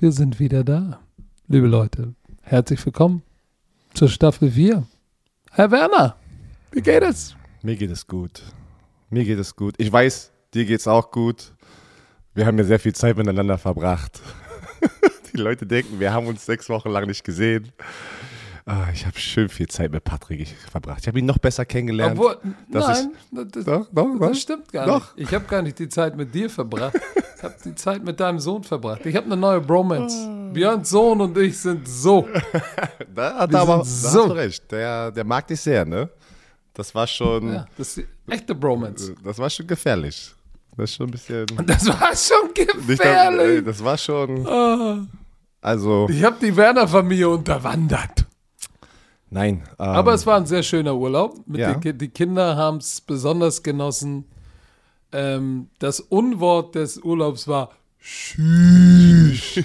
Wir sind wieder da. Liebe Leute, herzlich willkommen zur Staffel 4. Herr Werner, wie geht es? Mir geht es gut. Mir geht es gut. Ich weiß, dir geht es auch gut. Wir haben ja sehr viel Zeit miteinander verbracht. Die Leute denken, wir haben uns sechs Wochen lang nicht gesehen. Ah, ich habe schön viel Zeit mit Patrick verbracht. Ich habe ihn noch besser kennengelernt. Obwohl, nein, ich, das, doch, doch, das stimmt gar Doch. nicht. Ich habe gar nicht die Zeit mit dir verbracht. Ich habe die Zeit mit deinem Sohn verbracht. Ich habe eine neue Bromance. Björns Sohn und ich sind so. Da hat er aber so- hast du recht. Der, der mag dich sehr, ne? Das war schon, Ja, das ist die echte Bromance. das war schon gefährlich. Das ist schon ein bisschen. Das war schon Nicht, dass- ey, gefährlich. das war schon. Ah. Also, Ich habe die Werner-Familie unterwandert. nein. Ähm, Aber es war ein sehr schöner Urlaub. Mit Ja. den die Kinder haben es besonders genossen. Ähm, das Unwort des Urlaubs war Schüch.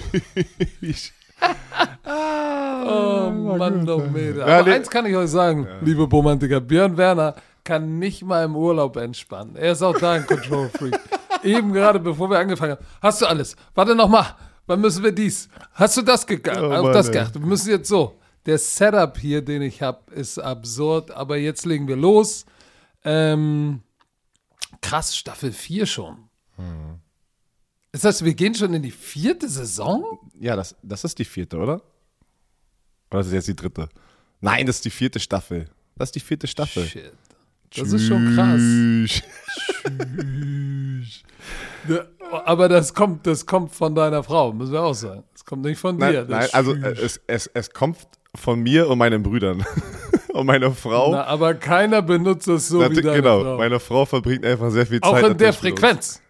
oh Mann, oh Meter. Ja, Aber nee. eins kann ich euch sagen, liebe Romantiker. Björn Werner kann nicht mal im Urlaub entspannen. Er ist auch da ein Control Freak. Eben gerade, bevor wir angefangen haben. Hast du alles? Warte noch mal. Wann müssen wir dies? Hast du das gegangen? Oh auf das geachtet? Wir müssen jetzt so. Der Setup hier, den ich habe, ist absurd. Aber jetzt legen wir los. Ähm, krass, Staffel 4 schon. Hm. Ist das, wir gehen schon in die vierte Saison? Ja, das, das ist die vierte, oder? Oder ist das jetzt die dritte? Nein, das ist die vierte Staffel. Das ist die vierte Staffel. Shit. Das ist schon krass. Tschüss. Ja, Aber das kommt, das kommt von deiner Frau, müssen wir auch sagen. Das kommt nicht von dir. Nein, das nein also es, es, es kommt von mir und meinen Brüdern. Und meiner Frau. Na, aber keiner benutzt das so wie deine genau, Frau. meine Frau verbringt einfach sehr viel Zeit. Auch in der uns. Frequenz.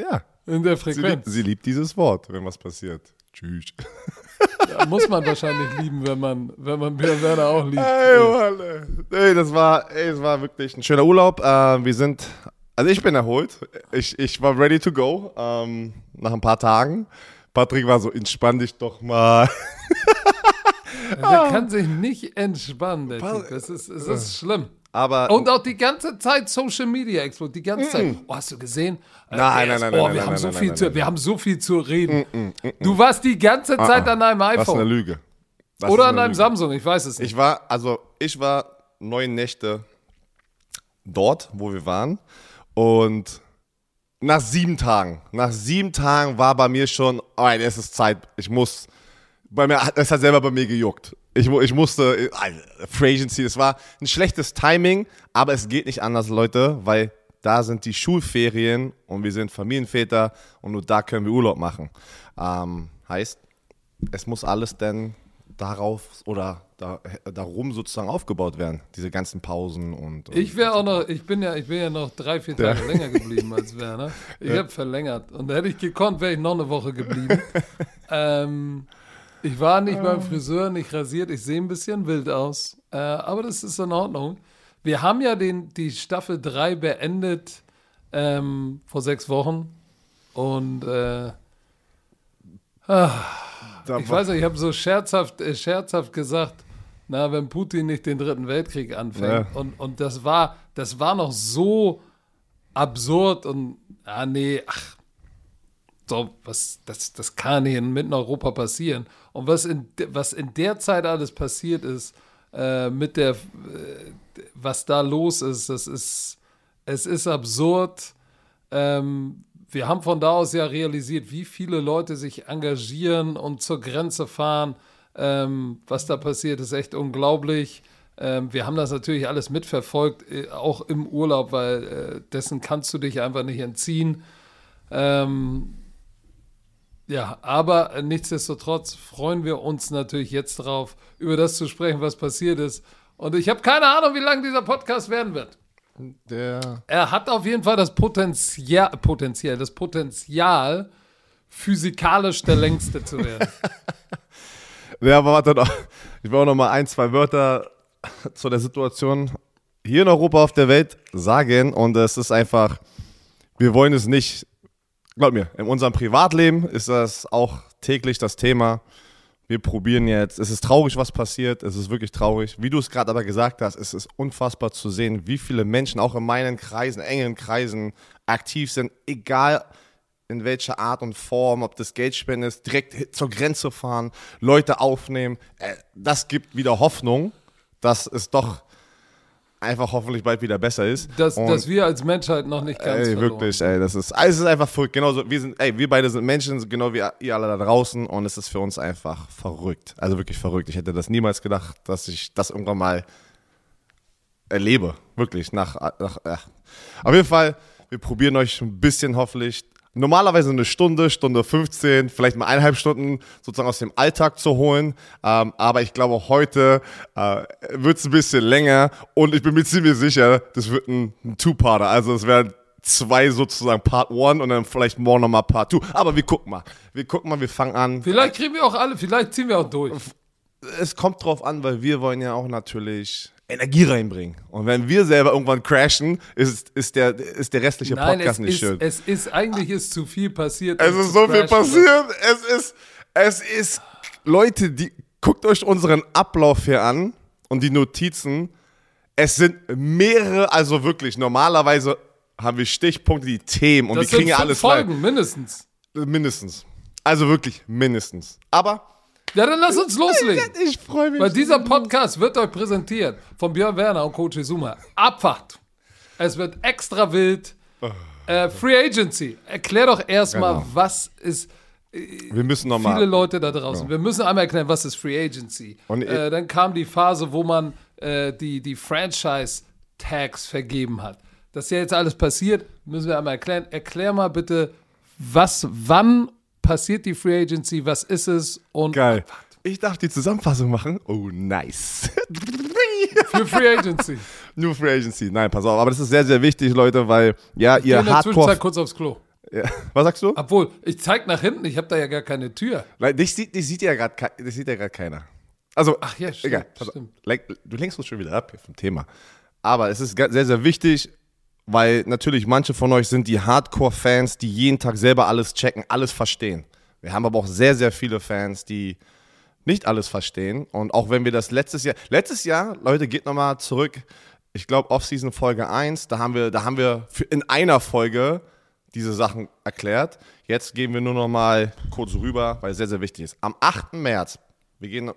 Ja, In der sie liebt, Frequenz. sie liebt dieses Wort, wenn was passiert. Tschüss. Ja, muss man wahrscheinlich lieben, wenn man, wenn man Björn Werner auch liebt. Ey, Mann. Ey, das war, ey, das war wirklich ein schöner Urlaub. Äh, wir sind, also ich bin erholt. Ich, ich war ready to go ähm, nach ein paar Tagen. Patrick war so, entspann dich doch mal. Der kann sich nicht entspannen, der Typ. Das ist, das ist schlimm. Aber Und auch die ganze Zeit Social Media explodiert. Die ganze Zeit. Oh, hast du gesehen? Äh, Nein, nein, ist- nein, oh, nein, wir haben so viel zu, wir haben so viel zu reden. Du warst die ganze Zeit an einem was eine iPhone. Lüge. Das Oder ist an eine einem Lüge. Samsung, ich weiß es nicht. Ich war, also ich war neun Nächte dort, wo wir waren. Und nach sieben Tagen, nach sieben Tagen war bei mir schon, oh, es ist Zeit, ich muss, bei mir, es hat selber bei mir gejuckt. Ich, ich musste, äh, Free Agency, es war ein schlechtes Timing, aber es geht nicht anders, Leute, weil da sind die Schulferien und wir sind Familienväter und nur da können wir Urlaub machen. Ähm, heißt, es muss alles denn darauf oder da, darum sozusagen aufgebaut werden, diese ganzen Pausen und. und Ich wäre auch noch, ich bin ja, ich bin ja noch drei, vier Tage länger geblieben als Werner. Ich habe verlängert. Und hätte ich gekonnt, wäre ich noch eine Woche geblieben. ähm, ich war nicht beim Friseur, nicht rasiert. Ich sehe ein bisschen wild aus. Äh, aber das ist in Ordnung. Wir haben ja den, die Staffel 3 beendet ähm, vor sechs Wochen. Und äh, da ich weiß nicht, ich habe so scherzhaft, äh, scherzhaft gesagt, na, wenn Putin nicht den dritten Weltkrieg anfängt. Ja. Und, und das war, das war noch so absurd und ah nee, ach, so, was, das, das kann nicht in Europa passieren. Und was in, was in der Zeit alles passiert ist, äh, mit der, äh, was da los ist, das ist, es ist absurd. Ähm, wir haben von da aus ja realisiert, wie viele Leute sich engagieren und zur Grenze fahren. Ähm, was da passiert, ist echt unglaublich. Ähm, wir haben das natürlich alles mitverfolgt, äh, auch im Urlaub, weil äh, dessen kannst du dich einfach nicht entziehen. Ähm, ja, aber nichtsdestotrotz freuen wir uns natürlich jetzt drauf, über das zu sprechen, was passiert ist. Und ich habe keine Ahnung, wie lang dieser Podcast werden wird. Der, Er hat auf jeden Fall das Potenzial, Potenzial, das Potenzial, physikalisch der längste zu werden. ja, aber warte noch. Ich will auch noch mal ein, zwei Wörter zu der Situation hier in Europa auf der Welt sagen. Und es ist einfach, wir wollen es nicht, glaub mir, in unserem Privatleben ist das auch täglich das Thema. Wir probieren jetzt, es ist traurig, was passiert, es ist wirklich traurig. Wie du es gerade aber gesagt hast, es ist unfassbar zu sehen, wie viele Menschen auch in meinen Kreisen, engen Kreisen aktiv sind, egal in welcher Art und Form, ob das Geldspenden ist, direkt zur Grenze fahren, Leute aufnehmen. Äh, das gibt wieder Hoffnung, dass es doch einfach hoffentlich bald wieder besser ist. Dass, dass wir als Menschheit noch nicht ganz Ey, verloren wirklich, ey, das ist, es ist einfach verrückt. Genauso, wir sind, ey, wir beide sind Menschen, genau wie ihr alle da draußen und es ist für uns einfach verrückt. Also wirklich verrückt. Ich hätte das niemals gedacht, dass ich das irgendwann mal erlebe. Wirklich, nach, nach ja. Auf jeden Fall, wir probieren euch ein bisschen hoffentlich, normalerweise eine Stunde, Stunde 15, vielleicht mal eineinhalb Stunden sozusagen aus dem Alltag zu holen. Ähm, aber ich glaube, heute äh, wird es ein bisschen länger und ich bin mir ziemlich sicher, das wird ein, ein Two-Parter. Also es werden zwei sozusagen Part One und dann vielleicht morgen nochmal Part Two. Aber wir gucken mal. Wir gucken mal, wir fangen an. Vielleicht kriegen wir auch alle, vielleicht ziehen wir auch durch. Es kommt drauf an, weil wir wollen ja auch natürlich Energie reinbringen. Und wenn wir selber irgendwann crashen, ist, ist, der, ist der restliche Nein, Podcast nicht ist, schön. es ist, eigentlich ist zu viel passiert. Es ist so viel crashen. passiert. Es ist, es ist, Leute, die, guckt euch unseren Ablauf hier an und die Notizen. Es sind mehrere, also wirklich, normalerweise haben wir Stichpunkte, die Themen und Das wir kriegen ja alles Folgen, mindestens. live. Mindestens. Also wirklich mindestens. Aber Ja, dann lass uns loslegen. ich freue mich. Weil dieser Podcast wird euch präsentiert von Björn Werner und Coach Izuma. Abfahrt. Es wird extra wild. Äh, Free Agency. Erklär doch erstmal, Genau. was ist. wir müssen Viele nochmal. Leute da draußen. Wir müssen einmal erklären, was ist Free Agency. Und äh, dann kam die Phase, wo man äh, die, die Franchise-Tags vergeben hat. Das ist ja jetzt alles passiert, müssen wir einmal erklären. Erklär mal bitte, was, wann passiert die Free Agency, was ist es und Geil. Ich darf die Zusammenfassung machen. Oh, nice. für Free Agency. Nur Free Agency. Nein, pass auf. Aber das ist sehr, sehr wichtig, Leute, weil, ja, Geh ihr in der Hardcore. Zwischenzeit kurz aufs Klo. Ja. Was sagst du? Obwohl, ich zeig nach hinten, ich habe da ja gar keine Tür. Nein, dich sieht, dich sieht ja gerade das sieht ja gerade keiner. Also, Ach ja, stimmt, egal. Pass stimmt. Du lenkst uns schon wieder ab hier vom Thema. Aber es ist sehr, sehr wichtig, weil natürlich manche von euch sind die Hardcore-Fans, die jeden Tag selber alles checken, alles verstehen. Wir haben aber auch sehr, sehr viele Fans, die nicht alles verstehen. Und auch wenn wir das letztes Jahr, letztes Jahr, Leute, geht nochmal zurück, ich glaube, Off-Season Folge 1, da haben wir, da haben wir in einer Folge diese Sachen erklärt. Jetzt gehen wir nur noch mal kurz rüber, weil es sehr, sehr wichtig ist. Am 8. März, wir gehen,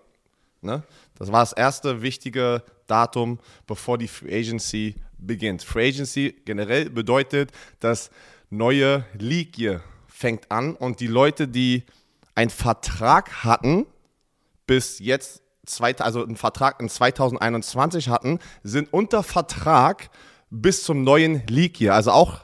ne, das war das erste wichtige Datum, bevor die Free Agency beginnt. Free Agency generell bedeutet, dass neue League Year fängt an und die Leute, die einen Vertrag hatten, bis jetzt, also einen Vertrag in 2021 hatten, sind unter Vertrag bis zum neuen League Year, also auch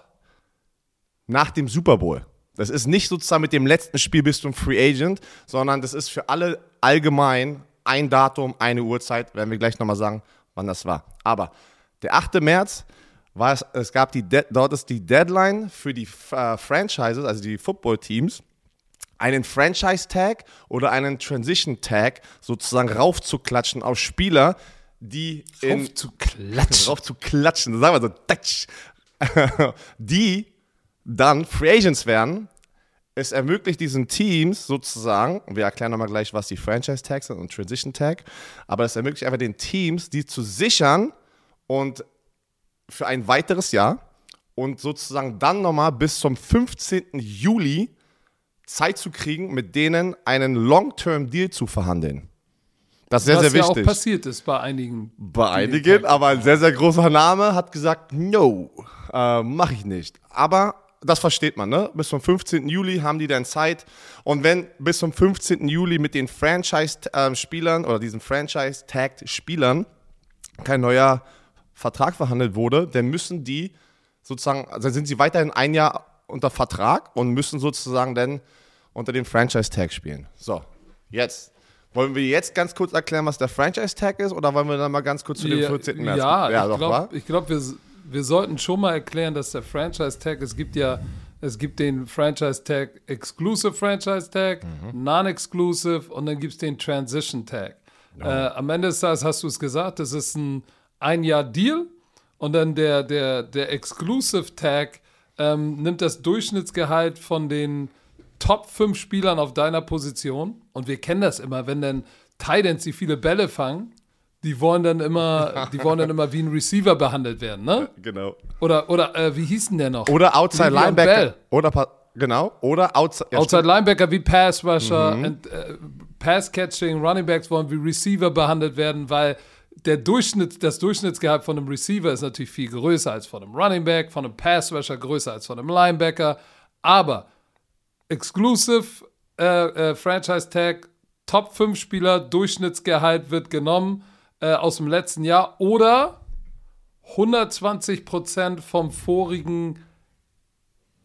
nach dem Super Bowl. Das ist nicht sozusagen mit dem letzten Spiel bis zum Free Agent, sondern das ist für alle allgemein ein Datum, eine Uhrzeit. Werden wir gleich nochmal sagen, wann das war. Aber der 8. März war es, es gab die, De dort ist die Deadline für die äh, Franchises, also die Football-Teams, einen Franchise-Tag oder einen Transition-Tag sozusagen raufzuklatschen auf Spieler, die in, Auf zu klatschen. drauf zu klatschen, sagen wir so, tatsch, die dann Free Agents werden. Es ermöglicht diesen Teams sozusagen, und wir erklären nochmal gleich, was die Franchise Tags sind und Transition Tag, aber es ermöglicht einfach den Teams, die zu sichern und für ein weiteres Jahr und sozusagen dann nochmal bis zum 15. Juli Zeit zu kriegen, mit denen einen Long-Term-Deal zu verhandeln. Das ist sehr, was sehr ja auch wichtig. passiert ist bei einigen. Bei einigen, aber ein sehr, sehr großer Name hat gesagt, no, äh, mache ich nicht. Aber das versteht man, ne? Bis zum 15. Juli haben die dann Zeit. Und wenn bis zum 15. Juli mit den Franchise-Spielern oder diesen Franchise-Tagged-Spielern kein neuer Vertrag verhandelt wurde, dann müssen die sozusagen, also sind sie weiterhin ein Jahr unter Vertrag und müssen sozusagen dann unter dem Franchise-Tag spielen. So, jetzt. Wollen wir jetzt ganz kurz erklären, was der Franchise-Tag ist, oder wollen wir dann mal ganz kurz zu dem Ja, 14. März? Ja, ja ich glaube, glaub, wir, wir sollten schon mal erklären, dass der Franchise-Tag, es gibt ja, es gibt den Franchise-Tag Exclusive Franchise-Tag, Mhm. Non-Exclusive und dann gibt es den Transition-Tag. Äh, am Ende des Tages hast du es gesagt, das ist ein Ein-Jahr-Deal und dann der, der, der Exclusive-Tag ähm, nimmt das Durchschnittsgehalt von den Top 5 Spielern auf deiner Position. Und wir kennen das immer, wenn dann Titans, die viele Bälle fangen, die wollen dann immer, die wollen dann immer wie ein Receiver behandelt werden, ne? Genau. Oder, oder äh, wie hieß denn der noch? Oder Outside Le'Veon Linebacker. Bell. Oder pa- genau. Oder outside, ja, Outside Linebacker wie Pass Rusher, und, äh, Pass Catching, Running Backs wollen wie Receiver behandelt werden, weil der Durchschnitt, das Durchschnittsgehalt von einem Receiver ist natürlich viel größer als von einem Running Back, von einem Pass Rusher größer als von einem Linebacker. Aber Exclusive äh, äh, Franchise Tag, Top 5 Spieler, Durchschnittsgehalt wird genommen äh, aus dem letzten Jahr oder 120% vom vorigen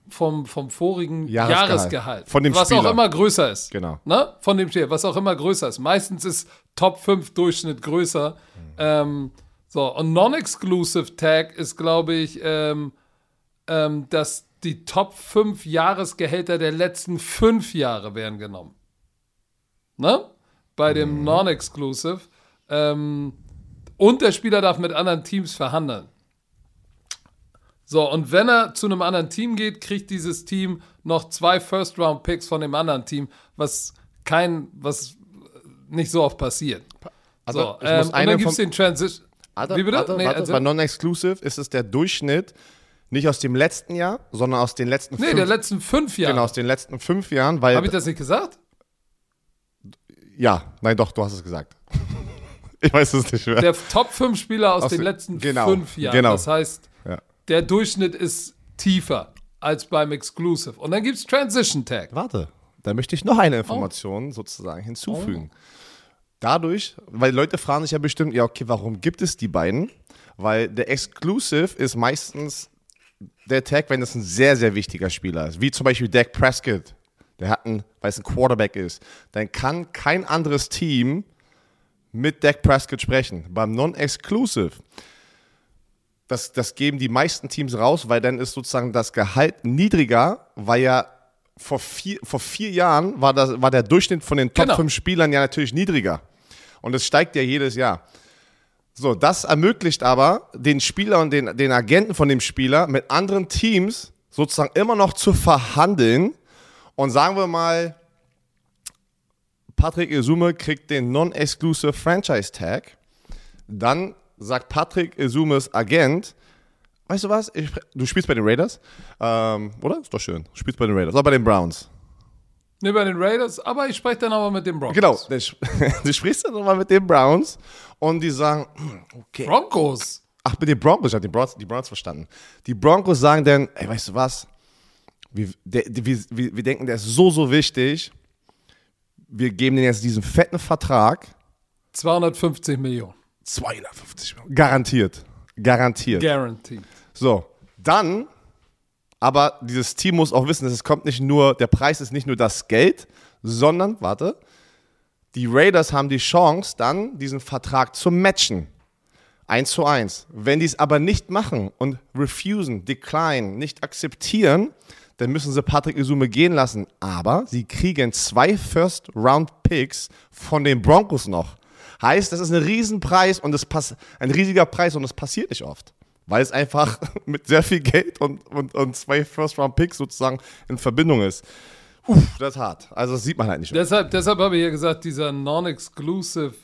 vom, vom vorigen Jahresgehalt. Jahresgehalt. Von dem was Spieler. auch immer größer ist. Genau. Ne? Von dem Spieler, was auch immer größer ist. Meistens ist Top 5 Durchschnitt größer. Ähm, so, und Non-Exclusive Tag ist, glaube ich, ähm, ähm, dass die Top 5 Jahresgehälter der letzten 5 Jahre werden genommen. Ne? Bei dem Non-Exclusive. Ähm, und der Spieler darf mit anderen Teams verhandeln. So, und wenn er zu einem anderen Team geht, kriegt dieses Team noch zwei First-Round-Picks von dem anderen Team, was kein, was nicht so oft passiert. Also, so, ich ähm, muss und dann gibt es den Transition. Wie bitte? warte, Nee, warte. also- Bei Non-Exclusive ist es der Durchschnitt nicht aus dem letzten Jahr, sondern aus den letzten Nee, fünf der letzten fünf Jahre. Genau, aus den letzten fünf Jahren, weil. Habe ich das nicht gesagt? ja, nein, doch, du hast es gesagt. ich weiß es nicht mehr. Der Top 5 Spieler aus, Aus den letzten genau, fünf Jahren. genau. Das heißt. Der Durchschnitt ist tiefer als beim Exclusive. Und dann gibt es Transition Tag. Warte, da möchte ich noch eine Information sozusagen hinzufügen. Dadurch, weil Leute fragen sich ja bestimmt, ja, okay, warum gibt es die beiden? Weil der Exclusive ist meistens der Tag, wenn es ein sehr, sehr wichtiger Spieler ist. Wie zum Beispiel Dak Prescott. Der hat einen, weil es ein Quarterback ist. Dann kann kein anderes Team mit Dak Prescott sprechen. Beim Non-Exclusive das, das geben die meisten Teams raus, weil dann ist sozusagen das Gehalt niedriger, weil ja vor vier, vor vier Jahren war, das, war der Durchschnitt von den Top Genau. 5 Spielern ja natürlich niedriger. Und es steigt ja jedes Jahr. So, das ermöglicht aber den Spieler und den, den Agenten von dem Spieler mit anderen Teams sozusagen immer noch zu verhandeln. Und sagen wir mal, Patrick Isume kriegt den Non-Exclusive Franchise Tag. Dann sagt Patrick Isumes Agent, weißt du was, ich, du spielst bei den Raiders, ähm, oder? Ist doch schön. Du spielst bei den Raiders, oder bei den Browns. Ne, bei den Raiders, aber ich spreche dann aber mit den Broncos. Genau, du sprichst dann nochmal mit den Browns und die sagen, hm, okay. Broncos. Ach, mit den Broncos, ich habe die Browns, die Browns verstanden. Die Broncos sagen dann, ey, weißt du was, wir, der, wir, wir, wir denken, der ist so, so wichtig, wir geben denen jetzt diesen fetten Vertrag, 250 Millionen. 250 Millionen. Garantiert. Garantiert. Guaranteed. So, dann, aber dieses Team muss auch wissen, dass es kommt nicht nur, der Preis ist nicht nur das Geld, sondern, warte, die Raiders haben die Chance, dann diesen Vertrag zu matchen. Eins zu eins. Wenn die es aber nicht machen und refusen, decline, nicht akzeptieren, dann müssen sie Patrick Isume gehen lassen. Aber sie kriegen zwei First-Round-Picks von den Broncos noch. Heißt, das ist ein Riesenpreis und das pass ein riesiger Preis und das passiert nicht oft. Weil es einfach mit sehr viel Geld und, und, und zwei First-Round-Picks sozusagen in Verbindung ist. Uff, das ist hart. Also das sieht man halt nicht. Deshalb, deshalb habe ich ja gesagt, dieser Non-Exclusive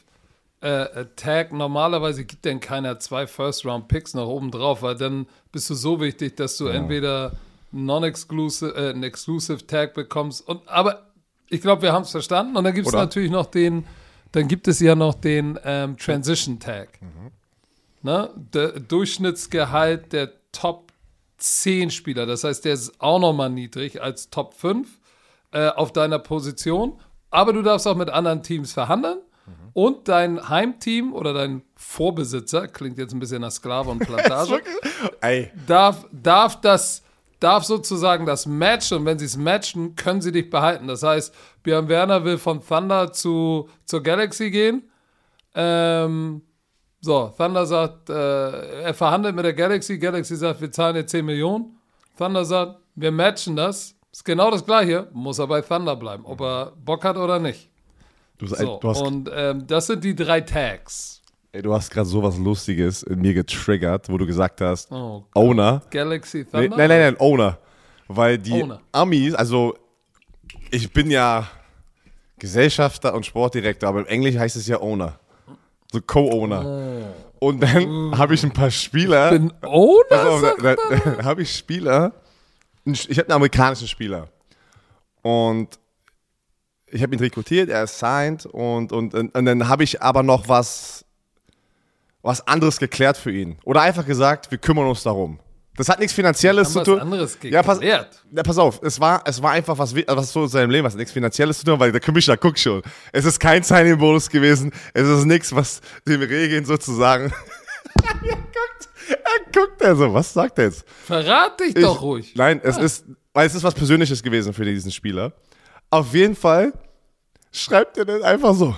äh, Tag, normalerweise gibt denn keiner zwei First-Round-Picks nach oben drauf, weil dann bist du so wichtig, dass du entweder einen Non-Exclusive, äh, einen Exclusive Tag bekommst. Und, aber ich glaube, wir haben es verstanden. Und dann gibt es natürlich noch den, dann gibt es ja noch den ähm, Transition Tag. Ne? Der Durchschnittsgehalt der Top 10 Spieler. Das heißt, der ist auch nochmal niedrig als Top 5 äh, auf deiner Position. Aber du darfst auch mit anderen Teams verhandeln. Und dein Heimteam oder dein Vorbesitzer, klingt jetzt ein bisschen nach Sklave und Plantage, darf, darf das, darf sozusagen das matchen und wenn sie es matchen, können sie dich behalten. Das heißt, Björn Werner will von Thunder zu, zur Galaxy gehen. Ähm, so, Thunder sagt, äh, er verhandelt mit der Galaxy. Galaxy sagt, wir zahlen dir 10 Millionen. Thunder sagt, wir matchen das. Ist genau das gleiche, muss er bei Thunder bleiben, ob er Bock hat oder nicht. du, So, du hast, und ähm, das sind die drei Tags. ey, du hast gerade sowas Lustiges in mir getriggert, wo du gesagt hast, Oh, Owner. Galaxy Nee, Thunder? nein, nein, nein, Owner. Weil die Owner. Amis, also ich bin ja Gesellschafter und Sportdirektor, aber im Englisch heißt es ja Owner. So Co-Owner. Und dann habe ich ein paar Spieler. Oh. Bin Owner? Pass auf, da, da, da habe ich Spieler, ich habe einen amerikanischen Spieler. Und ich habe ihn rekrutiert, er ist signed und, und, und, und dann habe ich aber noch was, was anderes geklärt für ihn. Oder einfach gesagt, wir kümmern uns darum. Das hat nichts Finanzielles zu tun. anderes ja, pass, ja, pass auf, es war, es war einfach was, was so in seinem Leben, was nichts Finanzielles zu tun, weil der Commissioner guckt schon. Es ist kein Signing-Bonus gewesen, es ist nichts, was den Regeln sozusagen. er guckt, er guckt, er so, was sagt er jetzt? Verrat dich Ich- doch ruhig. Nein, es ist, weil es ist was Persönliches gewesen für diesen Spieler. Auf jeden Fall schreibt er dann einfach so,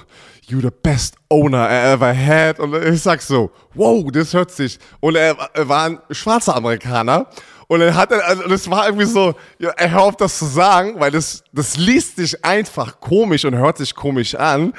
you the best owner I ever had. Und ich sag so, wow, das hört sich. Und er, er war ein schwarzer Amerikaner. Und dann hat er, also das war irgendwie so, ja, er hör auf das zu sagen, weil das, das liest sich einfach komisch und hört sich komisch an.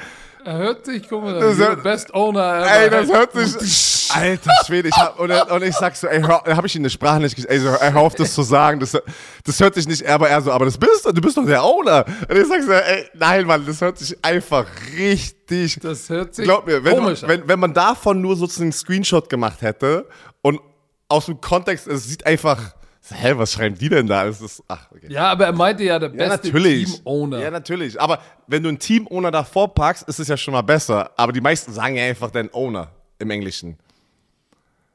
Er hört sich, guck mal, Das hört- best owner ever. Ey, das hört sich. Alter Schwede, ich hab, und, er- und ich sag so, ey, hab ich ihm eine Sprache nicht gesagt, ey, so, hör auf das zu sagen, das, das hört sich nicht, aber er so, aber das bist du, du bist doch der Owner. Und ich sag so, ey, nein, Mann, das hört sich einfach richtig. Das hört sich Glaub mir, wenn, komisch an. wenn, wenn man davon nur sozusagen einen Screenshot gemacht hätte und aus dem Kontext, es sieht einfach, hä, was schreiben die denn da? Es ist, ach, okay. Ja, aber er meinte ja, der Ja, beste. Team-Owner. Ja, natürlich. Aber wenn du einen Team-Owner davor packst, ist es ja schon mal besser. Aber die meisten sagen ja einfach den Owner im Englischen.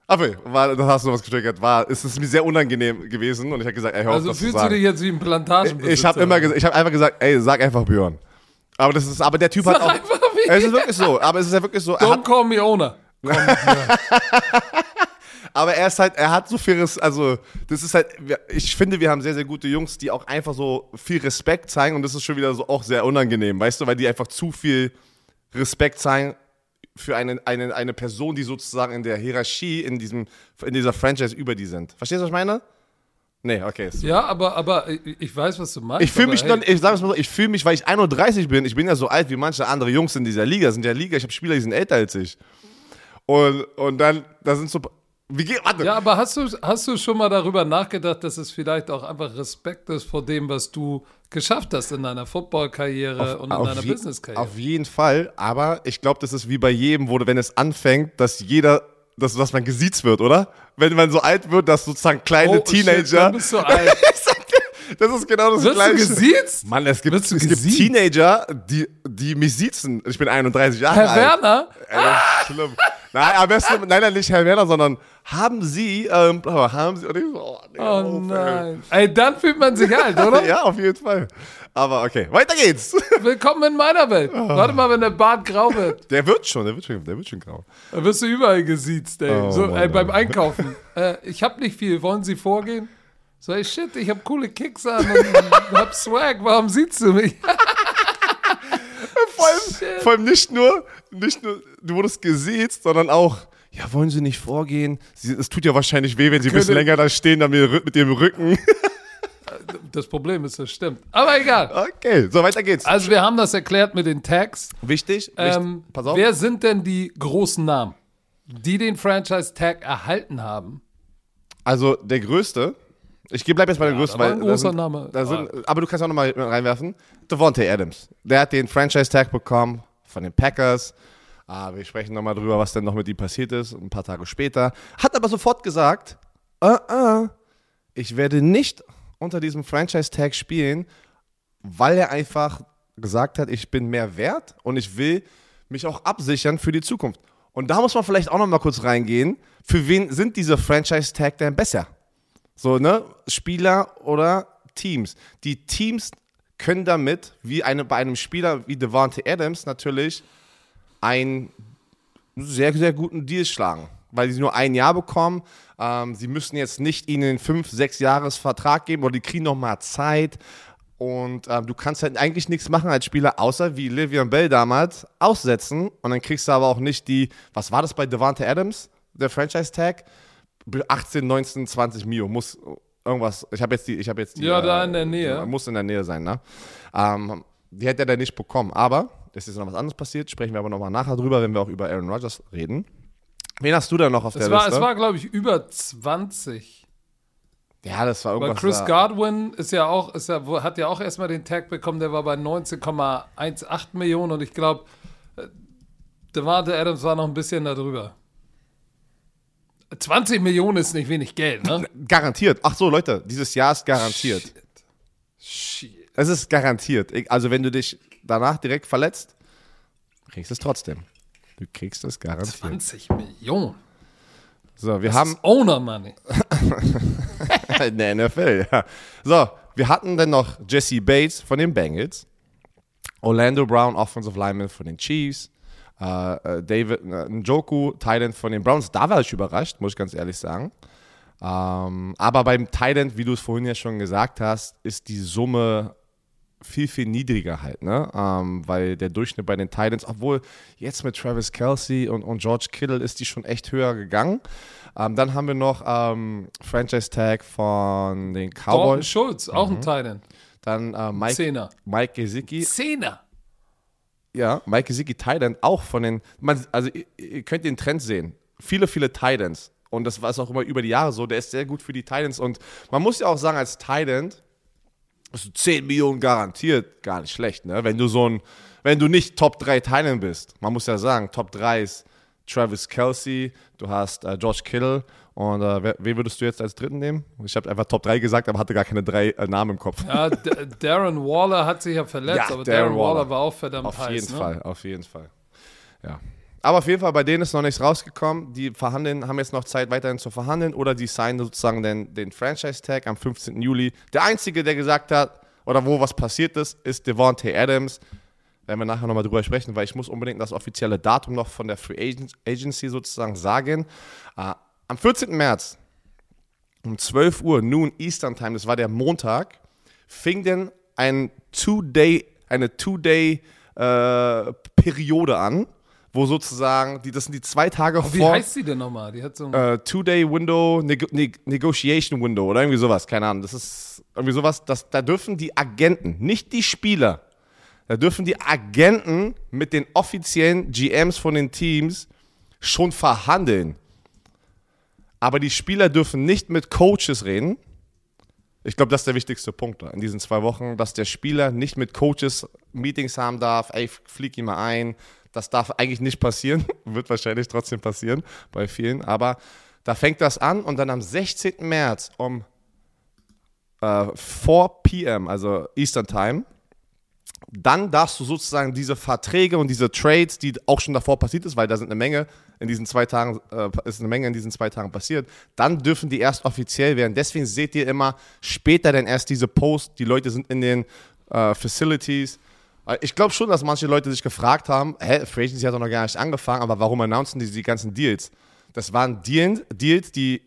Aber war, das hast du was getriggert. War, es ist mir sehr unangenehm gewesen und ich habe gesagt, ey, hör also auf, das zu fühlst du sagen. dich jetzt wie ein Plantagenbesitzer? Ich habe immer gesagt, ich habe einfach gesagt, ey, sag einfach Björn. Aber das ist, aber der Typ Sag hat auch. einfach wie- Es ist wirklich so. Aber es ist ja wirklich so. Don't hat, call me Owner. aber er ist halt, er hat so viel, Res- also das ist halt, ich finde, wir haben sehr, sehr gute Jungs, die auch einfach so viel Respekt zeigen und das ist schon wieder so auch sehr unangenehm, weißt du, weil die einfach zu viel Respekt zeigen für eine, eine, eine Person, die sozusagen in der Hierarchie in, diesem, in dieser Franchise über die sind. Verstehst du, was ich meine? Nee, okay. ist- Ja, aber, aber ich ich weiß, was du meinst. Ich fühle mich, hey, ich sag es mal so, ich fühle mich, weil ich 31 bin, ich bin ja so alt wie manche andere Jungs in dieser Liga, sind ja Liga, ich habe Spieler, die sind älter als ich. Und, und dann, da sind so, wie geht, warte. Ja, aber hast du, hast du schon mal darüber nachgedacht, dass es vielleicht auch einfach Respekt ist vor dem, was du geschafft hast in deiner Football-Karriere und in deiner Business-Karriere? Auf jeden Fall, aber ich glaube, das ist wie bei jedem, wo, du- wenn es anfängt, dass jeder, dass, dass man gesiezt wird, oder? Wenn man so alt wird, dass sozusagen kleine Oh, shit, Teenager. dann bist du alt. das ist genau das Wirst du Gleiche. gesiezt? Mann, es gibt, Wirst du es gibt? Teenager, die, die mich siezen. Ich bin 31 Jahre Herr alt. Werner? Ey, das ist schlimm. Nein, am besten, nein, nein, nicht Herr Werner, sondern haben Sie, ähm, haben Sie, und ich so, oh, nee, Oh ey. nein. Ey, dann fühlt man sich alt, oder? Ja, auf jeden Fall. Aber okay, weiter geht's. Willkommen in meiner Welt. Oh. Warte mal, wenn der Bart grau wird. Der wird schon, der wird schon, der wird schon grau. Dann wirst du überall gesiezt, ey. Oh, so, Mann, ey beim Mann. Einkaufen. äh, ich hab nicht viel. Wollen Sie vorgehen? So, ey, shit, ich hab coole Kicks an und hab Swag. Warum siehst du mich? Vor allem, vor allem nicht nur, nicht nur, du wurdest gesiezt, sondern auch, ja, wollen Sie nicht vorgehen? Sie, es tut ja wahrscheinlich weh, wenn Sie ein bisschen länger da stehen, dann mit, mit dem Rücken. Das Problem ist, das stimmt. Aber egal. Okay, so weiter geht's. Also, wir haben das erklärt mit den Tags. Wichtig, Ähm, pass auf. wer sind denn die großen Namen, die den Franchise-Tag erhalten haben? Also der größte, ich bleib jetzt bei der größten, da war weil ein großer sind, Name. Sind, aber du kannst auch nochmal reinwerfen. Devontae Adams. Der hat den Franchise-Tag bekommen von den Packers. Ah, wir sprechen nochmal drüber, was denn noch mit ihm passiert ist, ein paar Tage später. Hat aber sofort gesagt, ah, ah, ich werde nicht unter diesem Franchise-Tag spielen, weil er einfach gesagt hat, ich bin mehr wert und ich will mich auch absichern für die Zukunft. Und da muss man vielleicht auch noch mal kurz reingehen. Für wen sind diese Franchise-Tag denn besser? So, ne? Spieler oder Teams. Die Teams können damit, wie eine, bei einem Spieler wie Devante Adams, natürlich einen sehr, sehr guten Deal schlagen. Weil sie nur ein Jahr bekommen. Ähm, sie müssen jetzt nicht ihnen einen 5-, 6 Jahres Vertrag geben oder die kriegen noch mal Zeit. Und ähm, du kannst halt eigentlich nichts machen als Spieler, außer wie Livian Bell damals aussetzen. Und dann kriegst du aber auch nicht die, was war das bei Devante Adams, der Franchise-Tag? 18, 19, 20 Mio. Muss irgendwas, ich habe jetzt die, ich habe jetzt die. Ja, da in der Nähe. Muss in der Nähe sein, ne? Ähm, die hätte er dann nicht bekommen. Aber, es ist noch was anderes passiert, sprechen wir aber nochmal nachher drüber, wenn wir auch über Aaron Rodgers reden. Wen hast du da noch auf Es der war, Liste? es war glaube ich, über 20. ja, das war Weil irgendwas. Chris da- Godwin ist ja auch, ist ja, hat ja auch erstmal den Tag bekommen, der war bei 19,18 Millionen und ich glaube, Devante Adams war noch ein bisschen darüber. 20 Millionen ist nicht wenig Geld, ne? Garantiert. Ach so, Leute, dieses Jahr ist garantiert. Shit. Es ist garantiert. Also wenn du dich danach direkt verletzt, kriegst du es trotzdem. Du kriegst es garantiert. 20 Millionen. So, wir Das haben ist Owner Money. in der NFL, ja. So, wir hatten dann noch Jesse Bates von den Bengals, Orlando Brown, Offensive Lineman von den Chiefs, äh, äh, David äh, Njoku, Titan von den Browns. Da war ich überrascht, muss ich ganz ehrlich sagen. Ähm, aber beim Titan, wie du es vorhin ja schon gesagt hast, ist die Summe viel, viel niedriger halt, ne? Ähm, weil der Durchschnitt bei den Titans, obwohl jetzt mit Travis Kelsey und, und George Kittle ist die schon echt höher gegangen. Ähm, dann haben wir noch ähm, Franchise Tag von den Dalton Cowboys. Schulz, auch Mhm. ein Titan. Dann äh, Mike, Zehner. Mike Gesicki, Zehner. ja, Mike Gesicki Titan auch von den, man, also ihr, ihr könnt den Trend sehen. Viele, viele Titans. Und das war es auch immer über die Jahre so. Der ist sehr gut für die Titans. Und man muss ja auch sagen, als Titan, du 10 Millionen garantiert, gar nicht schlecht, ne? Wenn du so ein, wenn du nicht Top 3 Titan bist. Man muss ja sagen, Top 3 ist Travis Kelsey, du hast äh, George Kittle und äh, wer, wen würdest du jetzt als dritten nehmen? Ich habe einfach Top 3 gesagt, aber hatte gar keine drei äh, Namen im Kopf. Ja, Darren Waller hat sich ja verletzt, Ja, aber Darren Darren Waller Waller. war auch verdammt Auf heiß. jeden ne? Fall, auf jeden Fall. Ja. Aber auf jeden Fall, bei denen ist noch nichts rausgekommen. Die verhandeln, haben jetzt noch Zeit, weiterhin zu verhandeln oder die signen sozusagen den, den Franchise-Tag am 15. Juli. Der Einzige, der gesagt hat, oder wo was passiert ist, ist Devontae Adams. Werden wir nachher nochmal drüber sprechen, weil ich muss unbedingt das offizielle Datum noch von der Free Agency sozusagen sagen. Äh, am 14. März um 12 Uhr, Noon Eastern Time, das war der Montag, fing denn ein Two-Day, eine Two-Day-Periode an, wo sozusagen, die, das sind die zwei Tage Wie vor heißt sie denn nochmal? Die hat so ein äh, Two-Day-Window, Nego ne Negotiation Window oder irgendwie sowas, keine Ahnung. Das ist irgendwie sowas, das, da dürfen die Agenten, nicht die Spieler, da dürfen die Agenten mit den offiziellen GMs von den Teams schon verhandeln. Aber die Spieler dürfen nicht mit Coaches reden. Ich glaube, das ist der wichtigste Punkt in diesen zwei Wochen, dass der Spieler nicht mit Coaches Meetings haben darf. Ey, flieg ihn mal ein. Das darf eigentlich nicht passieren. Wird wahrscheinlich trotzdem passieren bei vielen. Aber da fängt das an und dann am 16. März um äh, 4 p.m., also Eastern Time, dann darfst du sozusagen diese Verträge und diese Trades, die auch schon davor passiert ist, weil da sind eine Menge in diesen zwei Tagen, äh, ist eine Menge in diesen zwei Tagen passiert, dann dürfen die erst offiziell werden. Deswegen seht ihr immer später dann erst diese Posts, die Leute sind in den äh, Facilities. Äh, Ich glaube schon, dass manche Leute sich gefragt haben, hä, Free Agency hat doch noch gar nicht angefangen, aber warum announcen die die ganzen Deals? Das waren Deals, Deals die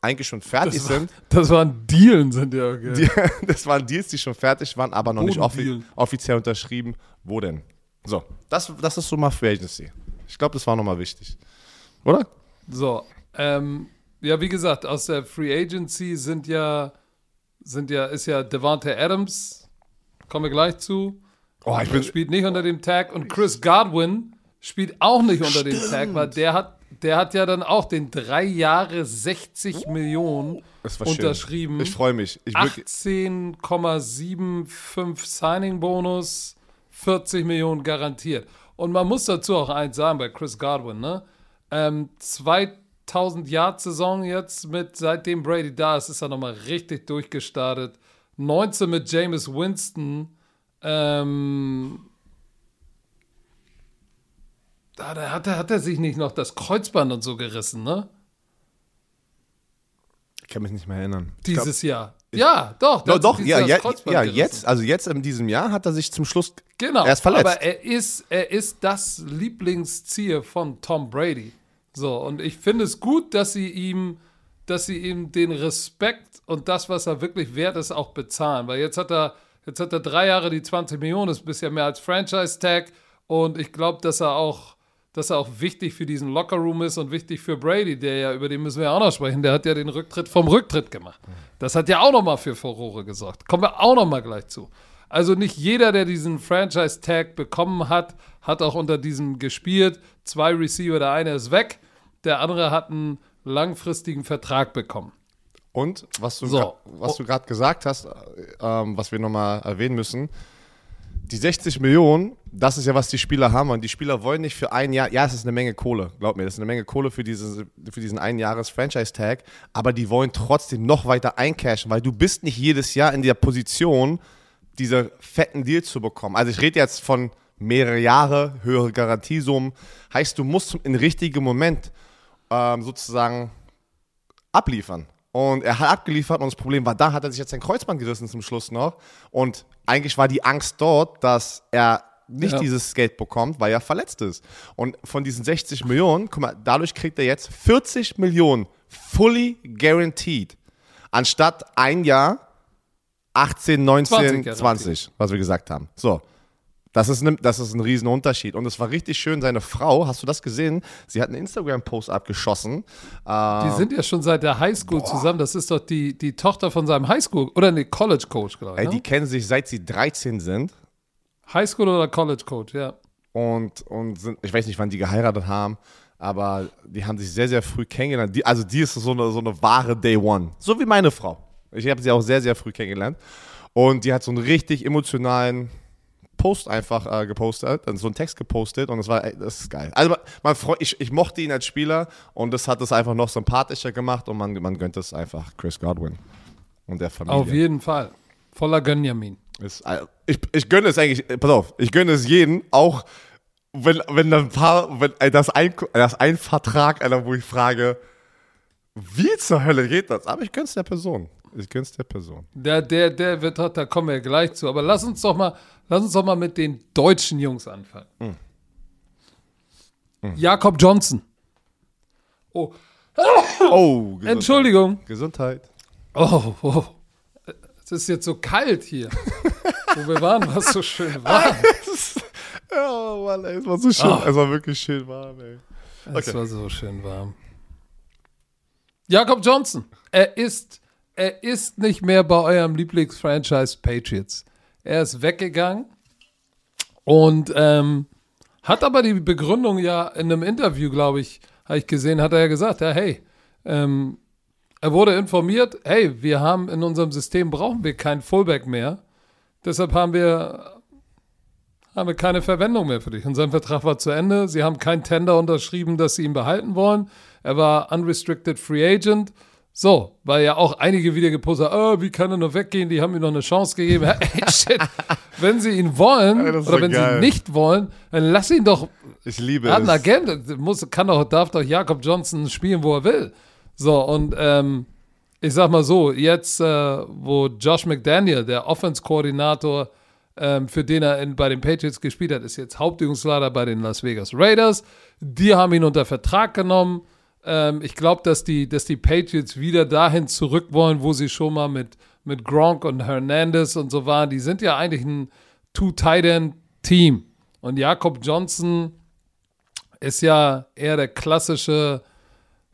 eigentlich schon fertig das, war, sind. das waren Dealen, sind ja. Okay. Die, das waren Deals, die schon fertig waren, aber noch nicht offi offiziell unterschrieben. Wo denn? So, das, das ist so mal Free Agency. Ich glaube, das war nochmal wichtig. Oder? So, ähm, ja, wie gesagt, aus der Free Agency sind ja, sind ja, ist ja Devontae Adams, kommen wir gleich zu. Oh, ich Der spielt nicht unter dem Tag und Chris Godwin spielt auch nicht unter dem Tag, weil der hat, der hat ja dann auch den drei Jahre 60 Millionen schön. unterschrieben. Ich freue mich. Ich wirklich, 18,75 Signing-Bonus, 40 Millionen garantiert. Und man muss dazu auch eins sagen bei Chris Godwin, ne? Ähm, 2000 Yard Saison jetzt mit, seitdem Brady da ist, ist er nochmal richtig durchgestartet. 19 mit Jameis Winston. Ähm, da, hat, er, hat er sich nicht noch das Kreuzband und so gerissen, ne? ich kann mich nicht mehr erinnern. Ich glaub- Dieses Jahr. Ja, doch. doch, sich ja, ja, ja jetzt, also jetzt in diesem Jahr hat er sich zum Schluss Genau. erst verletzt. Aber er ist, er ist das Lieblingsziel von Tom Brady. So, und ich finde es gut, dass sie ihm, dass sie ihm den Respekt und das, was er wirklich wert ist, auch bezahlen. Weil jetzt hat er, jetzt hat er drei Jahre die 20 Millionen, ist bisher mehr als Franchise-Tag. Und ich glaube, dass er auch, dass er auch wichtig für diesen Lockerroom ist und wichtig für Brady, der ja, über den müssen wir auch noch sprechen, der hat ja den Rücktritt vom Rücktritt gemacht. Das hat ja auch nochmal für Furore gesorgt. Kommen wir auch nochmal gleich zu. Also nicht jeder, der diesen Franchise-Tag bekommen hat, hat auch unter diesem gespielt. Zwei Receiver, der eine ist weg, der andere hat einen langfristigen Vertrag bekommen. Und was du, So. was du gerade gesagt hast, äh, ähm, was wir nochmal erwähnen müssen, die 60 Millionen, das ist ja, was die Spieler haben. Und die Spieler wollen nicht für ein Jahr, ja, es ist eine Menge Kohle, glaub mir, das ist eine Menge Kohle für, diese, für diesen ein Jahres Franchise-Tag, aber die wollen trotzdem noch weiter eincashen, weil du bist nicht jedes Jahr in der Position, diese fetten Deals zu bekommen. Also ich rede jetzt von mehrere Jahre, höhere Garantiesummen. Heißt, du musst im richtigen Moment ähm, sozusagen abliefern. Und er hat abgeliefert und das Problem war, da hat er sich jetzt sein Kreuzband gerissen zum Schluss noch. Und eigentlich war die Angst dort, dass er nicht Ja. dieses Geld bekommt, weil er verletzt ist. Und von diesen 60 Millionen, guck mal, dadurch kriegt er jetzt 40 Millionen fully guaranteed. Anstatt ein Jahr 18, 19, 20 20, garantiert. was wir gesagt haben. So. Das ist, ne, das ist ein Riesenunterschied. Und es war richtig schön, seine Frau, hast du das gesehen? Sie hat einen Instagram-Post abgeschossen. Äh, Die sind ja schon seit der Highschool zusammen. Das ist doch die, die Tochter von seinem Highschool oder ne College Coach, glaube ey, ich. die Ne? kennen sich seit sie 13 sind. Highschool oder College Coach, ja. und, und sind, ich weiß nicht, wann die geheiratet haben, aber die haben sich sehr, sehr früh kennengelernt. Die, also die ist so eine, so eine wahre Day One. So wie meine Frau. Ich habe sie auch sehr, sehr früh kennengelernt. Und die hat so einen richtig emotionalen Post einfach äh, gepostet, also so einen Text gepostet und es war, das ist geil. Also man, man freu, ich, ich mochte ihn als Spieler und das hat es einfach noch sympathischer gemacht und man, man gönnt es einfach Chris Godwin und der Familie. Auf jeden Fall. Voller Gönjamin. Ist, äh, ich, ich gönne es eigentlich, pass auf, ich gönne es jedem, auch wenn, wenn dann ein paar, wenn das ein, das ein Vertrag, Alter, wo ich frage, wie zur Hölle geht das? Aber ich gönn's der Person. Ich gönn's der Person. Der, der, der wird, da kommen wir gleich zu. Aber lass uns doch mal, lass uns doch mal mit den deutschen Jungs anfangen. Jakob Johnson. Oh, Oh, Gesundheit. Entschuldigung. Gesundheit. Oh, oh. Es ist jetzt so kalt hier. Wo wir waren, war es so schön warm. Oh Mann, ey, es war so schön. Es war wirklich schön warm, ey. Es Okay. war so schön warm. Jakob Johnson. Er ist, er ist nicht mehr bei eurem Lieblingsfranchise Patriots. Er ist weggegangen und ähm, hat aber die Begründung ja in einem Interview, glaube ich, habe ich gesehen, hat er ja gesagt, ja, hey, ähm, er wurde informiert, hey, wir haben in unserem System brauchen wir kein Fullback mehr. Deshalb haben wir haben wir keine Verwendung mehr für dich. Und sein Vertrag war zu Ende. Sie haben kein Tender unterschrieben, dass sie ihn behalten wollen. Er war unrestricted free agent. So, weil ja auch einige wieder gepostet haben, oh, wie kann er nur weggehen? Die haben ihm noch eine Chance gegeben. Hey, shit. Wenn sie ihn wollen ist oder wenn geil. sie nicht wollen, dann lass ihn doch Ich liebe hat einen es. Agent, muss, kann doch, darf doch Jakob Johnson spielen, wo er will. So, und ähm, ich sag mal so, jetzt, äh, wo Josh McDaniel, der Offense-Koordinator, ähm, für den er in, bei den Patriots gespielt hat, ist jetzt Hauptübungsleiter bei den Las Vegas Raiders. Die haben ihn unter Vertrag genommen. Ähm, ich glaube, dass die, dass die Patriots wieder dahin zurück wollen, wo sie schon mal mit, mit Gronk und Hernandez und so waren. Die sind ja eigentlich ein Two-Tight-End-Team. Und Jakob Johnson ist ja eher der klassische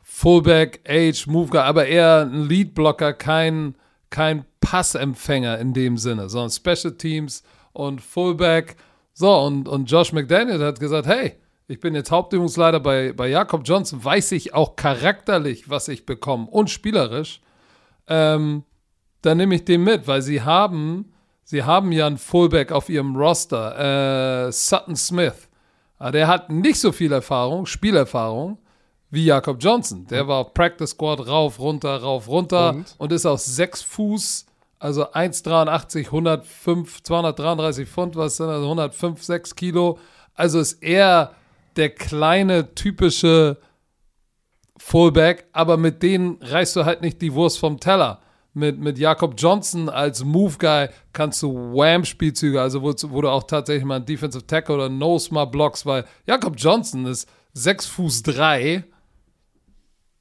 Fullback, Age, Move aber eher ein Leadblocker, kein, kein Passempfänger in dem Sinne, sondern Special Teams und Fullback. So, und, und Josh McDaniel hat gesagt, hey, ich bin jetzt Hauptübungsleiter bei, bei Jakob Johnson, weiß ich auch charakterlich, was ich bekomme und spielerisch. Ähm, dann nehme ich den mit, weil sie haben, sie haben ja einen Fullback auf ihrem Roster, äh, Sutton Smith. Aber der hat nicht so viel Erfahrung, Spielerfahrung, wie Jakob Johnson. Der war auf Practice Squad rauf, runter, rauf, runter und, Und? ist aus sechs Fuß, also 1,83, 105, 233 Pfund, was sind das, 105, 6 Kilo. Also ist er der kleine, typische Fullback, aber mit denen reißt du halt nicht die Wurst vom Teller. Mit, mit Jakob Johnson als Move-Guy kannst du Wham-Spielzüge, also wo, wo du auch tatsächlich mal einen Defensive Tackle oder Nose mal blockst, weil Jakob Johnson ist 6 Fuß 3,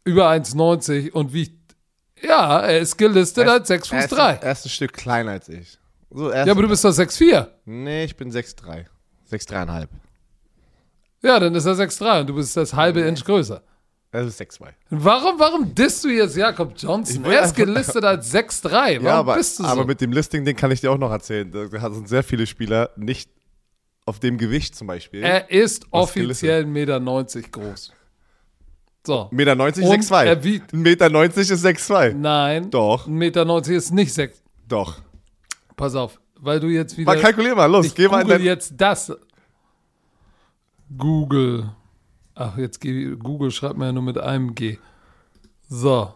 über 1,90 und wiegt, ja, er ist gelistet als 6 Fuß Er ist, 3. er ist ein Stück kleiner als ich. So, er Ja, aber du bist doch 6,4. Nee, ich bin 6'3. 6'3,5. Ja, dann ist er 6,3 und du bist das halbe Inch größer. Er ist 6'2. Warum, warum disst du jetzt Jakob Johnson? Er ist gelistet als 6'3. Warum Ja, aber, bist du so? aber mit dem Listing, den kann ich dir auch noch erzählen. Da sind sehr viele Spieler nicht auf dem Gewicht zum Beispiel. Er ist offiziell 1,90 Meter groß. So. Meter 90, Und 6'2. er wiegt- 1,90 Meter 90 ist 6'2. Nein. Doch. 1,90 Meter ist nicht 6. Doch. Pass auf. weil du jetzt wieder. Mal kalkulier mal, los, ich geh mal in dein, jetzt das. Google. Ach, jetzt Google schreibt mir ja nur mit einem G. So.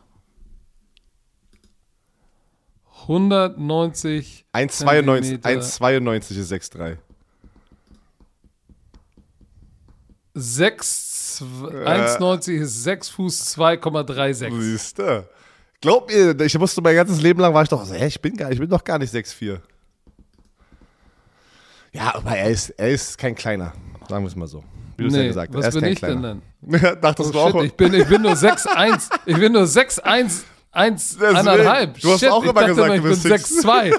190 1,92 Zentimeter. 1,92 ist 6,3. 6, 1,90 ist 6 Fuß 2,36. Siehst du? Glaub mir, ich musste mein ganzes Leben lang, war ich doch so, hä, ich bin, gar, ich bin doch gar nicht 6,4. Ja, aber er ist, er ist kein kleiner, sagen wir es mal so. Wie du es ja Nee, gesagt hast. was bin ich denn kleiner. dann? Dachtest Oh, du auch? shit, ich bin, ich bin nur 6,1. Ich bin nur 6,1. 1, Deswegen. anderthalb. Du hast Shit, auch ich immer gesagt, immer, du bin bist 6,2.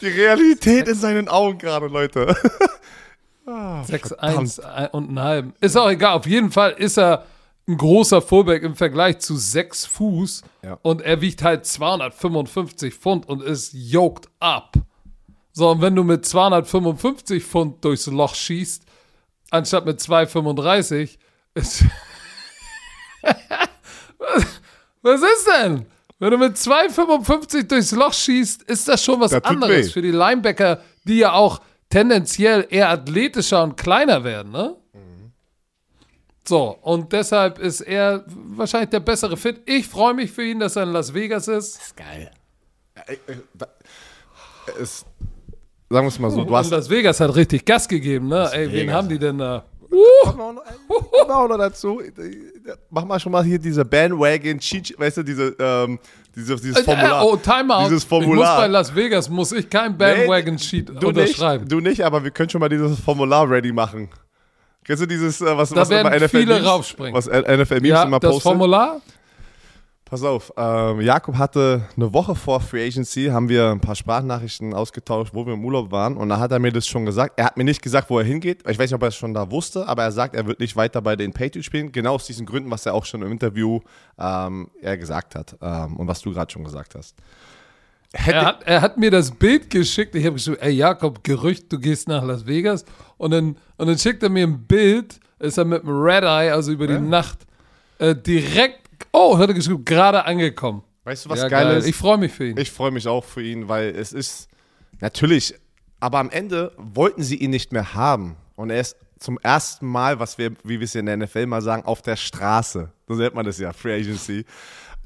Die Realität in seinen Augen gerade, Leute. 6,1 ein- und einen halben. Ist auch egal. Auf jeden Fall ist er ein großer Fullback im Vergleich zu 6 Fuß. Ja. Und er wiegt halt 255 Pfund und ist yoked up. So, und wenn du mit 255 Pfund durchs Loch schießt, anstatt mit 235, ist. was, was ist denn? Wenn du mit 2,55 durchs Loch schießt, ist das schon was Das anderes weh. für die Linebacker, die ja auch tendenziell eher athletischer und kleiner werden, ne? So, und deshalb ist er wahrscheinlich der bessere Fit. Ich freue mich für ihn, dass er in Las Vegas ist. ist geil. Es, sagen wir es mal so, du und hast. Las Vegas hat richtig Gas gegeben, ne? Ey, wen Vegas. haben die denn da? Noch- kommen wir auch noch dazu. Mach mal schon mal hier diese Bandwagon, Cheat, weißt du, diese, ähm, diese, dieses Formular. Äh, oh, Timeout. Dieses Ich muss Formular. bei Las Vegas, muss ich kein Bandwagon-Sheet du unterschreiben. Nicht, du nicht, aber wir können schon mal dieses Formular ready machen. Kennst du dieses, äh, was, Da was werden immer NFL viele Memes, raufspringen. Was NFL Memes ja, immer das postet? Formular? Pass auf, ähm, Jakob hatte eine Woche vor Free Agency, haben wir ein paar Sprachnachrichten ausgetauscht, wo wir im Urlaub waren und da hat er mir das schon gesagt. Er hat mir nicht gesagt, wo er hingeht. Ich weiß nicht, ob er es schon da wusste, aber er sagt, er wird nicht weiter bei den Patriots spielen. Genau aus diesen Gründen, was er auch schon im Interview ähm, er gesagt hat ähm, und was du gerade schon gesagt hast. Er hat, er hat mir das Bild geschickt. Ich habe geschrieben, ey Jakob, Gerücht, du gehst nach Las Vegas. Und dann, und dann schickt er mir ein Bild, ist er mit dem Red Eye, also über die Nacht, äh, direkt, oh, hat er geschrieben, gerade angekommen. weißt du, was ja, geil, ist? Ich freue mich für ihn. Ich freue mich auch für ihn, weil es ist natürlich, aber am Ende wollten sie ihn nicht mehr haben. Und er ist zum ersten Mal, was wir, wie wir es in der NFL mal sagen, auf der Straße. So nennt man das ja, Free Agency.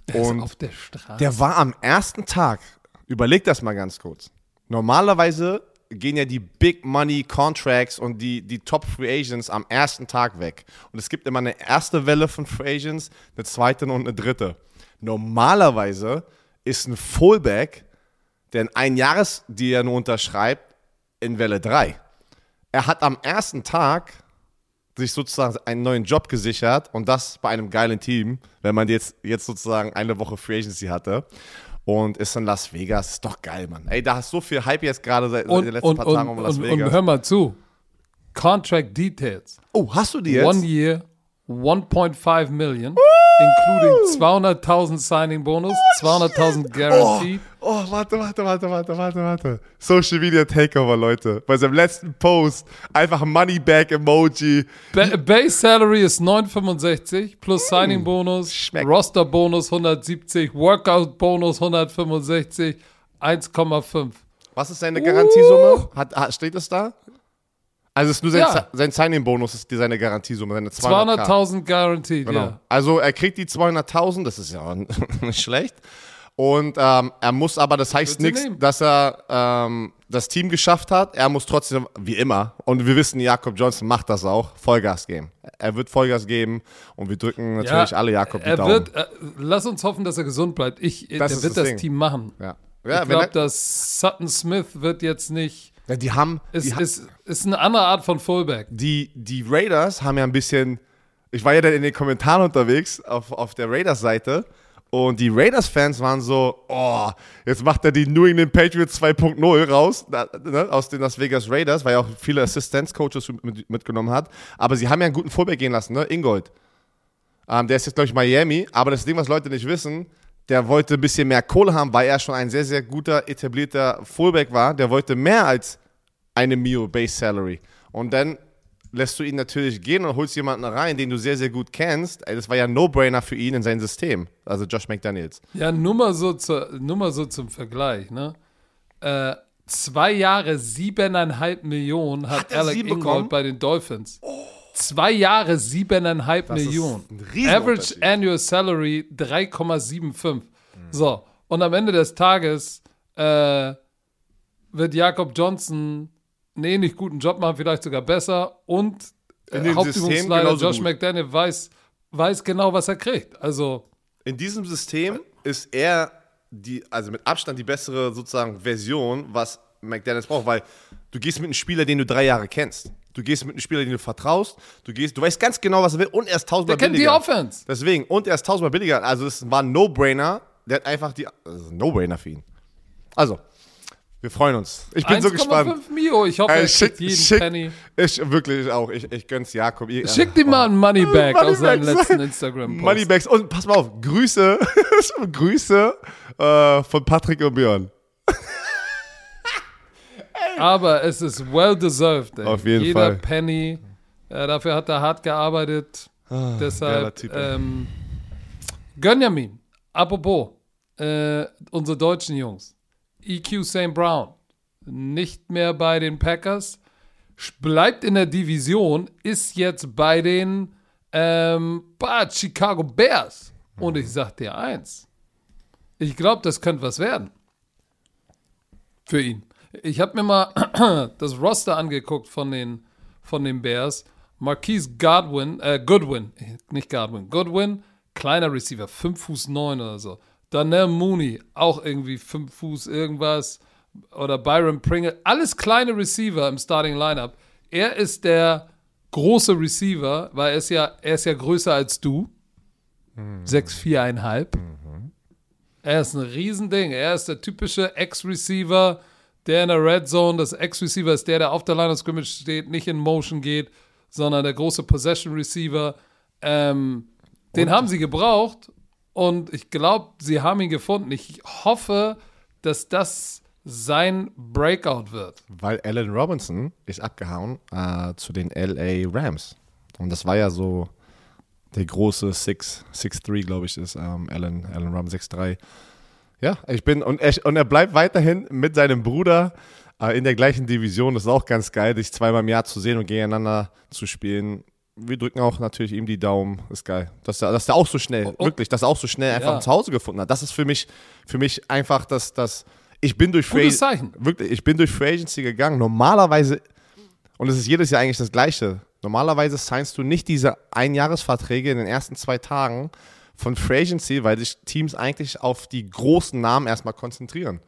Ist Und auf der Straße. der war am ersten Tag, überleg das mal ganz kurz. Normalerweise gehen ja die Big Money Contracts und die, die Top Free Agents am ersten Tag weg. Und es gibt immer eine erste Welle von Free Agents, eine zweite und eine dritte. Normalerweise ist ein Fullback, der ein Jahresdeal nur unterschreibt, in Welle 3. Er hat am ersten Tag sich sozusagen einen neuen Job gesichert und das bei einem geilen Team, wenn man jetzt, jetzt sozusagen eine Woche Free Agency hatte und ist in Las Vegas. Ist doch geil, Mann. Ey, da hast so viel Hype jetzt gerade seit, und, den letzten und, paar und, Tagen um Las und, Vegas. und hör mal zu. Contract Details. oh, hast du die jetzt? One year, 1.5 million, including 200.000 Signing Bonus, 200.000 guaranteed. Oh, warte, warte, warte, warte, warte, warte. Social Media Takeover, Leute. Bei seinem letzten Post einfach Moneyback-Emoji. Ba Base Salary ist 965 plus Signing Bonus, Mm. schmeckt. Roster Bonus 170, Workout Bonus 165, 1,5. Was ist seine Garantiesumme? Hat, steht es da? Also es ist nur sein, Ja. Sein Signing-Bonus ist die, seine Garantiesumme, seine 200.000. 200.000 guaranteed, Genau. ja. Also er kriegt die 200.000, das ist ja nicht schlecht. Und ähm, er muss aber, das heißt nichts, dass er ähm, das Team geschafft hat. Er muss trotzdem, wie immer, und wir wissen, Jakob Johnson macht das auch, Vollgas geben. Er wird Vollgas geben und wir drücken natürlich alle Jakob die er Daumen. wird, äh, lass uns hoffen, dass er gesund bleibt. Ich, Das ist wird das das. Team machen. ja. Ja, ich glaube, er, dass Sutton Smith wird jetzt nicht. Ja, die haben, Ist, die, ist, ist eine andere Art von Fullback. die, die Raiders haben ja ein bisschen, ich war ja dann in den Kommentaren unterwegs auf, auf der Raiders-Seite und die Raiders-Fans waren so, oh, jetzt macht er die New England Patriots 2.0 raus, ne, aus den Las Vegas Raiders, weil er auch viele Assistenzcoaches mit, mitgenommen hat, aber sie haben ja einen guten Fullback gehen lassen, ne, Ingold. Ähm, der ist jetzt, glaube ich, Miami, aber das Ding, was Leute nicht wissen, der wollte ein bisschen mehr Kohle haben, weil er schon ein sehr, sehr guter, etablierter Fullback war. Der wollte mehr als eine Mio Base Salary. Und dann lässt du ihn natürlich gehen und holst jemanden rein, den du sehr, sehr gut kennst. Das war ja ein No-Brainer für ihn in sein System. Also Josh McDaniels. Ja, nur mal so, zur, nur mal so zum Vergleich. Ne? Äh, zwei Jahre siebeneinhalb Millionen hat, Hat er Alec Ingold bekommen? bei den Dolphins. Zwei Jahre siebeneinhalb Das ist Millionen. Average Annual Salary 3,75. So, und am Ende des Tages äh, wird Jakob Johnson einen ähnlich guten Job machen, vielleicht sogar besser. Und In äh, Hauptübungsleiter Josh gut. McDaniel weiß, weiß genau, was er kriegt. Also, In diesem System ist er die, also mit Abstand die bessere sozusagen Version, was McDaniels braucht, weil du gehst mit einem Spieler, den du drei Jahre kennst. Du gehst mit einem Spieler, den du vertraust. Du gehst, du weißt ganz genau, was er will und er ist tausendmal der kennt die billiger. Offense. Deswegen, und er ist tausendmal billiger. Also es war ein No-Brainer. Der hat einfach die, also ein No-Brainer für ihn. Also, wir freuen uns. Ich bin so gespannt. 1,5 Mio. Ich hoffe, Ey, er schick, kriegt jeden schick, Penny. Ich, wirklich auch. Ich, ich gönn's Jakob. Ich, Schick ihm mal ein Moneyback aus seinen Moneybags. letzten Instagram-Post. Moneybags. Und pass mal auf, Grüße, Grüße äh, von Patrick und Björn. Aber es ist well deserved. Ey. Auf jeden Jeder Fall. Penny. Äh, dafür hat er hart gearbeitet. geiler Deshalb Typ, ähm, Gönjamin. Apropos, äh, unsere deutschen Jungs. EQ St. Brown. Nicht mehr bei den Packers. Bleibt in der Division. Ist jetzt bei den ähm, bah, Chicago Bears. Und ich sag dir eins. Ich glaube, das könnte was werden. Für ihn. Ich habe mir mal das Roster angeguckt von den, von den Bears. Marquise Godwin, äh, Goodwin, nicht Godwin, Goodwin, kleiner Receiver, 5 Fuß 9 oder so. Daniel Mooney, auch irgendwie 5 Fuß irgendwas. Oder Byron Pringle, alles kleine Receiver im Starting Lineup. Er ist der große Receiver, weil er ist ja, er ist ja größer als du. 6'4,5. Er ist ein Riesending. Er ist der typische Ex-Receiver, der in der Red Zone, das Ex-Receiver ist der, der auf der Line of Scrimmage steht, nicht in Motion geht, sondern der große Possession-Receiver. Ähm, den haben sie gebraucht und ich glaube, sie haben ihn gefunden. Ich hoffe, dass das sein Breakout wird. Weil Allen Robinson ist abgehauen äh, zu den LA Rams. Und das war ja so der große 6'3, glaube ich, ist ähm, Allen, Allen Robinson 6'3. Ja, ich bin, und er, und er bleibt weiterhin mit seinem Bruder äh, in der gleichen Division. Das ist auch ganz geil, sich zweimal im Jahr zu sehen und gegeneinander zu spielen. Wir drücken auch natürlich ihm die Daumen. Ist geil. Dass er, dass er auch so schnell, Oh. wirklich, dass er auch so schnell einfach Ja. ein Zuhause gefunden hat. Das ist für mich, für mich einfach das, das ich bin durch Free-. Wirklich, ich bin durch Free Agency gegangen. Normalerweise, und es ist jedes Jahr eigentlich das Gleiche, normalerweise signst du nicht diese Einjahresverträge in den ersten zwei Tagen von Free Agency, weil sich Teams eigentlich auf die großen Namen erstmal konzentrieren.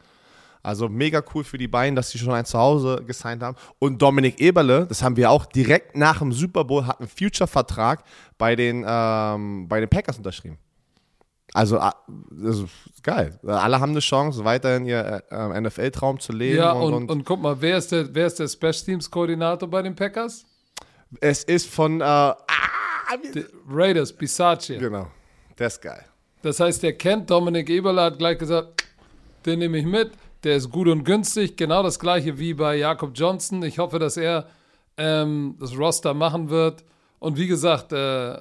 Also mega cool für die beiden, dass sie schon ein Zuhause gesigned haben. Und Dominik Eberle, das haben wir auch direkt nach dem Super Bowl, hat einen Future-Vertrag bei, den, ähm, bei den Packers unterschrieben. Also, ah, das ist geil. Alle haben eine Chance, weiterhin ihr äh, NFL-Traum zu leben. Ja, und, und, und, und guck mal, wer ist der, wer ist der Special Teams Koordinator bei den Packers? es ist von, äh, ah, Raiders, Bisaccia. genau, das ist geil. Das heißt, der kennt Dominik Eberle, hat gleich gesagt, den nehme ich mit, der ist gut und günstig, genau das gleiche wie bei Jakob Johnson. Ich hoffe, dass er ähm, das Roster machen wird. Und wie gesagt, äh,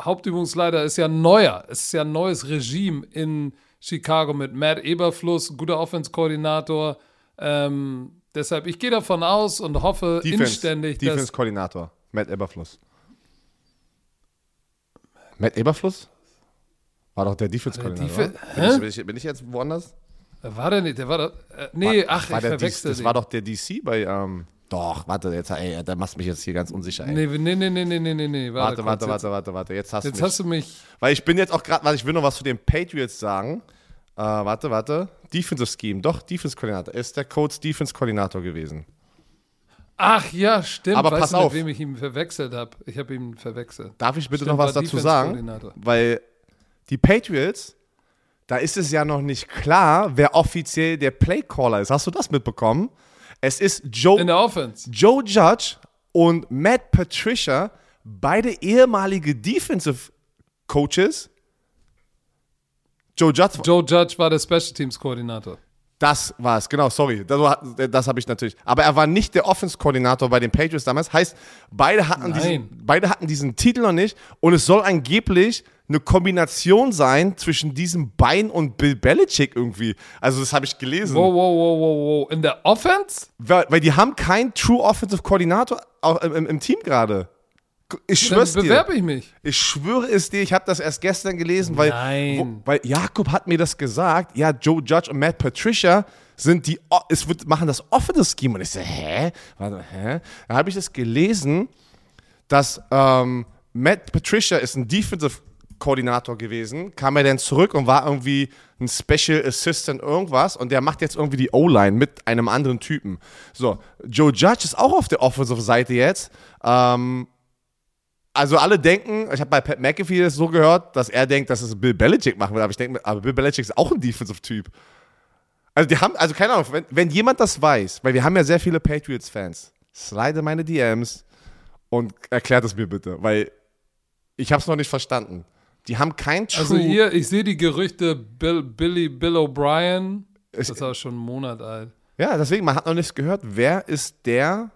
Hauptübungsleiter ist ja neuer. Es ist ja ein neues Regime in Chicago mit Matt Eberfluss, guter Offense-Koordinator. Ähm, deshalb, ich gehe davon aus und hoffe inständig, dass Defense-Koordinator, Matt Eberfluss. Matt Eberfluss? War doch der Defense-Koordinator. Defe- oder? bin, ich, bin, ich, bin ich jetzt woanders? War der nicht, der war doch, äh, nee, ach, war ich verwechsel Das den. war doch der DC bei, ähm, doch, warte, jetzt, ey, da machst du mich jetzt hier ganz unsicher, ey. Nee, nee, nee, nee, nee, nee, nee, nee. warte, warte, jetzt- warte, warte, warte, jetzt hast Jetzt du mich. hast du mich. Weil ich bin jetzt auch gerade, warte, ich will noch was zu den Patriots sagen. Äh, warte, warte. Defensive Scheme, doch, Defense-Koordinator. Er Ist der Coach Defense-Koordinator gewesen. Ach ja, stimmt. Aber weißt pass du, mit auf. wem ich ihn verwechselt habe? Ich habe ihn verwechselt. Darf ich bitte Stimmt, noch was war dazu sagen? Weil die Patriots, da ist es ja noch nicht klar, wer offiziell der Playcaller ist. Hast du das mitbekommen? Es ist In Joe, der Offense. Joe Judge und Matt Patricia, beide ehemalige Defensive Coaches. Joe Judge, Joe Judge war der Special Teams Koordinator. Das war es, genau, sorry. Das, das habe ich natürlich. Aber er war nicht der Offense-Koordinator bei den Patriots damals. Heißt, beide hatten, diesen, beide hatten diesen Titel noch nicht. Und es soll angeblich eine Kombination sein zwischen diesem Bein und Bill Belichick irgendwie. Also, das habe ich gelesen. Wow, wow, wow, wow, wow. In der Offense? Weil, weil die haben keinen True Offensive Koordinator im, im, im Team gerade. Ich Dann schwör's dir. bewerbe ich mich. Ich schwöre es dir, ich habe das erst gestern gelesen, weil, Nein. wo, weil Jakob hat mir das gesagt. Ja, Joe Judge und Matt Patricia sind die, es wird, machen das offene Scheme. Und ich so, hä? Warte, hä? Da habe ich das gelesen, dass ähm, Matt Patricia ist ein Defensive Koordinator gewesen, kam er dann zurück und war irgendwie ein Special Assistant irgendwas und der macht jetzt irgendwie die O-Line mit einem anderen Typen. So, Joe Judge ist auch auf der Offensive Seite jetzt. Ähm, also alle denken, ich habe bei Pat McAfee das so gehört, dass er denkt, dass es Bill Belichick machen wird, aber ich denke, mir, aber Bill Belichick ist auch ein Defensive-Typ. Also die haben, also keine Ahnung, wenn, wenn jemand das weiß, weil wir haben ja sehr viele Patriots-Fans, slide meine DMs und erklärt es mir bitte, weil ich habe es noch nicht verstanden. Die haben kein True... Also hier, ich sehe die Gerüchte, Bill, Billy, Bill O'Brien, das ist aber schon einen Monat alt. ja, deswegen, man hat noch nichts gehört, wer ist der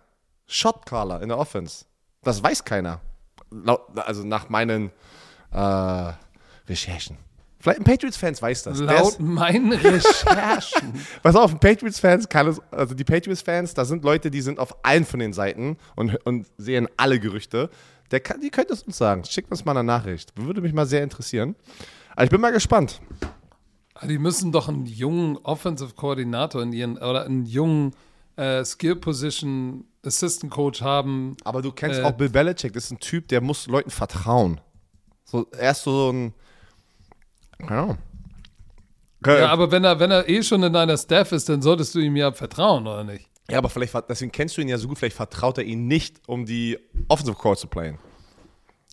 Shotcaller in der Offense? Das weiß keiner. Also nach meinen äh, Recherchen. Vielleicht ein Patriots-Fans weiß das. Laut meinen Recherchen. Pass auf, Patriots-Fans kann es, also die Patriots-Fans, da sind Leute, die sind auf allen von den Seiten und, und sehen alle Gerüchte. Der kann, die könnte es uns sagen. Schickt uns mal eine Nachricht. Würde mich mal sehr interessieren. Aber ich bin mal gespannt. die müssen doch einen jungen Offensive Koordinator in ihren, oder einen jungen äh, Skill Position Assistant Coach haben. Aber du kennst Äh. auch Bill Belichick. Das ist ein Typ, der muss Leuten vertrauen. So, er ist so ein. Ahnung. Ja, aber wenn er, wenn er eh schon in deiner Staff ist, dann solltest du ihm ja vertrauen, oder nicht? Ja, aber vielleicht, deswegen kennst du ihn ja so gut, vielleicht vertraut er ihn nicht, um die Offensive Calls zu playen.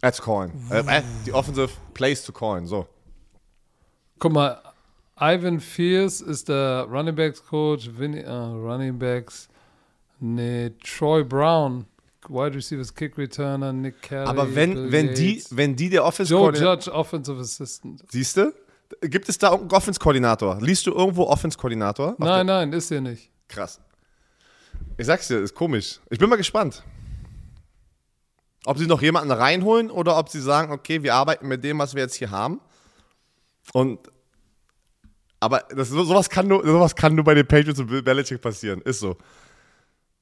Äh, zu callen. Äh, äh, die Offensive Plays zu callen, so. Guck mal, Ivan Fierce ist der Running Backs Coach, Vinny, äh, Running Backs, nee, Troy Brown, Wide Receivers Kick Returner, Nick Kelly. Aber wenn, Bill wenn, die, wenn die der Offense Joe Judge Offensive Assistant. Siehst du? Gibt es da einen Offense-Koordinator? Liest du irgendwo Offense-Koordinator? Nein, nein, ist hier nicht. Krass. Ich sag's dir, ist komisch. Ich bin mal gespannt. Ob sie noch jemanden reinholen oder ob sie sagen, okay, wir arbeiten mit dem, was wir jetzt hier haben. Und aber das, so- sowas, kann nur, sowas kann nur bei den Patriots und Bill Belichick passieren. Ist so.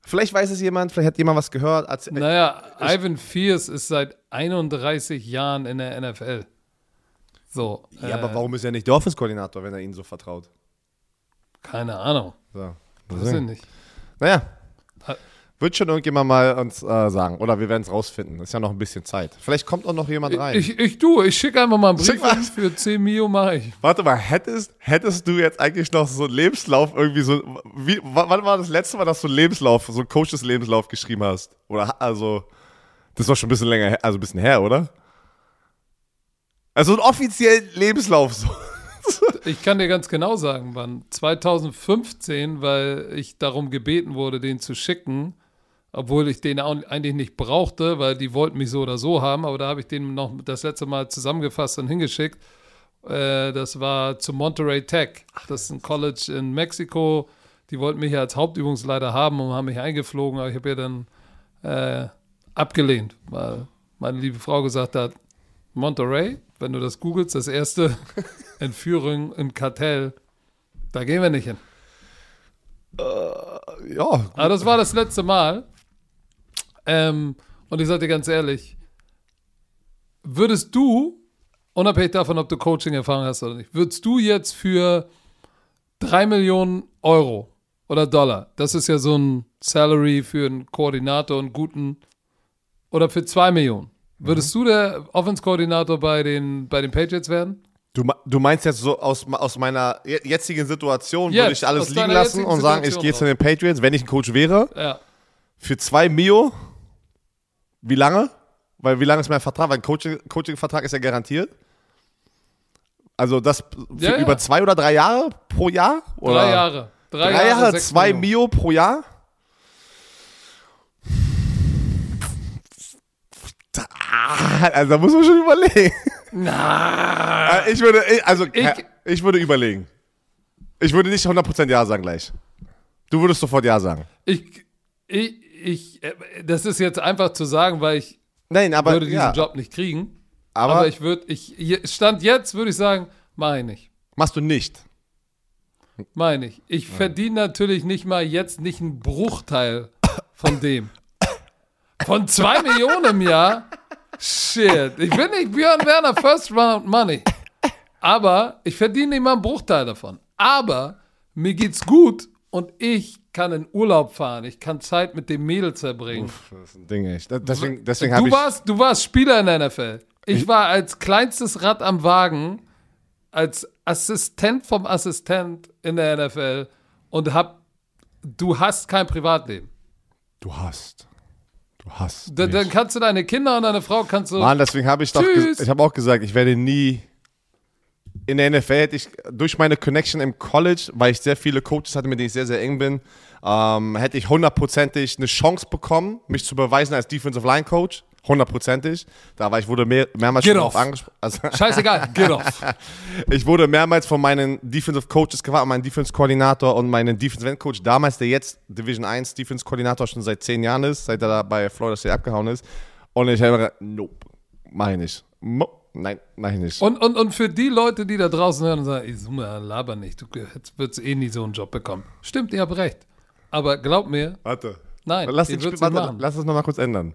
Vielleicht weiß es jemand, vielleicht hat jemand was gehört. Erzähl- Naja, Ivan Fierce ist seit 31 Jahren in der NFL. So. ja, äh, aber warum ist er nicht der Offense-Koordinator, wenn er ihnen so vertraut? Keine Ahnung. So. Weiß ich nicht. Naja. Wird schon irgendjemand mal uns äh, sagen. Oder wir werden es rausfinden. Ist ja noch ein bisschen Zeit. Vielleicht kommt auch noch jemand rein. Ich, ich du, ich schicke einfach mal einen Brief hin, für 10 Mio mache ich. Warte mal, hättest, hättest du jetzt eigentlich noch so einen Lebenslauf irgendwie so. Wie, wann war das letzte Mal, dass du einen Lebenslauf, so einen Coaches-Lebenslauf geschrieben hast? Oder also. Das doch schon ein bisschen länger her, also ein bisschen her, oder? Also einen offiziellen Lebenslauf so. Ich kann dir ganz genau sagen, wann. 2015, weil ich darum gebeten wurde, den zu schicken, obwohl ich den eigentlich nicht brauchte, weil die wollten mich so oder so haben, aber da habe ich den noch das letzte Mal zusammengefasst und hingeschickt. Äh, das war zu Monterey Tech. Das ist ein College in Mexiko. Die wollten mich ja als Hauptübungsleiter haben und haben mich eingeflogen, aber ich habe ja dann äh, abgelehnt, weil meine liebe Frau gesagt hat, Monterey, wenn du das googelst, das erste Entführung im Kartell, da gehen wir nicht hin. Ja, Aber das war das letzte Mal. Ähm, und ich sage dir ganz ehrlich, würdest du, unabhängig davon, ob du Coaching-Erfahrung hast oder nicht, würdest du jetzt für 3 Millionen Euro oder Dollar, das ist ja so ein Salary für einen Koordinator und guten, oder für 2 Millionen, würdest du der Offense-Koordinator bei den, bei den Patriots werden? Du, du meinst jetzt so aus, aus meiner je- jetzigen Situation Jetzt, würde ich alles liegen lassen und sagen, ich gehe zu den Patriots, wenn ich ein Coach wäre, Ja. für zwei Mio. Wie lange? Weil wie lange ist mein Vertrag? Weil ein Coaching- Coaching-Vertrag ist ja garantiert. Also das Ja, ja. über zwei oder drei Jahre pro Jahr? Oder Drei Jahre. Drei, Drei Jahre, sechs zwei Millionen. Mio pro Jahr? Ah, Also da muss man schon überlegen. Na, Äh, Ich würde, also ich, ich würde überlegen. Ich würde nicht 100% Ja sagen gleich. Du würdest sofort Ja sagen. Ich, ich, ich, äh, das ist jetzt einfach zu sagen, weil ich Nein, aber würde diesen ja, Job nicht kriegen. aber, Aber, ich würde, ich, Stand jetzt würde ich sagen, mach ich nicht. machst du nicht. Meine ich. Ich verdiene natürlich nicht mal jetzt nicht einen Bruchteil von dem. Von zwei Millionen im Jahr? Shit. Ich bin nicht Björn Werner First Round Money. Aber ich verdiene nicht mal einen Bruchteil davon. Aber mir geht's gut und ich kann in Urlaub fahren. Ich kann Zeit mit dem Mädel verbringen. Das ist ein Ding, echt. Deswegen, deswegen Du warst, du warst Spieler in der NFL. Ich war als kleinstes Rad am Wagen, als Assistent vom Assistent in der NFL und hab, du hast kein Privatleben. Du hast. Du hast. Da, dann kannst du deine Kinder und deine Frau kannst du. Mann, deswegen habe ich doch. Ich habe auch gesagt, ich werde nie. In der NFL hätte ich durch meine Connection im College, weil ich sehr viele Coaches hatte, mit denen ich sehr, sehr eng bin, ähm, hätte ich hundertprozentig eine Chance bekommen, mich zu beweisen als Defensive Line Coach. Hundertprozentig. Da war ich wurde mehr, mehrmals Get schon off. angesprochen. Also, Scheißegal, get off. ich wurde mehrmals von meinen Defensive Coaches gefragt, meinen Defense Koordinator und meinen Defensive End Coach damals, der jetzt Division 1 Defense Koordinator schon seit zehn Jahren ist, seit er da bei Florida State abgehauen ist. Und ich habe gesagt, nope, mach ich nicht. Nein, mach ich nicht. Und, und, und für die Leute, die da draußen hören und sagen, ich Summe, laber nicht, du jetzt würdest eh nie so einen Job bekommen. Stimmt, ihr habt recht. Aber glaub mir, Warte. Nein, lass, den Spiel, warte, machen. lass das nochmal kurz ändern.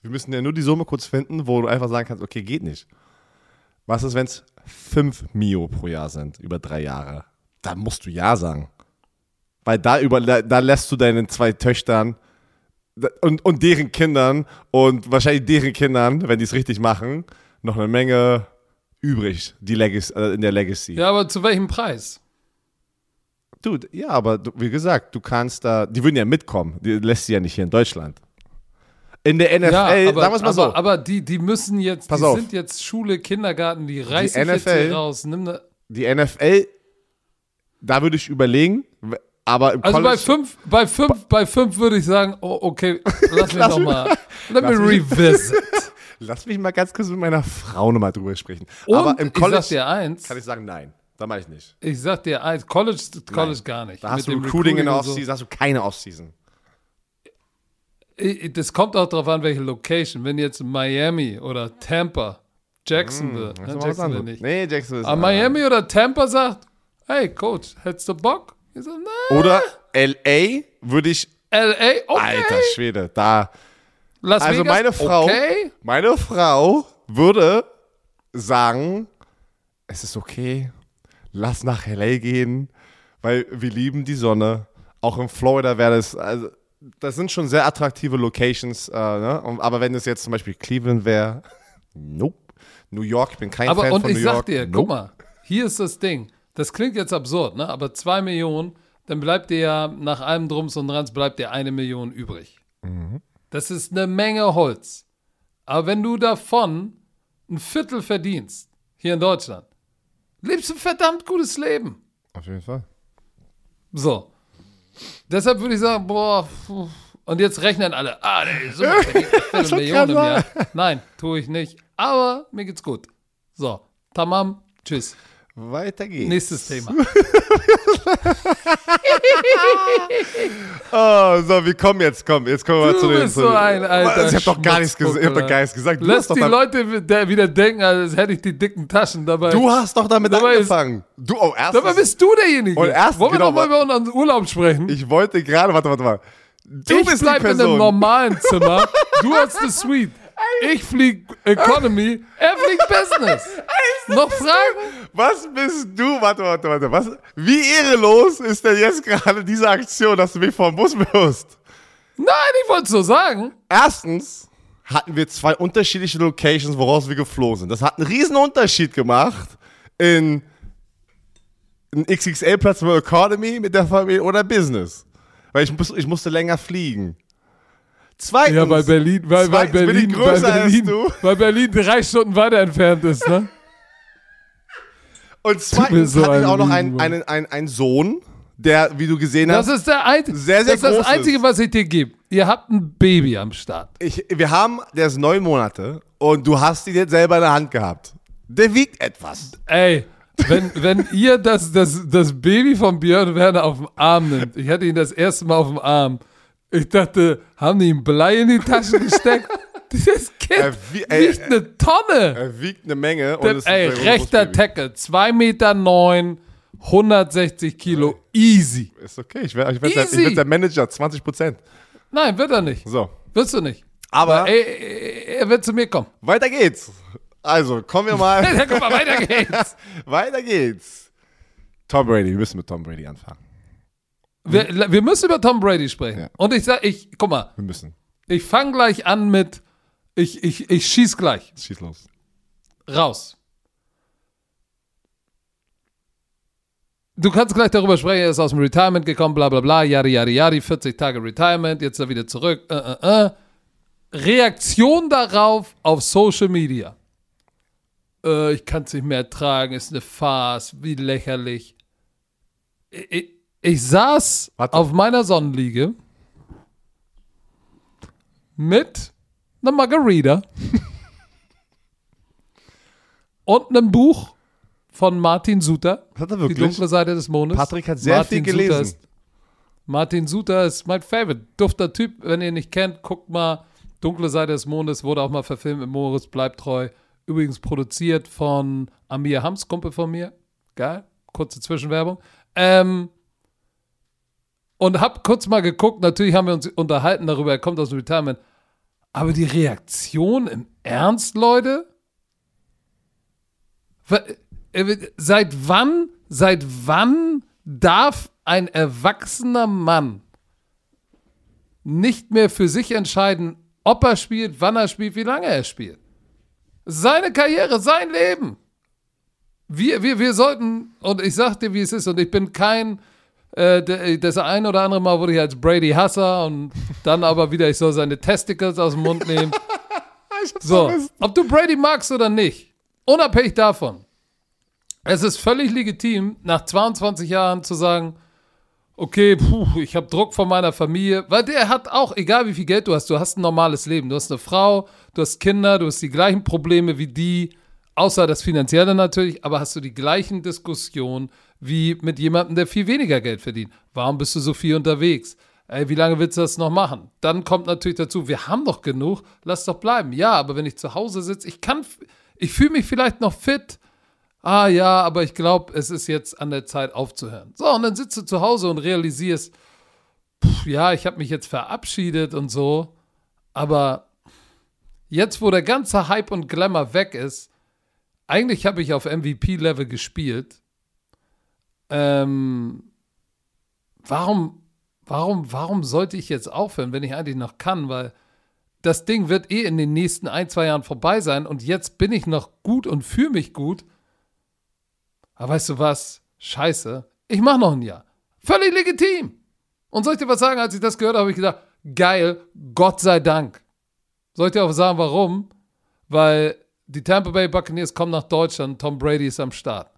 Wir müssen ja nur die Summe kurz finden, wo du einfach sagen kannst, okay, geht nicht. Was ist, wenn es 5 Mio pro Jahr sind, über drei Jahre? Da musst du Ja sagen. Weil da, über, da, da lässt du deinen zwei Töchtern und, und deren Kindern und wahrscheinlich deren Kindern, wenn die es richtig machen, noch eine Menge übrig die Legacy, äh, in der Legacy. ja, aber zu welchem Preis? Dude, ja, aber du, wie gesagt, du kannst da, die würden ja mitkommen. Die lässt sie ja nicht hier in Deutschland. In der NFL, Ja, aber, sagen wir es mal aber, so. aber die, die müssen jetzt, Pass die auf. sind jetzt Schule, Kindergarten, die reißen NFL jetzt hier raus. Ne, die NFL, da würde ich überlegen, aber im also bei College, fünf, bei fünf, bei fünf würde ich sagen, oh, okay, lass mich Lass noch mich- mal, let me revisit. lass mich mal ganz kurz mit meiner Frau nochmal drüber sprechen. Und aber im ich College dir eins, kann ich sagen, nein, da mache ich nicht. ich sag dir eins, College, College gar nicht. Da hast Mit du dem Recruiting in der und so. Offseason, hast du keine Offseason. Ich- Das kommt auch darauf an, welche Location. Wenn jetzt Miami oder Tampa, Jacksonville, Das ne, Jacksonville nicht. Nee, Jackson ist Aber Miami oder Tampa sagt, hey Coach, hättest du Bock? Ich so, nein. Oder LA würde ich, LA, okay. alter Schwede, da. Las Also Vegas, meine Frau, Okay. meine Frau würde sagen, es ist okay, lass nach LA gehen, weil wir lieben die Sonne. Auch in Florida wäre das, also das sind schon sehr attraktive Locations, äh, ne? Und- aber wenn es jetzt zum Beispiel Cleveland wäre, nope. New York, ich bin kein Aber Fan und von ich New sag York. dir, nope. guck mal, hier ist das Ding. Das klingt jetzt absurd, ne? Aber zwei Millionen, dann bleibt dir ja nach allem Drums und Drans bleibt dir eine Million übrig. Mhm. Das ist eine Menge Holz. Aber wenn du davon ein Viertel verdienst, hier in Deutschland, lebst du ein verdammt gutes Leben. Auf jeden Fall. So. Deshalb würde ich sagen, boah, und jetzt rechnen alle, ah, der ist eine Viertelmillion im Jahr. Nein, tue ich nicht. Aber mir geht's gut. So, tamam, tschüss. Weiter geht's. Nächstes Thema. Oh, so, wir kommen jetzt, komm, jetzt kommen wir Du zu den. bist zu so ein alter Ich hab doch gar nichts gesagt. Ich hab doch gar nichts gesagt. Du Lass die Leute wieder denken, als hätte ich die dicken Taschen dabei. Du hast doch damit Dabei ist- angefangen. du, oh, erst. Dabei bist du derjenige. Und erst- Wollen wir genau, noch mal über unseren Urlaub sprechen? ich wollte gerade, warte, warte, warte. Du ich bist bleib in einem normalen Zimmer. Du hast eine Suite. Ich flieg Economy. Er fliegt Business. noch Fragen? Was bist du? Warte, warte, warte. Was, wie ehrelos ist denn jetzt gerade diese Aktion, dass du mich vom Bus wirst? Nein, ich wollte es so sagen. Erstens hatten wir zwei unterschiedliche Locations, woraus wir geflogen sind. Das hat einen riesen Unterschied gemacht in ein XXL-Platz mit Economy mit der Familie oder Business. Weil ich, muss, ich musste länger fliegen. Zweitens, Ja, weil Berlin, weil, weil Berlin, als Berlin, weil Berlin drei Stunden weiter entfernt ist, ne? Und zweitens so hatte ich ein auch noch einen, einen, einen, einen Sohn, der, wie du gesehen Das hast, ist der einzige, Sehr, sehr das, ist das Einzige, was ich dir gebe. Ihr habt ein Baby am Start. ich, wir haben, der ist neun Monate und du hast ihn jetzt selber in der Hand gehabt. Der wiegt etwas. Ey, wenn, wenn ihr das, das, das Baby von Björn Werner auf dem Arm nimmt, ich hatte ihn das erste Mal auf dem Arm, ich dachte, haben die ihm Blei in die Tasche gesteckt? Dieses Kind Er wie- ey, wiegt eine Tonne. Er wiegt eine Menge. Und Das, ist ey, rechter. Tackle, 2 Meter 9, 160 Kilo, easy. Ist okay, ich werde ich werd der, ich werd der Manager, 20 Prozent. Nein, wird er nicht. So, Wirst du nicht. aber Ey, ey, er wird zu mir kommen. weiter geht's. Also, kommen wir mal. Ja, guck mal, weiter geht's. weiter geht's. Tom Brady, wir müssen mit Tom Brady anfangen. Wir, wir müssen über Tom Brady sprechen. Ja. Und ich sag, ich, guck mal, Wir müssen. ich fange gleich an mit, ich, ich, ich schieß gleich. Schieß los. Raus. Du kannst gleich darüber sprechen, er ist aus dem Retirement gekommen, bla bla bla, yadi yadi yadi, 40 Tage Retirement, jetzt ist er wieder zurück. Äh, äh, äh. Reaktion darauf auf Social Media. Äh, ich kann es nicht mehr ertragen, ist eine Farce, wie lächerlich. Ich, ich, saß Warte. auf meiner Sonnenliege mit einer Margarita und einem Buch von Martin Suter, hat er Die wirklich. dunkle Seite des Mondes. Patrick hat sehr viel Suter gelesen. Ist, Martin Suter ist mein Favorite. Dufter Typ, wenn ihr ihn nicht kennt, guckt mal. Dunkle Seite des Mondes wurde auch mal verfilmt mit Moritz bleibt treu. Übrigens produziert von Amir Hams, Kumpel von mir. Geil. Kurze Zwischenwerbung. Ähm, und hab kurz mal geguckt. Natürlich haben wir uns unterhalten darüber, er kommt aus dem Retirement. Aber die Reaktion im Ernst, Leute? Äh, Seit wann, seit wann darf ein erwachsener Mann nicht mehr für sich entscheiden, ob er spielt, wann er spielt, wie lange er spielt? Seine Karriere, sein Leben. Wir, wir, wir sollten, und ich sag dir, wie es ist, und ich bin kein, äh, der- das ein oder andere Mal wurde ich als Brady Hasser und dann aber wieder, ich soll seine Testicles aus dem Mund nehmen. So, ob du Brady magst oder nicht, unabhängig davon, es ist völlig legitim, nach 22 Jahren zu sagen, okay, puh, ich habe Druck von meiner Familie, weil der hat auch, egal wie viel Geld du hast, du hast ein normales Leben, du hast eine Frau, du hast Kinder, du hast die gleichen Probleme wie die, außer das Finanzielle natürlich, aber hast du die gleichen Diskussionen wie mit jemandem, der viel weniger Geld verdient. Warum bist du so viel unterwegs? Ey, wie lange willst du das noch machen? Dann kommt natürlich dazu, wir haben doch genug, lass doch bleiben. Ja, aber wenn ich zu Hause sitze, ich kann, ich fühle mich vielleicht noch fit, ah ja, aber ich glaube, es ist jetzt an der Zeit aufzuhören. So, und dann sitzt du zu Hause und realisierst, pff, ja, ich habe mich jetzt verabschiedet und so, aber jetzt, wo der ganze Hype und Glamour weg ist, eigentlich habe ich auf MVP-Level gespielt. Ähm, warum, warum, warum sollte ich jetzt aufhören, wenn ich eigentlich noch kann? Weil das Ding wird eh in den nächsten ein, zwei Jahren vorbei sein und jetzt bin ich noch gut und fühle mich gut. Aber weißt du was? Scheiße. Ich mache noch ein Jahr. Völlig legitim. Und soll ich dir was sagen, als ich das gehört habe, habe ich gedacht, geil, Gott sei Dank. Soll ich dir auch sagen, warum? Weil die Tampa Bay Buccaneers kommen nach Deutschland, Tom Brady ist am Start.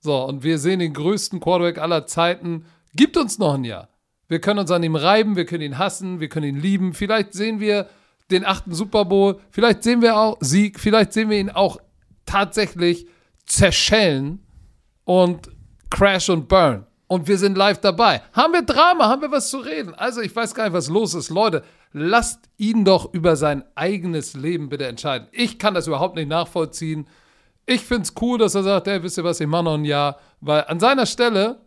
So, und wir sehen den größten Quarterback aller Zeiten. Gibt uns noch ein Jahr. Wir können uns an ihm reiben, wir können ihn hassen, wir können ihn lieben. Vielleicht sehen wir den achten Super Bowl, vielleicht sehen wir auch Sieg, vielleicht sehen wir ihn auch tatsächlich zerschellen und crash und burn. Und wir sind live dabei. Haben wir Drama, haben wir was zu reden? Also, ich weiß gar nicht, was los ist. Leute, lasst ihn doch über sein eigenes Leben bitte entscheiden. Ich kann das überhaupt nicht nachvollziehen. Ich finde es cool, dass er sagt, hey, wisst ihr was, ich mache noch ein Jahr. Weil an seiner Stelle,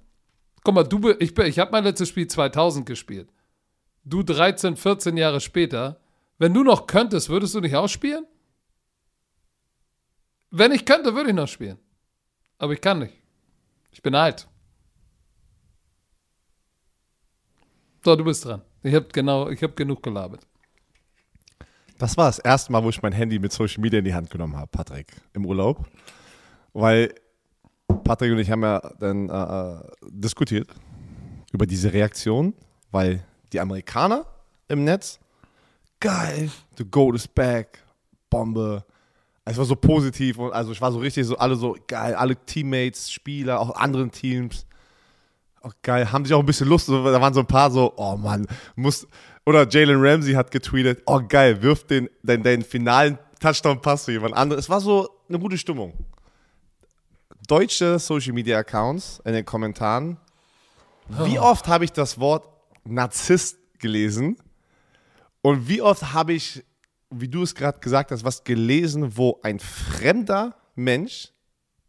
guck mal, du, ich, ich habe mein letztes Spiel 2000 gespielt. Du 13, 14 Jahre später. Wenn du noch könntest, würdest du nicht auch spielen? Wenn ich könnte, würde ich noch spielen. Aber ich kann nicht. Ich bin alt. So, du bist dran. Ich habe genau, ich genug gelabert. Das war das erste Mal, wo ich mein Handy mit Social Media in die Hand genommen habe, Patrick, im Urlaub. Weil Patrick und ich haben ja dann äh, äh, diskutiert über diese Reaktion, weil die Amerikaner im Netz, geil, the goat is back, Bombe. Es war so positiv und also ich war so richtig so, alle so geil, alle Teammates, Spieler, auch anderen Teams. Auch geil, haben sich auch ein bisschen Lust, da waren so ein paar so, oh Mann, muss, oder Jalen Ramsey hat getweetet, oh geil, wirf den, den, den finalen Touchdown-Pass zu jemand anderem. Es war so eine gute Stimmung. deutsche Social Media Accounts in den Kommentaren. Wie oft habe ich das Wort Narzisst gelesen? Und wie oft habe ich, wie du es gerade gesagt hast, was gelesen, wo ein fremder Mensch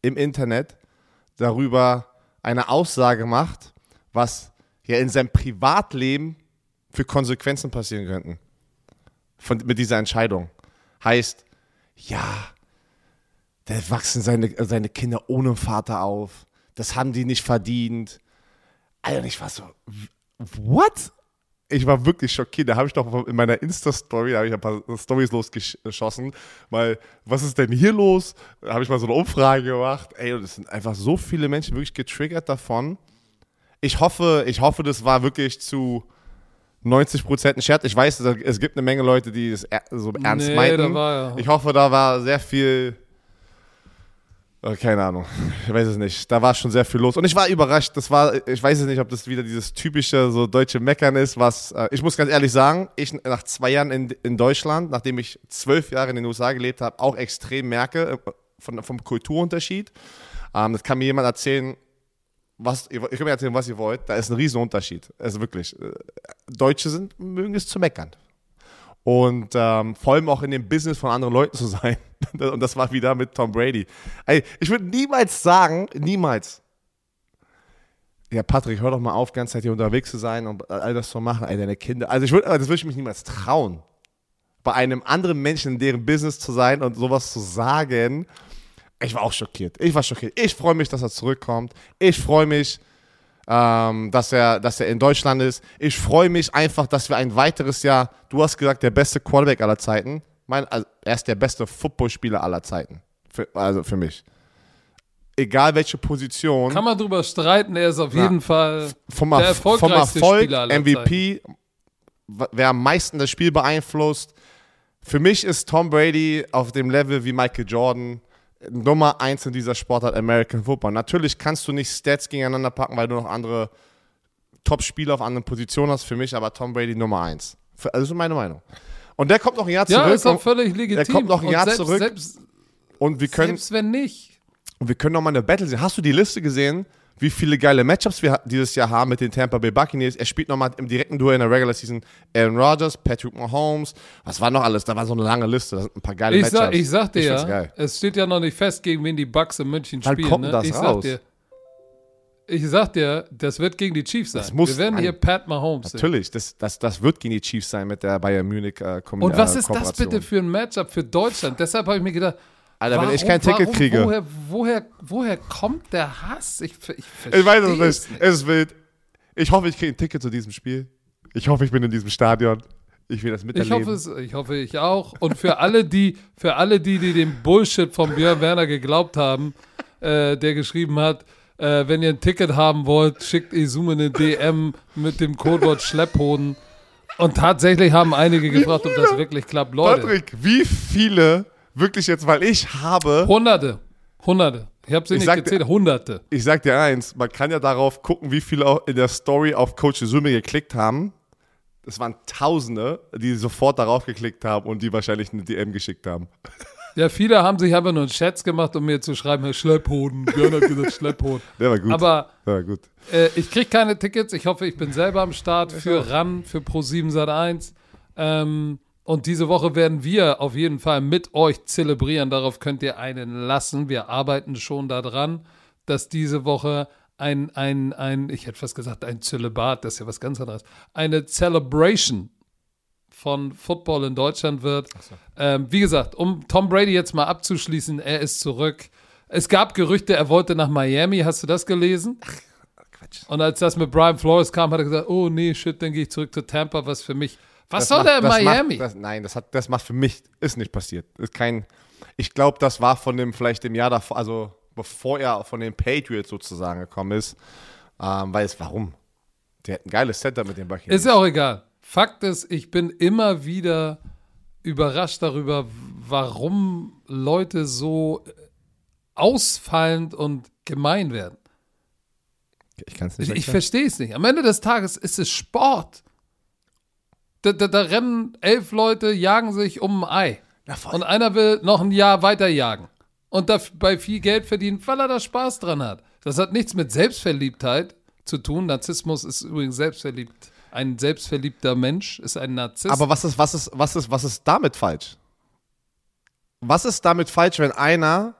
im Internet darüber eine Aussage macht, was ja in seinem Privatleben für Konsequenzen passieren könnten. Von, mit dieser Entscheidung. Heißt, ja, da wachsen seine, seine Kinder ohne Vater auf. Das haben die nicht verdient. Alter, ich war so, what? Ich war wirklich schockiert. Da habe ich doch in meiner Insta-Story, habe ich ein paar Stories losgeschossen. Mal, was ist denn hier los? Da habe ich mal so eine Umfrage gemacht. Ey, und es sind einfach so viele Menschen wirklich getriggert davon. Ich hoffe, ich hoffe, das war wirklich zu 90 Prozent ein Scherz. Ich weiß, es gibt eine Menge Leute, die es so ernst Nee, meinten. da war ja- Ich hoffe, da war sehr viel. Äh, Keine Ahnung, ich weiß es nicht. Da war schon sehr viel los. Und ich war überrascht. Das war, ich weiß es nicht, ob das wieder dieses typische so deutsche Meckern ist, was, äh, ich muss ganz ehrlich sagen, ich nach zwei Jahren in, in Deutschland, nachdem ich zwölf Jahre in den USA gelebt habe, auch extrem merke äh, von, vom Kulturunterschied. Ähm, das kann mir jemand erzählen, was, ihr, ihr mir erzählen, was ihr wollt. Da ist ein Riesenunterschied. Also wirklich. Deutsche sind, mögen es zu meckern. Und ähm, vor allem auch in dem Business von anderen Leuten zu sein. Und das war wieder mit Tom Brady. Ey, ich würde niemals sagen, niemals. Ja, Patrick, hör doch mal auf, ganze Zeit hier unterwegs zu sein und all das zu machen. Ey, deine Kinder. Also ich würde, das würde ich mich niemals trauen. Bei einem anderen Menschen in deren Business zu sein und sowas zu sagen. Ich war auch schockiert. Ich war schockiert. Ich freue mich, dass er zurückkommt. Ich freue mich, ähm, dass, er, dass er in Deutschland ist. Ich freue mich einfach, dass wir ein weiteres Jahr, du hast gesagt, der beste Quarterback aller Zeiten. Mein, also er ist der beste Footballspieler aller Zeiten. Für, also für mich. Egal welche Position. Kann man drüber streiten, er ist auf jeden Fall vom, der Erf- vom erfolgreichste Erfolg, Spieler aller MVP, w- wer am meisten das Spiel beeinflusst. Für mich ist Tom Brady auf dem Level wie Michael Jordan Nummer eins in dieser Sportart American Football. Natürlich kannst du nicht Stats gegeneinander packen, weil du noch andere Top-Spieler auf anderen Positionen hast. Für mich aber Tom Brady Nummer eins. Für, also meine Meinung. Und der kommt noch ein Jahr Ja, zurück ist auch völlig legitim. kommt noch ein Jahr selbst, zurück. Selbst, und wir können selbst wenn nicht. und wir können noch mal eine Battle sehen. Hast du die Liste gesehen, wie viele geile Matchups wir dieses Jahr haben mit den Tampa Bay Buccaneers? Er spielt noch mal im direkten Duell in der Regular Season Aaron Rodgers, Patrick Mahomes. Was war noch alles? Da war so eine lange Liste. Da sind ein paar geile Ich, Matchups. sag, ich sag dir find's ja, es steht ja noch nicht fest, gegen wen die Bucks in München Wann spielen. kommt ne? das ich raus? Sag dir, ich sag dir, das wird gegen die Chiefs sein. muss Wir werden hier Pat Mahomes. Natürlich, das, das, das wird gegen die Chiefs sein mit der Bayern Munich äh, Kom Und was äh, ist das bitte für ein Matchup für Deutschland? Deshalb habe ich mir gedacht, Alter, wenn warum, ich kein Ticket warum, kriege. Woher, woher, woher kommt der Hass? Ich, ich, Ich weiß es nicht. Es ist wild. Ich hoffe, ich kriege ein Ticket zu diesem Spiel. Ich hoffe, ich bin in diesem Stadion. Ich will das Ich miterleben. hoffe, es, ich hoffe, ich auch. Und für alle, die, für alle die, die dem Bullshit von Björn Werner geglaubt haben, äh, der geschrieben hat, äh, wenn ihr ein Ticket haben wollt, schickt Izume eine DM mit dem Codewort Schlepphoden. Und tatsächlich haben einige gefragt, ob das wirklich klappt. Leute, Patrick, wie viele, wirklich jetzt, weil ich habe, Hunderte, Hunderte. Ich habe sie Ich nicht sag gezählt, Hunderte. ich sag dir eins, man kann ja darauf gucken, wie viele auch in der Story auf Coach Summe geklickt haben. Es waren Tausende, die sofort darauf geklickt haben und die wahrscheinlich eine DM geschickt haben. Ja, viele haben sich einfach nur einen Scherz gemacht, um mir zu schreiben, Herr Schlepphoden. Björn hat gesagt Schlepphoden. Der war gut. Aber war gut. Äh, ich kriege keine Tickets. Ich hoffe, ich bin selber am Start für RAN, für Pro7 Sat1. Ähm, und diese Woche werden wir auf jeden Fall mit euch zelebrieren. Darauf könnt ihr einen lassen. Wir arbeiten schon daran, dass diese Woche ein, ein, ein, ich hätte fast gesagt, ein Zölibat, das ist ja was ganz anderes, eine Celebration von Football in Deutschland wird. Ähm, wie gesagt, um Tom Brady jetzt mal abzuschließen, er ist zurück. Es gab Gerüchte, er wollte nach Miami. Hast du das gelesen? Quatsch. Und als das mit Brian Flores kam, hat er gesagt, oh nee, shit, dann gehe ich zurück zu Tampa, was für mich. Was Das soll macht- der in Miami? Macht, das, nein, das, hat, das macht für mich, ist nicht passiert. Ist kein, ich glaube, das war von dem, vielleicht dem Jahr davor, also bevor er von den Patriots sozusagen gekommen ist. Ähm, weil es, warum? Der hat ein geiles Center mit den Buccaneers. ist ja auch egal. Fakt ist, ich bin immer wieder überrascht darüber, warum Leute so ausfallend und gemein werden. ich kann es Ich, nicht ich erklären. verstehe es nicht. Am Ende des Tages ist es Sport. Da, da, da rennen elf Leute, jagen sich um ein Ei. Ja. Und einer will noch ein Jahr weiter jagen. und dabei viel Geld verdient, weil er da Spaß dran hat. Das hat nichts mit Selbstverliebtheit zu tun. Narzissmus ist übrigens selbstverliebt. Ein selbstverliebter Mensch ist ein Narzisst. Aber was ist, was ist, was ist, was ist damit falsch? Was ist damit falsch, wenn einer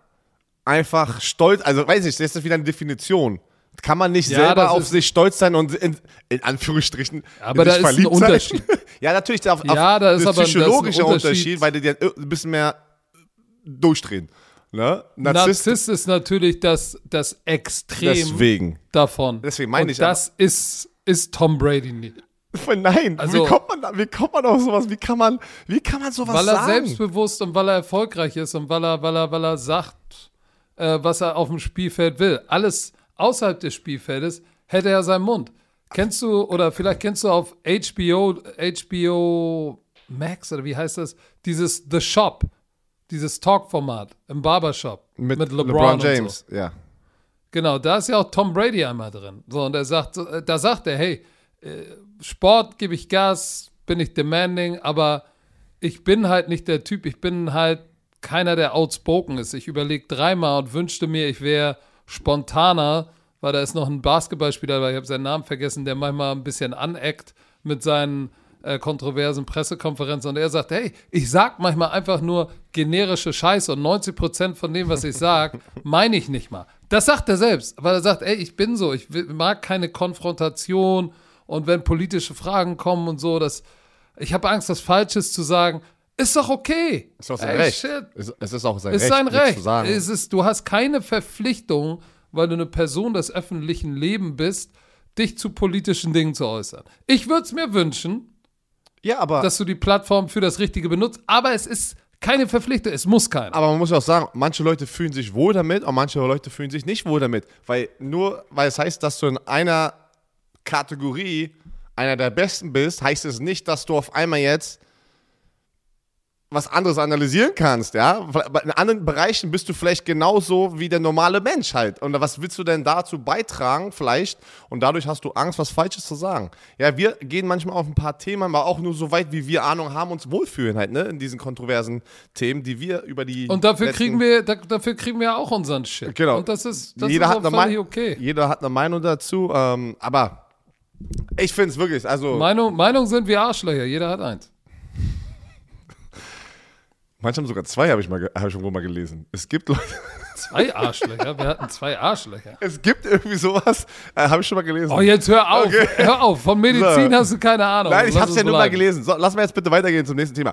einfach stolz, also weiß ich, das ist wieder eine Definition. Kann man nicht Ja, selber auf sich stolz sein und in, in Anführungsstrichen Aber in da ist ein verliebt sein? Unterschied. ja, natürlich, auf, auf, Ja, da ist das aber- ist ein psychologischer Unterschied, Unterschied. weil die dir ein bisschen mehr durchdrehen. Ne? Narzisst, Narzisst ist natürlich das, das Extrem deswegen. davon. Deswegen meine Und ich das ist, ist Tom Brady nicht. Nein, Also- wie, kommt man da, wie kommt man auf sowas? Wie kann man, wie kann man sowas weil er sagen? selbstbewusst und weil er erfolgreich ist und weil er, weil er, weil er sagt, äh, was er auf dem Spielfeld will. Alles außerhalb des Spielfeldes hätte er seinen Mund. Kennst du, oder vielleicht kennst du auf HBO, HBO Max, oder wie heißt das? Dieses The Shop, dieses Talk-Format im Barbershop mit, mit, LeBron, LeBron, und so. James, ja. Genau, da ist ja auch Tom Brady einmal drin. So, und er sagt, da sagt er, hey, äh, Sport gebe ich Gas, bin ich demanding, aber ich bin halt nicht der Typ, ich bin halt keiner, der outspoken ist. Ich überlege dreimal und wünschte mir, ich wäre spontaner, weil da ist noch ein Basketballspieler, aber ich habe seinen Namen vergessen, der manchmal ein bisschen aneckt mit seinen äh, kontroversen Pressekonferenzen und er sagt, hey, ich sag manchmal einfach nur generische Scheiße und 90% von dem, was ich sage, meine ich nicht mal. Das sagt er selbst, weil er sagt, ey, ich bin so, ich mag keine Konfrontation und wenn politische Fragen kommen und so, das, ich habe Angst, was Falsches zu sagen. Ist doch okay. Ist doch sein Ey, Recht. shit. Es, es ist auch sein Ist Recht, sein Recht. zu sagen. Es ist, du hast keine Verpflichtung, weil du eine Person des öffentlichen Lebens bist, dich zu politischen Dingen zu äußern. Ich würde es mir wünschen, ja, aber, dass du die Plattform für das Richtige benutzt, aber es ist keine Verpflichtung, es muss keiner. aber man muss auch sagen, manche Leute fühlen sich wohl damit und manche Leute fühlen sich nicht wohl damit. Weil nur weil es heißt, dass du in einer Kategorie einer der Besten bist, heißt es nicht, dass du auf einmal jetzt was anderes analysieren kannst, ja. In anderen Bereichen bist du vielleicht genauso wie der normale Mensch halt. Und was willst du denn dazu beitragen, vielleicht? Und dadurch hast du Angst, was Falsches zu sagen. Ja, wir gehen manchmal auf ein paar Themen, aber auch nur so weit, wie wir Ahnung haben, uns wohlfühlen halt, ne? In diesen kontroversen Themen, die wir über die. Und dafür kriegen wir, da, dafür kriegen wir auch unseren Shit. Genau. Und das ist, das jeder, ist hat auch eine okay. jeder hat eine Meinung dazu, ähm, aber ich finde es wirklich, also. Meinung, Meinung sind wir Arschlöcher, jeder hat eins. Manche haben sogar zwei, habe ich, mal hab ich irgendwo mal gelesen. Es gibt Leute, Zwei Arschlöcher, wir hatten zwei Arschlöcher. es gibt irgendwie sowas, äh, habe ich schon mal gelesen. Oh, jetzt hör auf, Okay. hör auf, von Medizin So. hast du keine Ahnung. Nein, ich habe es ja nur mal gelesen. So, lass mal jetzt bitte weitergehen zum nächsten Thema.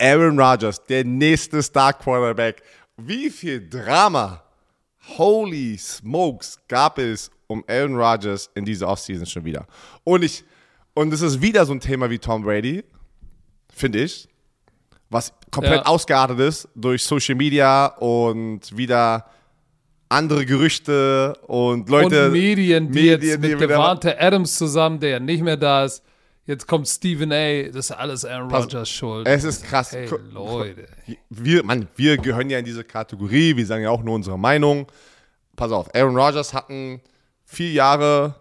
Aaron Rodgers, der nächste Star Quarterback. Wie viel Drama, holy smokes, gab es um Aaron Rodgers in dieser Offseason schon wieder. Und ich, und es ist wieder so ein Thema wie Tom Brady, finde ich, was komplett Ja. ausgeartet ist durch Social Media und wieder andere Gerüchte und Leute. und Medien, die Medien, jetzt die mit wieder- Devante Adams zusammen, der ja nicht mehr da ist. Jetzt kommt Stephen A. Das ist alles Aaron Rodgers Schuld. Es ist krass. hey, Leute. wir, Mann, wir gehören ja in diese Kategorie, wir sagen ja auch nur unsere Meinung. Pass auf, Aaron Rodgers hatten vier Jahre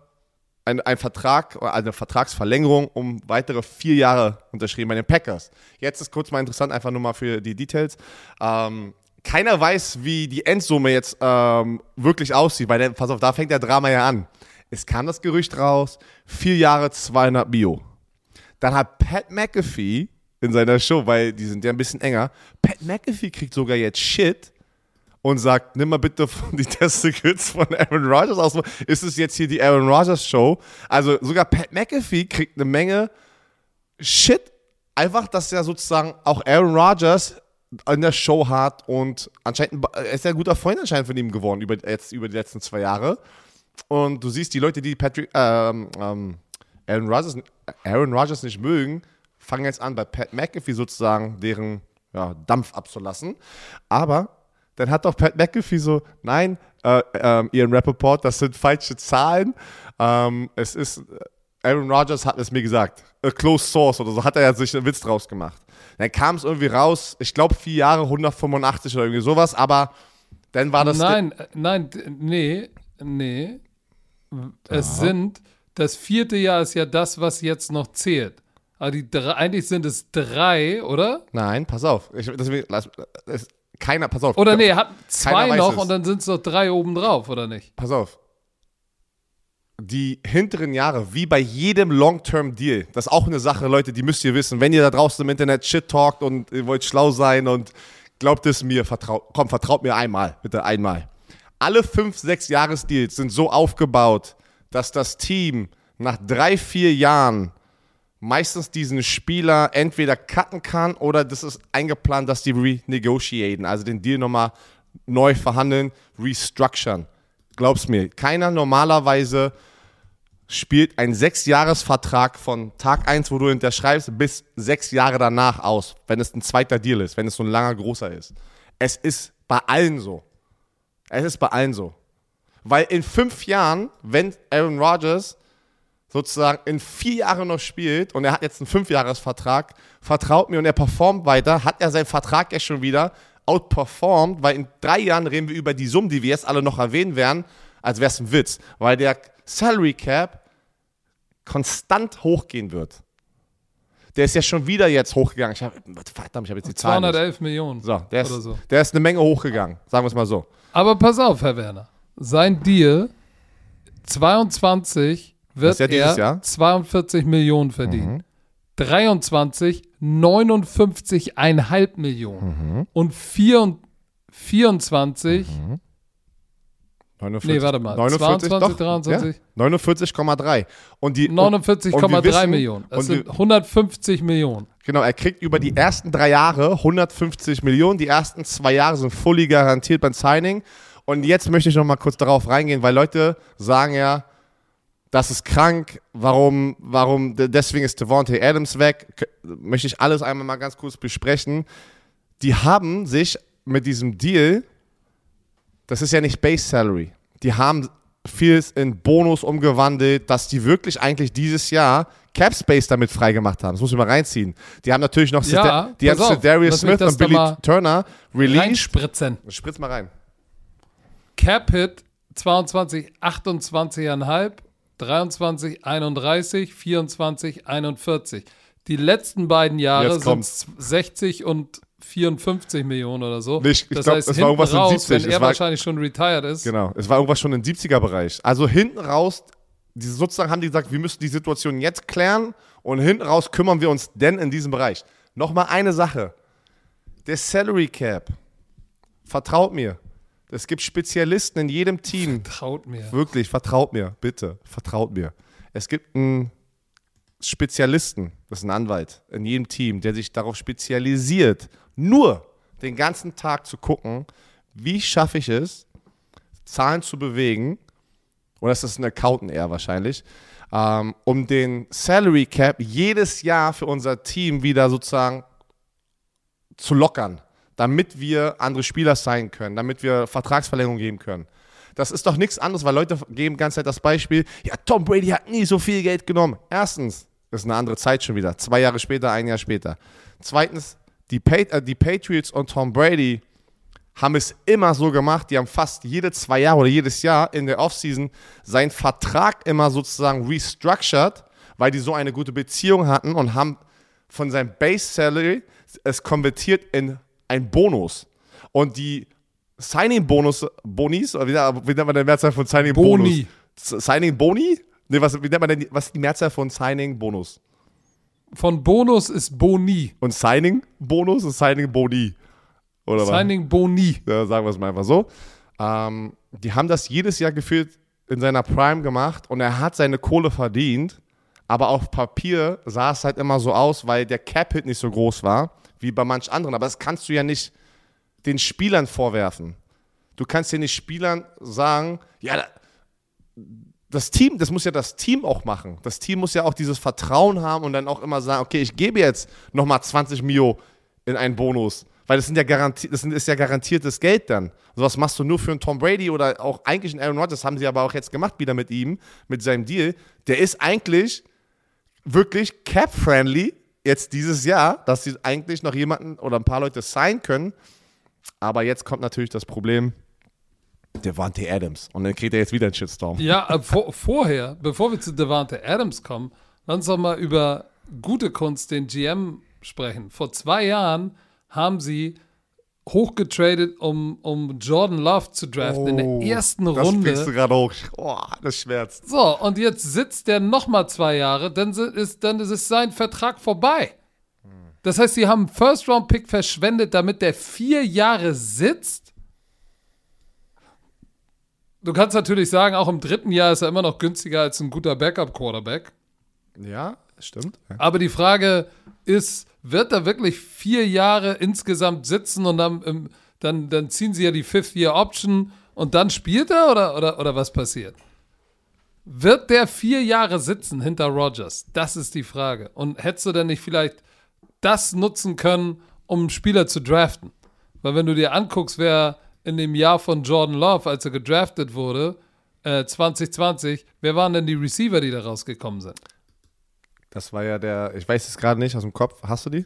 ein, ein Vertrag, eine Vertragsverlängerung um weitere vier Jahre unterschrieben bei den Packers. Jetzt ist kurz mal interessant, einfach nur mal für die Details. Ähm, keiner weiß, wie die Endsumme jetzt ähm, wirklich aussieht, weil, der, pass auf, da fängt der Drama ja an. Es kam das Gerücht raus, vier Jahre 200 Bio. Dann hat Pat McAfee in seiner Show, weil die sind ja ein bisschen enger, Pat McAfee kriegt sogar jetzt Shit und sagt, nimm mal bitte die Testicles von Aaron Rodgers aus. Ist es jetzt hier die Aaron Rodgers Show? Also sogar Pat McAfee kriegt eine Menge Shit. Einfach, dass er sozusagen auch Aaron Rodgers in der Show hat und anscheinend ist ja ein guter Freund anscheinend von ihm geworden über, jetzt über die letzten zwei Jahre. Und du siehst die Leute, die Patrick, ähm, ähm, Aaron, Rodgers, Aaron Rodgers nicht mögen, fangen jetzt an, bei Pat McAfee sozusagen deren ja, Dampf abzulassen. Aber dann hat doch Pat McAfee so, nein, äh, ähm, Ian Rappaport, das sind falsche Zahlen. Ähm, es ist, Aaron Rodgers hat es mir gesagt. A close source oder so, hat er ja sich einen Witz draus gemacht. Dann kam es irgendwie raus, ich glaube vier Jahre, 185 oder irgendwie sowas, aber dann war das. Nein, äh, nein, nee, nee. Es sind, das vierte Jahr ist ja das, was jetzt noch zählt. Aber die drei, eigentlich sind es drei, oder? Nein, pass auf. Ich, deswegen, lass, es, keiner, pass auf. Oder nee, hat zwei noch und dann sind es noch drei obendrauf, oder nicht? Pass auf. Die hinteren Jahre, wie bei jedem Long-Term-Deal, das ist auch eine Sache, Leute, die müsst ihr wissen. Wenn ihr da draußen im Internet Shit talkt und ihr wollt schlau sein und glaubt es mir, vertraut, komm, vertraut mir einmal, bitte einmal. Alle fünf, sechs Jahresdeals sind so aufgebaut, dass das Team nach drei, vier Jahren meistens diesen Spieler entweder cutten kann oder das ist eingeplant, dass die renegotiaten, also den Deal nochmal neu verhandeln, restructuren. Glaub's mir, keiner normalerweise spielt einen Sechsjahresvertrag von Tag 1, wo du unterschreibst, bis sechs Jahre danach aus, wenn es ein zweiter Deal ist, wenn es so ein langer, großer ist. Es ist bei allen so. Es ist bei allen so. Weil in fünf Jahren, wenn Aaron Rodgers sozusagen in vier Jahren noch spielt und er hat jetzt einen Fünfjahresvertrag, vertraut mir und er performt weiter, hat er seinen Vertrag ja schon wieder outperformed, weil in drei Jahren reden wir über die Summen, die wir jetzt alle noch erwähnen werden, als wäre es ein Witz, weil der Salary Cap konstant hochgehen wird. Der ist ja schon wieder jetzt hochgegangen. Ich hab, verdammt, ich habe jetzt die Zahlen. nicht. 211 Millionen. So, der ist, so. der ist eine Menge hochgegangen, sagen wir es mal so. Aber pass auf, Herr Werner. Sein Deal 22 wird ja er Jahr. Mhm. 42 Millionen verdienen. 23 59,5 Millionen. Mhm. Und 4, 24 49, Nee, warte mal. 49, 22, doch, 23. Ja, 49,3. Und die und- und wir 49,3 wissen- Millionen. Das sind wir, 150 Millionen. genau, er kriegt über die ersten drei Jahre 150 Millionen. Die ersten zwei Jahre sind fully garantiert beim Signing. Und jetzt möchte ich noch mal kurz darauf reingehen, weil Leute sagen ja, das ist krank, warum, warum, de- deswegen ist Devontae Adams weg. Möchte ich alles einmal mal ganz kurz besprechen. Die haben sich mit diesem Deal, das ist ja nicht Base Salary, die haben vieles in Bonus umgewandelt, dass die wirklich eigentlich dieses Jahr Cap Space damit freigemacht haben. Das muss ich mal reinziehen. Die haben natürlich noch Ja, die haben auf, Darius Smith und Billy Turner released. Reinspritzen. Spritz mal rein. Cap Hit 22, 28,5, 23, 31, 24, 41. Die letzten beiden Jahre sind kommt's. 60 und 54 Millionen oder so. Nicht, ich das glaub, heißt, es war irgendwas in raus, 70, wenn er war- wahrscheinlich schon retired ist. Genau, es war irgendwas schon im 70er-Bereich. Also hinten raus, die, sozusagen haben die gesagt, wir müssen die Situation jetzt klären und hinten raus kümmern wir uns denn in diesem Bereich. Nochmal eine Sache. Der Salary Cap, vertraut mir, es gibt Spezialisten in jedem Team. Traut mir. Wirklich, vertraut mir, bitte, vertraut mir. Es gibt einen Spezialisten, das ist ein Anwalt in jedem Team, der sich darauf spezialisiert, nur den ganzen Tag zu gucken, wie schaffe ich es, Zahlen zu bewegen, oder das ist ein Accountant eher wahrscheinlich, ähm, um den Salary Cap jedes Jahr für unser Team wieder sozusagen zu lockern, damit wir andere Spieler sein können, damit wir Vertragsverlängerung geben können. Das ist doch nichts anderes, weil Leute geben die ganze Zeit das Beispiel, ja, Tom Brady hat nie so viel Geld genommen. Erstens, das ist eine andere Zeit schon wieder. Zwei Jahre später, ein Jahr später. Zweitens, die, Pa- äh, die Patriots und Tom Brady haben es immer so gemacht, die haben fast jede zwei Jahre oder jedes Jahr in der Offseason seinen Vertrag immer sozusagen restructured, weil die so eine gute Beziehung hatten und haben von seinem Base Salary es konvertiert in ein Bonus. Und die Signing-Bonus, Bonis, oder wie, wie nennt man den Mehrzahl von Signing-Bonus? Signing-Boni? Nee, was, wie nennt man denn, was ist die Mehrzahl von Signing-Bonus? Von Bonus ist Boni. Und Signing-Bonus ist Signing-Boni. Oder was? Signing Boni. Ja, sagen wir es mal einfach so. Ähm, die haben das jedes Jahr gefühlt in seiner Prime gemacht und er hat seine Kohle verdient, aber auf Papier sah es halt immer so aus, weil der Cap-Hit nicht so groß war wie bei manch anderen. Aber das kannst du ja nicht den Spielern vorwerfen. Du kannst ja nicht Spielern sagen, ja, da- das Team, das muss ja das Team auch machen. Das Team muss ja auch dieses Vertrauen haben und dann auch immer sagen, okay, ich gebe jetzt nochmal 20 Mio in einen Bonus. Weil das, sind ja garanti das ist ja garantiertes Geld dann. Sowas machst du nur für einen Tom Brady oder auch eigentlich einen Aaron Rodgers, haben sie aber auch jetzt gemacht wieder mit ihm, mit seinem Deal. Der ist eigentlich wirklich cap-friendly jetzt dieses Jahr, dass sie eigentlich noch jemanden oder ein paar Leute sein können. Aber jetzt kommt natürlich das Problem, Devante Adams. Und dann kriegt er jetzt wieder einen Shitstorm. Ja, äh, vor, vorher, bevor wir zu Devante Adams kommen, lass uns doch mal über gute Kunst, den GM sprechen. Vor zwei Jahren haben sie hochgetradet, um, um Jordan Love zu draften in der ersten Oh, das Runde. kriegst du gerade hoch. Oh, das schmerzt. So, und jetzt sitzt der nochmal zwei Jahre, dann ist, dann ist sein Vertrag vorbei. Das heißt, sie haben einen First-Round-Pick verschwendet, damit der vier Jahre sitzt. Du kannst natürlich sagen, auch im dritten Jahr ist er immer noch günstiger als ein guter Backup-Quarterback. Ja, stimmt. Aber die Frage ist, wird er wirklich vier Jahre insgesamt sitzen und dann, ähm, dann, dann ziehen sie ja die Fifth-Year-Option und dann spielt er oder, oder, oder was passiert? Wird der vier Jahre sitzen hinter Rogers? Das ist die Frage. Und hättest du denn nicht vielleicht das nutzen können, um einen Spieler zu draften? Weil wenn du dir anguckst, wer in dem Jahr von Jordan Love, als er gedraftet wurde, äh, 2020, wer waren denn die Receiver, die da rausgekommen sind? Das war ja der, ich weiß es gerade nicht aus dem Kopf. Hast du die?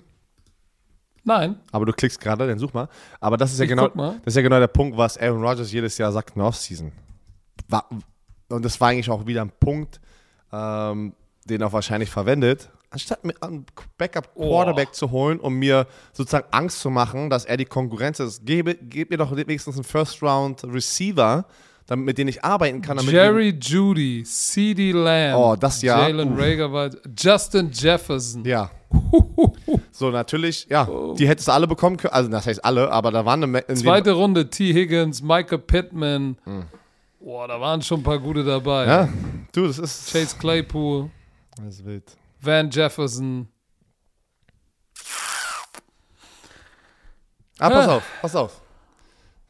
Nein, Aber du klickst gerade, dann such mal. Aber das ist ja Ich genau, das ist ja genau der Punkt, was Aaron Rodgers jedes Jahr sagt in der Offseason. Und das war eigentlich auch wieder ein Punkt, ähm, den er wahrscheinlich verwendet, anstatt mir einen Backup Quarterback zu holen, um mir sozusagen Angst zu machen, dass er die Konkurrenz ist. Gebe, gib mir doch wenigstens einen First Round Receiver, damit mit dem ich arbeiten kann. Damit Jerry Judy, CD Lamb, Oh, das ja. Jalen Uff. Rager, war- Justin Jefferson. Ja. so, natürlich, ja, die hättest du alle bekommen können. Also, das heißt alle, aber da waren eine Zweite Runde, T. Higgins, Micah Pittman. Boah, da waren schon ein paar gute dabei. Hm. Ja, du, das ist. Chase Claypool, Das ist wild. Van Jefferson. Ah, pass Ja. auf, pass auf.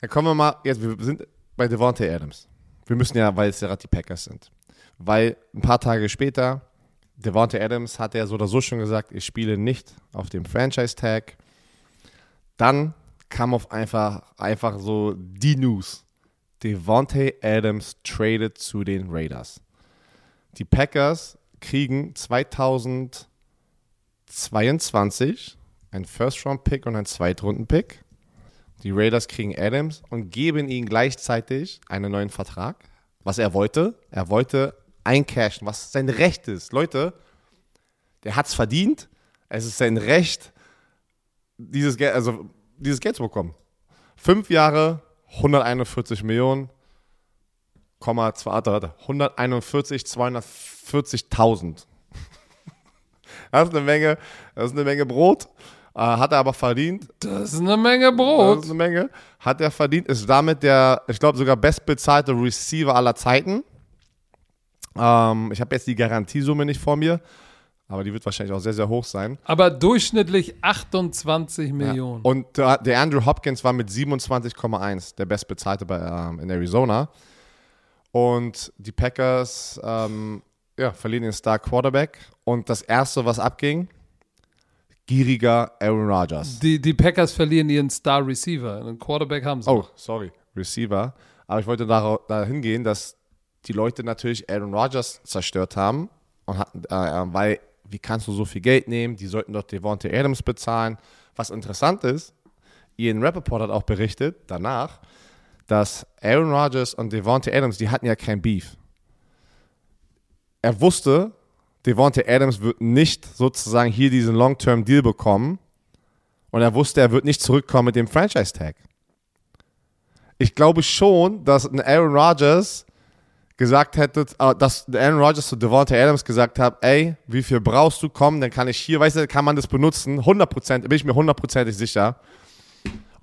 Dann kommen wir mal, jetzt, wir sind bei Devontae Adams. Wir müssen ja, weil es ja gerade die Packers sind. Weil ein paar Tage später, Devontae Adams hat ja so oder so schon gesagt, ich spiele nicht auf dem Franchise-Tag. Dann kam auf einfach, einfach so die News. Devontae Adams tradet zu den Raiders. Die Packers kriegen 2022 ein First-Round-Pick und ein Zweitrunden-Pick. Die Raiders kriegen Adams und geben ihm gleichzeitig einen neuen Vertrag. Was er wollte, er wollte eincashen, was sein Recht ist. Leute, der hat es verdient. Es ist sein Recht, dieses Geld, also dieses Geld zu bekommen. Fünf Jahre, 141 Millionen, Komma, zwei, warte, warte, 141, 240.000. Das ist eine Menge, das ist eine Menge Brot. Äh, hat er aber verdient. Das ist eine Menge Das Brot. ist eine Menge. Hat er verdient. Ist damit der, ich glaube, sogar bestbezahlte Receiver aller Zeiten. Ähm, ich habe jetzt die Garantiesumme nicht vor mir, aber die wird wahrscheinlich auch sehr, sehr hoch sein. Aber durchschnittlich 28 Millionen. Und der, der Andrew Hopkins war mit 27,1 der bestbezahlte bei, ähm, in Arizona. Und die Packers ähm, ja, verlieren den Star Quarterback. Und das Erste, was abging, gieriger Aaron Rodgers. Die, die Packers verlieren ihren Star Receiver. Einen Quarterback haben sie. Oh, sorry, Receiver. Aber ich wollte da- dahin gehen, dass die Leute natürlich Aaron Rodgers zerstört haben. Und hatten, äh, äh, weil, wie kannst du so viel Geld nehmen? Die sollten doch Devontae Adams bezahlen. Was interessant ist, Ian Rappaport hat auch berichtet danach, dass Aaron Rodgers und Devontae Adams, die hatten ja kein Beef. Er wusste, Devontae Adams wird nicht sozusagen hier diesen Long-Term-Deal bekommen. Und er wusste, er wird nicht zurückkommen mit dem Franchise-Tag. Ich glaube schon, dass ein Aaron Rodgers gesagt hätte, äh, dass Aaron Rodgers zu Devontae Adams gesagt hat, ey, wie viel brauchst du kommen, dann kann ich hier, weißt du, kann man das benutzen, 100%, bin ich mir hundertprozentig sicher.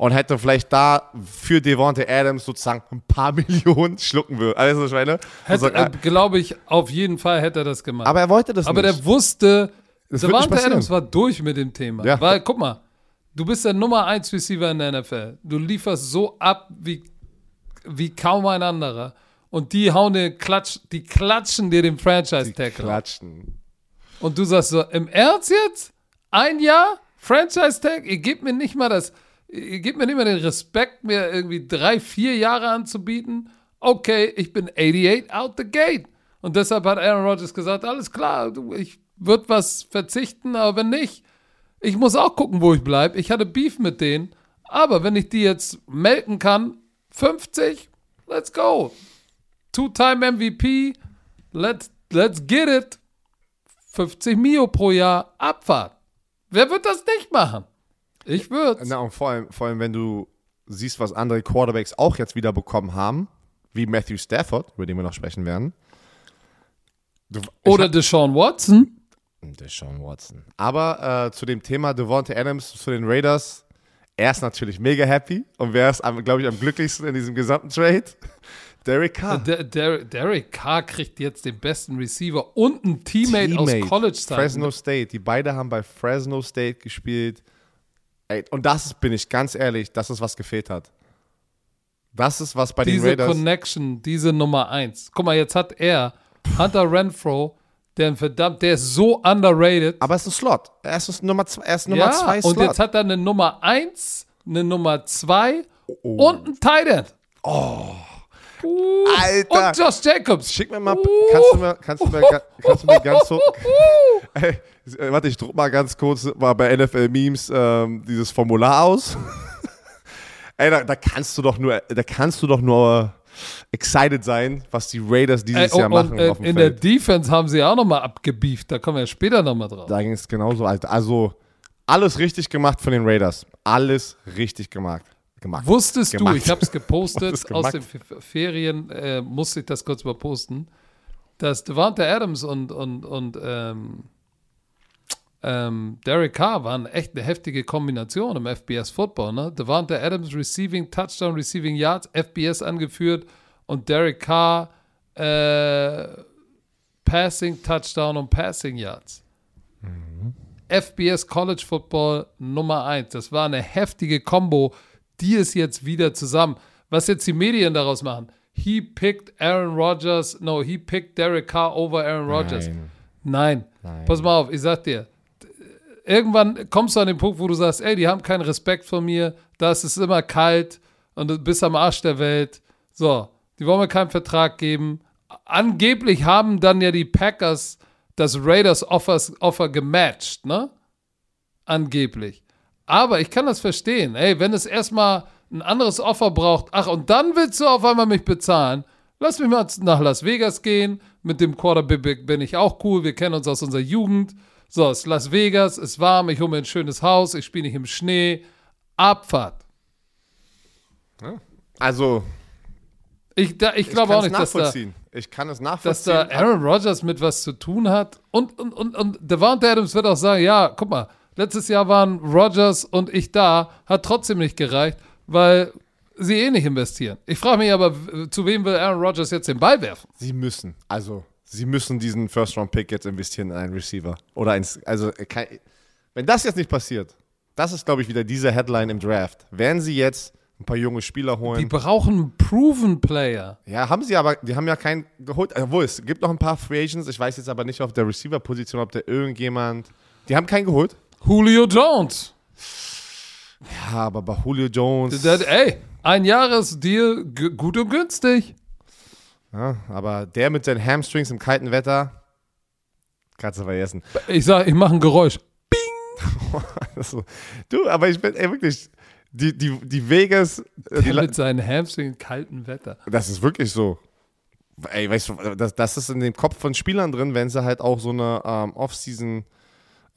Und hätte vielleicht da für Devontae Adams sozusagen ein paar Millionen schlucken würden. Also, ich meine, Hätte, so, äh, glaube ich, auf jeden Fall hätte er das gemacht. aber er wollte das Aber nicht. der wusste, Das Devontae. Adams war durch mit dem Thema. Ja. Weil, guck mal, du bist der Nummer 1 Receiver in der NFL. Du lieferst so ab wie, wie kaum ein anderer. Und die hauen dir Klatsch, die klatschen dir den raus. klatschen. Und du sagst so, im Ernst jetzt? Ein Jahr? Franchise-Tag? Ihr gebt mir nicht mal das, ihr gebt mir nicht mal den Respekt, mir irgendwie drei, vier Jahre anzubieten. Okay, ich bin 88 out the gate. Und deshalb hat Aaron Rodgers gesagt, alles klar, ich würde was verzichten, aber wenn nicht, ich muss auch gucken, wo ich bleibe. Ich hatte Beef mit denen, aber wenn ich die jetzt melken kann, 50, let's go. Two-time MVP, let's, let's get it. 50 Mio pro Jahr Abfahrt. Wer wird das nicht machen? Ich würde. Na, und vor allem, vor allem, wenn du siehst, was andere Quarterbacks auch jetzt wieder bekommen haben, wie Matthew Stafford, über den wir noch sprechen werden. Du, Oder Deshaun Watson. Deshaun Watson. Aber äh, zu dem Thema Devonta Adams zu den Raiders, er ist natürlich mega happy. Und wer ist, glaube ich, am glücklichsten in diesem gesamten Trade? Derek Carr. Der, der, Derek Carr kriegt jetzt den besten Receiver und einen Teammate, Teammate aus College-Zeiten. Fresno State. Die beide haben bei Fresno State gespielt. Ey, und das bin ich ganz ehrlich, das ist, was gefehlt hat. Das ist, was bei diese den Raiders... Diese Connection, diese Nummer eins. Guck mal, jetzt hat er Hunter Renfro, der verdammt, der ist so underrated. Aber es ist ein Slot. Er ist Nummer zwei, er ist Nummer ja, zwei Slot. und jetzt hat er eine Nummer eins, eine Nummer zwei oh. und ein Tight End. Oh. Uh, Alter. Und Josh Jacobs. Schick mir mal, kannst du mir, kannst du mir, kannst du mir ganz so, ey, warte, ich druck mal ganz kurz mal bei NFL Memes ähm, dieses Formular aus. ey, da, da, kannst du doch nur, da kannst du doch nur excited sein, was die Raiders dieses ey, Jahr machen. Und, äh, in Feld. der Defense haben sie auch nochmal abgebieft, da kommen wir später nochmal drauf. Da ging es genauso, Alter. Also, alles richtig gemacht von den Raiders. Alles richtig gemacht. Gemacht. Wusstest gemacht. du, ich habe es gepostet, aus den Ferien äh, musste ich das kurz mal posten, dass Devante Adams und, und, und ähm, ähm, Derek Carr waren echt eine heftige Kombination im FBS Football. Ne? Devante Adams Receiving Touchdown, Receiving Yards, FBS angeführt und Derek Carr äh, Passing Touchdown und Passing Yards. Mhm. FBS College Football Nummer 1. Das war eine heftige Kombo die ist jetzt wieder zusammen. Was jetzt die Medien daraus machen, he picked Aaron Rodgers, no, he picked Derek Carr over Aaron Rodgers. Nein. Nein. Nein. Pass mal auf, ich sag dir, irgendwann kommst du an den Punkt, wo du sagst, ey, die haben keinen Respekt vor mir, da ist immer kalt und du bist am Arsch der Welt. So, die wollen mir keinen Vertrag geben. Angeblich haben dann ja die Packers das Raiders Offers, Offer gematcht, ne? Angeblich. Aber ich kann das verstehen. Ey, wenn es erstmal ein anderes Offer braucht, ach, und dann willst du auf einmal mich bezahlen, lass mich mal nach Las Vegas gehen. Mit dem Quarterback bin ich auch cool. Wir kennen uns aus unserer Jugend. So, es ist Las Vegas, es ist warm, ich hole mir ein schönes Haus, ich spiele nicht im Schnee. Abfahrt. Also. Ich, da, ich glaube auch nicht, dass da, ich kann es nachvollziehen. Dass da Aaron Rodgers mit was zu tun hat. Und, und, und, und Devante Adams wird auch sagen: Ja, guck mal, Letztes Jahr waren Rogers und ich da, hat trotzdem nicht gereicht, weil sie eh nicht investieren. Ich frage mich aber, zu wem will Aaron Rodgers jetzt den Ball werfen? Sie müssen. Also, sie müssen diesen First-Round-Pick jetzt investieren in einen Receiver. Oder eins. Also, kein, wenn das jetzt nicht passiert, das ist, glaube ich, wieder diese Headline im Draft. Werden sie jetzt ein paar junge Spieler holen. Die brauchen einen Proven Player. Ja, haben sie aber, die haben ja keinen geholt. Obwohl, es gibt noch ein paar Free Agents. Ich weiß jetzt aber nicht auf der Receiver-Position, ob da irgendjemand. Die haben keinen geholt. Julio Jones. Ja, aber bei Julio Jones. Das, ey, ein Jahresdeal, gut und günstig. Ja, aber der mit seinen Hamstrings im kalten Wetter, kannst du vergessen. Ich sag, ich mache ein Geräusch. Bing! so. Du, aber ich bin, ey, wirklich, die, die, die Vegas. Der die mit seinen Hamstrings im kalten Wetter. Das ist wirklich so. Ey, weißt du, das, das ist in dem Kopf von Spielern drin, wenn sie halt auch so eine ähm, Off-Season-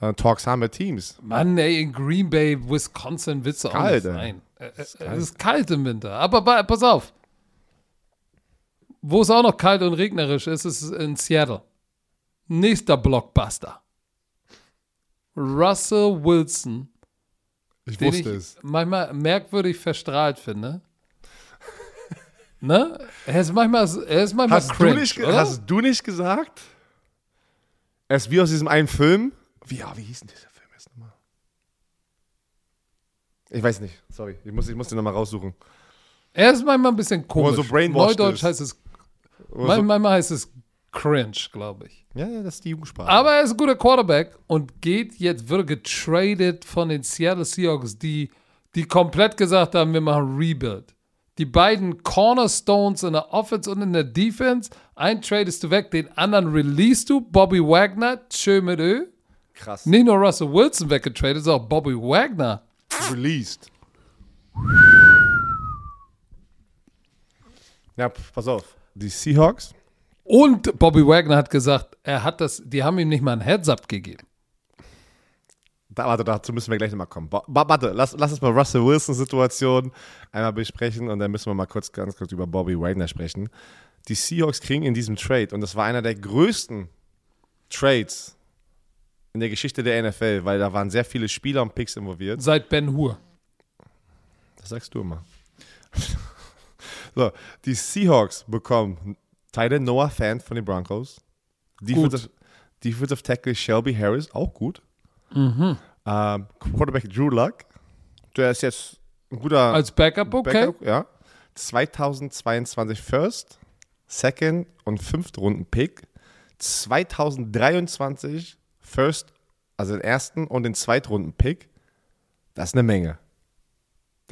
äh, Talks haben mit Teams. Mann, ey, in Green Bay, Wisconsin du auch kalt, nicht sein. Äh, äh, es ist kalt im Winter. Aber pass auf. Wo es auch noch kalt und regnerisch ist, ist in Seattle. Nächster Blockbuster. Russell Wilson. Ich wusste ich es. Manchmal merkwürdig verstrahlt finde. ne? Er ist manchmal, er ist manchmal hast cringe, du nicht, oder? Hast du nicht gesagt? Er ist wie aus diesem einen Film. Wie, ja, wie hieß denn dieser Film jetzt nochmal? Ich weiß nicht, sorry. Ich muss, ich muss den nochmal raussuchen. Er ist manchmal ein bisschen komisch. so brainwashed Neudeutsch ist. heißt es. Manchmal heißt es cringe, glaube ich. Ja, ja, das ist die Jugendsprache. Aber er ist ein guter Quarterback und geht jetzt, wird getradet von den Seattle Seahawks, die, die komplett gesagt haben, wir machen Rebuild. Die beiden Cornerstones in der Offense und in der Defense. Ein tradest du weg, den anderen release du. Bobby Wagner, schön mit Ö. Krass. Nicht nur Russell Wilson weggetradet, sondern auch Bobby Wagner. Released. Ja, pass auf. Die Seahawks Und Bobby Wagner hat gesagt, er hat das, die haben ihm nicht mal ein Heads-up gegeben. Da, warte, dazu müssen wir gleich nochmal kommen. Ba warte, lass, lass uns mal Russell Wilson-Situation einmal besprechen und dann müssen wir mal kurz, ganz kurz über Bobby Wagner sprechen. Die Seahawks kriegen in diesem Trade, und das war einer der größten Trades in der Geschichte der NFL, weil da waren sehr viele Spieler und Picks involviert. Seit Ben Hur. Das sagst du immer. So, die Seahawks bekommen Tyler Noah Fan von den Broncos. Defensive, Defensive Tackle Shelby Harris, auch gut. Mhm. Ähm, Quarterback Drew Luck, der ist jetzt ein guter Als Backup, okay. Backup, ja. 2022 First, Second und Fünft Runden Pick. 2023 First, also den ersten und den Zweitrunden Pick. Das ist eine Menge.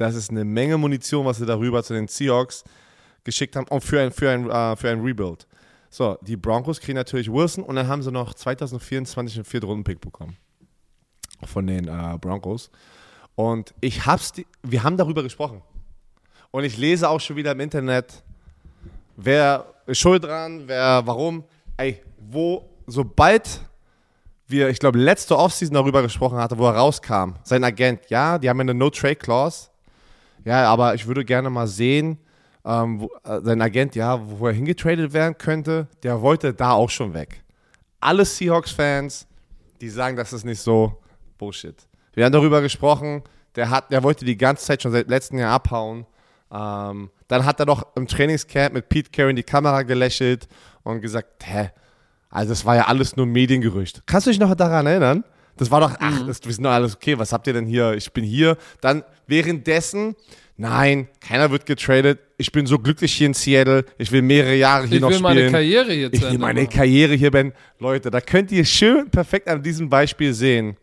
Das ist eine Menge Munition, was sie darüber zu den Seahawks geschickt haben, und für ein, für ein, äh, für ein Rebuild. So, die Broncos kriegen natürlich Wilson und dann haben sie noch 2024 einen Viertrunden-Pick bekommen von den äh, Broncos. Und ich hab's, wir haben darüber gesprochen. Und ich lese auch schon wieder im Internet, wer ist schuld dran, wer, warum. Ey, wo, sobald wir, ich glaube, letzte Offseason darüber gesprochen hatte, wo er rauskam, sein Agent, ja, die haben eine No-Trade-Clause. Ja, aber ich würde gerne mal sehen, ähm, wo, äh, sein Agent, ja, wo er hingetradet werden könnte, der wollte da auch schon weg. Alle Seahawks-Fans, die sagen, das ist nicht so Bullshit. Wir haben darüber gesprochen, der, hat, der wollte die ganze Zeit schon seit letztem Jahr abhauen. Ähm, dann hat er doch im Trainingscamp mit Pete Carey in die Kamera gelächelt und gesagt, hä, also das war ja alles nur Mediengerücht. Kannst du dich noch daran erinnern? Das war doch, ach, das, wir sind doch alles okay, was habt ihr denn hier? Ich bin hier. Dann währenddessen, nein, keiner wird getradet. Ich bin so glücklich hier in Seattle. Ich will mehrere Jahre hier Ich noch will spielen. meine Karriere hier ich will meine machen. Karriere hier, Ben. Leute, da könnt ihr schön perfekt an diesem Beispiel sehen.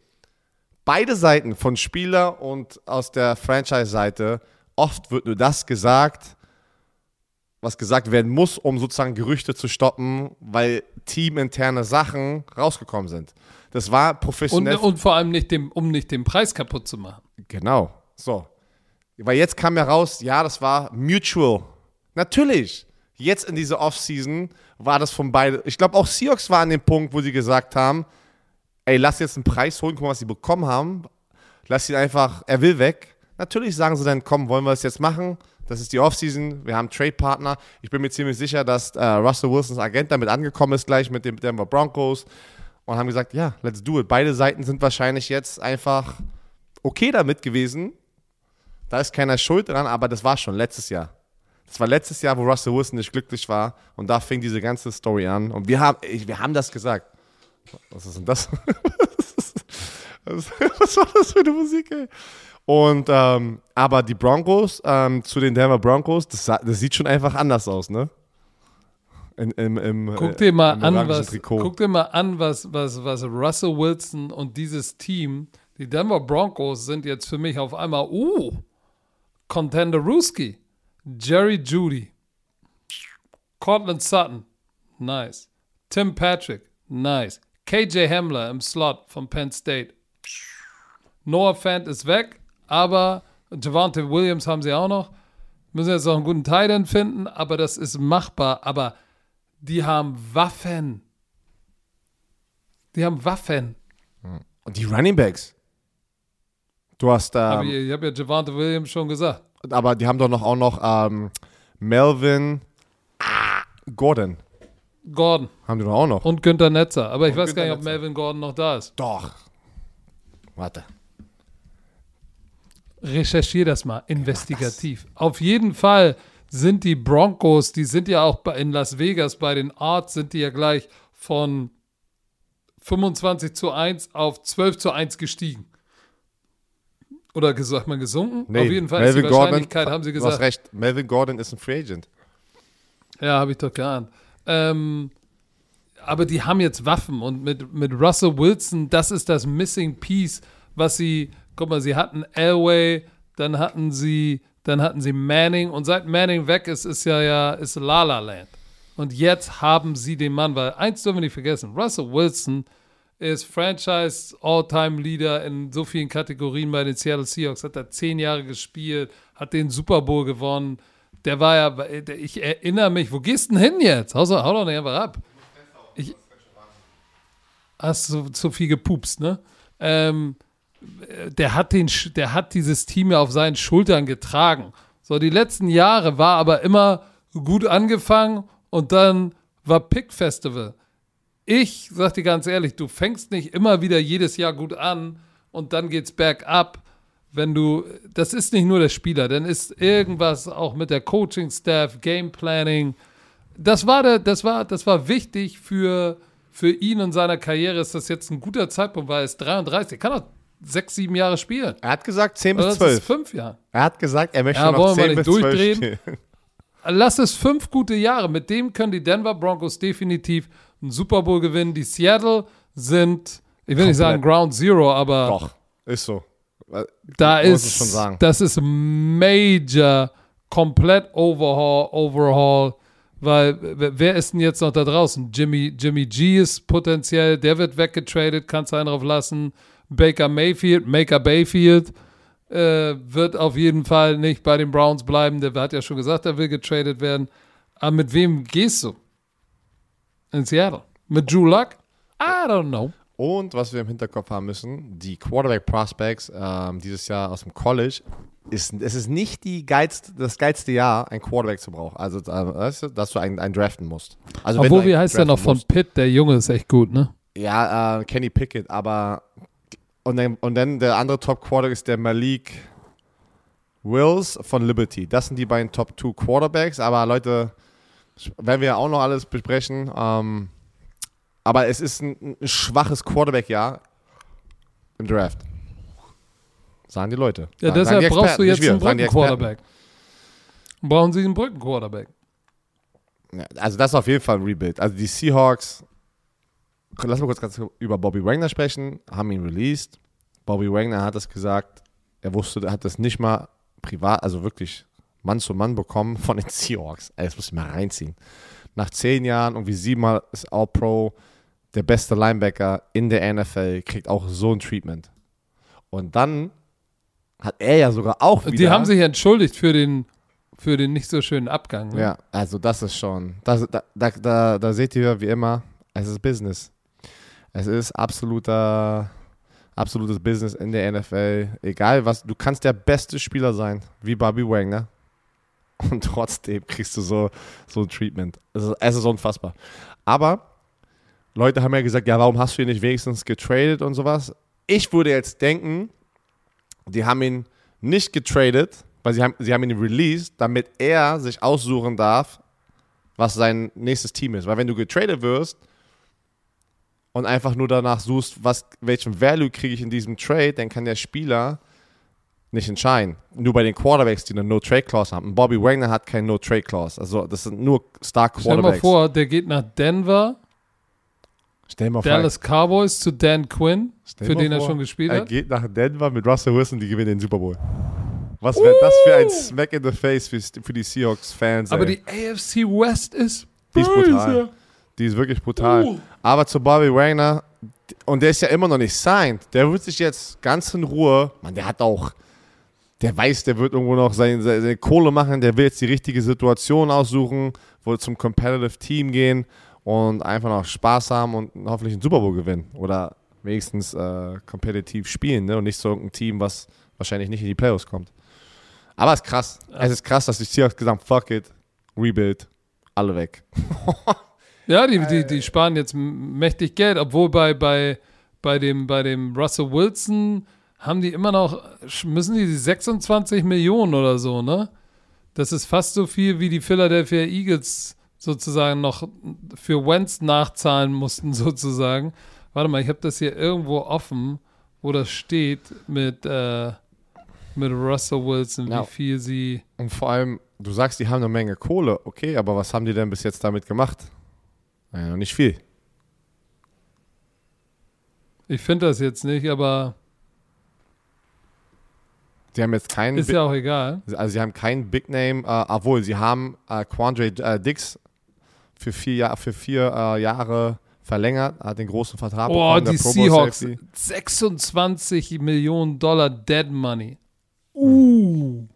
Beide Seiten von Spieler und aus der Franchise-Seite, oft wird nur das gesagt, was gesagt werden muss, um sozusagen Gerüchte zu stoppen, weil teaminterne Sachen rausgekommen sind. Das war Und, professionell. und vor allem nicht dem, um nicht den Preis kaputt zu machen. Genau. So. Weil jetzt kam ja raus, ja, das war mutual. Natürlich. Jetzt in dieser Offseason war das von beiden. Ich glaube, auch Seahawks war an dem Punkt, wo sie gesagt haben: Ey, lass jetzt einen Preis holen, guck mal, was sie bekommen haben. Lass ihn einfach, er will weg. Natürlich sagen sie dann: Komm, wollen wir es jetzt machen? Das ist die Offseason, wir haben Trade-Partner. Ich bin mir ziemlich sicher, dass äh, Russell Wilsons Agent damit angekommen ist, gleich mit den Denver Broncos. Und haben gesagt: Ja, let's do it. Beide Seiten sind wahrscheinlich jetzt einfach okay damit gewesen. Da ist keiner schuld dran, aber das war schon letztes Jahr. Das war letztes Jahr, wo Russell Wilson nicht glücklich war. Und da fing diese ganze Story an. Und wir haben, wir haben das gesagt. Was ist denn das? was, war das für eine Musik, ey? Und, ähm, aber die Broncos, ähm, zu den Denver Broncos, das, das sieht schon einfach anders aus, ne? In, im, im, Guck äh, dir mal an, was, Trikot. guck dir mal an, was, was, was Russell Wilson und dieses Team, die Denver Broncos sind jetzt für mich auf einmal, uh, Contender Ruski, Jerry Judy, Cortland Sutton, nice. Tim Patrick, nice. KJ Hamler im Slot von Penn State. Noah Fant ist weg, aber Javante Williams haben sie auch noch. Müssen jetzt noch einen guten Tight finden, aber das ist machbar. Aber die haben Waffen. Die haben Waffen. Und die Running Backs. Du hast, Aber ähm, ich, ich habe ja Javante Williams schon gesagt. aber die haben doch noch auch noch ähm, Melvin ah, Gordon. Gordon Haben die doch auch noch. und Günther Netzer. Aber ich Und weiß gar Günther nicht, ob Netzer. Melvin Gordon noch da ist. Doch. Warte. Recherchier das mal, investigativ. Auf jeden Fall sind die Broncos, die sind ja auch in Las Vegas bei den Arts, sind die ja gleich von 25 zu 1 auf 12 zu 1 gestiegen. Oder gesagt man gesunken? Auf jeden Fall ist die Wahrscheinlichkeit, haben sie Du hast gesagt. recht. Melvin Gordon ist ein Free Agent. Ja, habe ich doch geahnt. Ähm, aber die haben jetzt Waffen und mit, mit Russell Wilson, das ist das Missing Piece, was sie, guck mal, sie hatten Elway, dann hatten sie, dann hatten sie Manning und seit Manning weg ist, ist ja ja, ist La La Land. Und jetzt haben sie den Mann, weil eins dürfen wir nicht vergessen, Russell Wilson ist Franchise All-Time Leader in so vielen Kategorien bei den Seattle Seahawks, hat er zehn Jahre gespielt, hat den Super Bowl gewonnen, der war ja, ich erinnere mich, wo gehst du denn hin jetzt? Hau, hau doch nicht einfach ab. Ich, hast du zu viel gepupst, ne? Ähm, der hat, den, der hat dieses Team ja auf seinen Schultern getragen. So, die letzten Jahre war aber immer gut angefangen und dann war Pick Festival. Ich sag dir ganz ehrlich, du fängst nicht immer wieder jedes Jahr gut an und dann geht's bergab. Wenn du, das ist nicht nur der Spieler, dann ist irgendwas auch mit der Coaching-Staff, Game Planning. Das war, der, das war, das war wichtig für, für ihn und seine Karriere. Ist das jetzt ein guter Zeitpunkt, weil er ist 33. Er kann auch sechs, sieben Jahre spielen. Er hat gesagt 10 bis 12. Das ist fünf Jahre. Er hat gesagt, er möchte ja, noch 10 bis durchdrehen. 12 spielen. Lass es fünf gute Jahre. Mit dem können die Denver Broncos definitiv einen Super Bowl gewinnen. Die Seattle sind, ich will Komplett. nicht sagen Ground Zero, aber. Doch, ist so. Da ist, das ist Major, komplett Overhaul, Overhaul. Weil, wer ist denn jetzt noch da draußen? Jimmy, Jimmy G ist potenziell, der wird weggetradet, kannst du einen drauf lassen. Baker Mayfield, Maker Bayfield äh, wird auf jeden Fall nicht bei den Browns bleiben. Der hat ja schon gesagt, er will getradet werden. Aber mit wem gehst du? In Seattle? Mit Drew Luck? I don't know. Und was wir im Hinterkopf haben müssen, die Quarterback Prospects ähm, dieses Jahr aus dem College, ist, es ist nicht die geilste, das geilste Jahr, ein Quarterback zu brauchen. Also, dass du einen, einen draften musst. Also, Obwohl, wie heißt der noch von Pitt? Der Junge ist echt gut, ne? Ja, äh, Kenny Pickett, aber und dann, und dann der andere Top Quarterback ist der Malik Wills von Liberty. Das sind die beiden Top 2 Quarterbacks. Aber Leute, werden wir auch noch alles besprechen. Ähm, aber es ist ein, ein schwaches Quarterback-Jahr im Draft. Sagen die Leute. Ja, deshalb Experten, brauchst du jetzt einen Brücken-Quarterback. Brauchen sie einen Brücken-Quarterback. Ja, also das ist auf jeden Fall ein Rebuild. Also die Seahawks lass mal kurz ganz über Bobby Wagner sprechen, haben ihn released. Bobby Wagner hat es gesagt, er wusste, er hat das nicht mal privat, also wirklich Mann zu Mann bekommen von den Seahawks. Ey, das muss ich mal reinziehen. Nach zehn Jahren, irgendwie siebenmal ist All-Pro, der beste Linebacker in der NFL, kriegt auch so ein Treatment. Und dann hat er ja sogar auch wieder. Die haben sich entschuldigt für den, für den nicht so schönen Abgang. Ne? Ja, also das ist schon. Das, da, da, da, da seht ihr wie immer, es ist Business. Es ist absoluter, absolutes Business in der NFL. Egal was, du kannst der beste Spieler sein, wie Bobby Wagner. Und trotzdem kriegst du so, so ein Treatment. Es ist, es ist unfassbar. Aber Leute haben ja gesagt, ja, warum hast du ihn nicht wenigstens getradet und sowas? Ich würde jetzt denken, die haben ihn nicht getradet, weil sie haben, sie haben ihn released, damit er sich aussuchen darf, was sein nächstes Team ist. Weil wenn du getradet wirst, und einfach nur danach suchst, was, welchen Value kriege ich in diesem Trade, dann kann der Spieler nicht entscheiden. Nur bei den Quarterbacks, die eine No-Trade-Clause haben. Bobby Wagner hat keine No-Trade-Clause. Also das sind nur Star-Quarterbacks. Stell dir mal vor, der geht nach Denver. Stell mal Dallas vor, Cowboys zu Dan Quinn, für den vor, er schon gespielt hat. Er geht nach Denver mit Russell Wilson, die gewinnen den Super Bowl. Was wäre uh. das für ein Smack in the Face für, für die Seahawks-Fans? Aber die AFC West ist die ist brutal. Die ist wirklich brutal. Uh. Aber zu Bobby Wagner, und der ist ja immer noch nicht signed, der wird sich jetzt ganz in Ruhe, man, der hat auch, der weiß, der wird irgendwo noch seine, seine Kohle machen, der will jetzt die richtige Situation aussuchen, will zum Competitive Team gehen und einfach noch Spaß haben und hoffentlich einen Super Bowl gewinnen. Oder wenigstens äh, kompetitiv spielen ne? und nicht so irgendein Team, was wahrscheinlich nicht in die Playoffs kommt. Aber es ist krass. Es ist krass, dass die Seahawks gesagt fuck it, rebuild, alle weg. Ja, die, die, die sparen jetzt mächtig Geld, obwohl bei, bei, bei, dem, bei dem Russell Wilson haben die immer noch, müssen die 26 Millionen oder so, ne? Das ist fast so viel, wie die Philadelphia Eagles sozusagen noch für Wentz nachzahlen mussten, sozusagen. Warte mal, ich habe das hier irgendwo offen, wo das steht mit, äh, mit Russell Wilson, ja. wie viel sie. Und vor allem, du sagst, die haben eine Menge Kohle, okay, aber was haben die denn bis jetzt damit gemacht? Naja, nicht viel. Ich finde das jetzt nicht, aber. Sie haben jetzt keinen. Ist ja auch egal. Also, sie haben keinen Big Name, äh, obwohl sie haben äh, Quandre äh, Dix für vier, Jahr, für vier äh, Jahre verlängert, hat den großen Vertrag oh, bekommen. Die Seahawks. 26 Millionen Dollar Dead Money. Uh.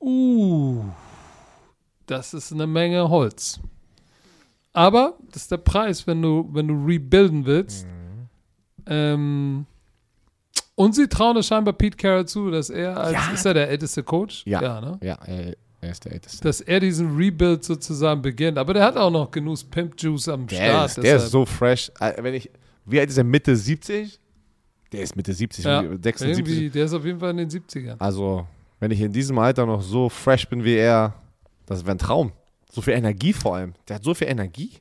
Uh. das ist eine Menge Holz. Aber das ist der Preis, wenn du, wenn du rebuilden willst. Mhm. Ähm, und sie trauen es scheinbar Pete Carroll zu, dass er als, Ja. ist er der älteste Coach? Ja. ne? Ja, er, er ist der Älteste. Dass er diesen Rebuild sozusagen beginnt. Aber der hat auch noch genug Pimp Juice am Der, Start. ist, der deshalb- ist so fresh. Äh, Wenn ich, wie alt ist er? Mitte 70? Der ist Mitte 70, ja, 76. irgendwie, der ist auf jeden Fall in den 70ern. Also, wenn ich in diesem Alter noch so fresh bin wie er, das wäre ein Traum. So viel Energie vor allem. Der hat so viel Energie.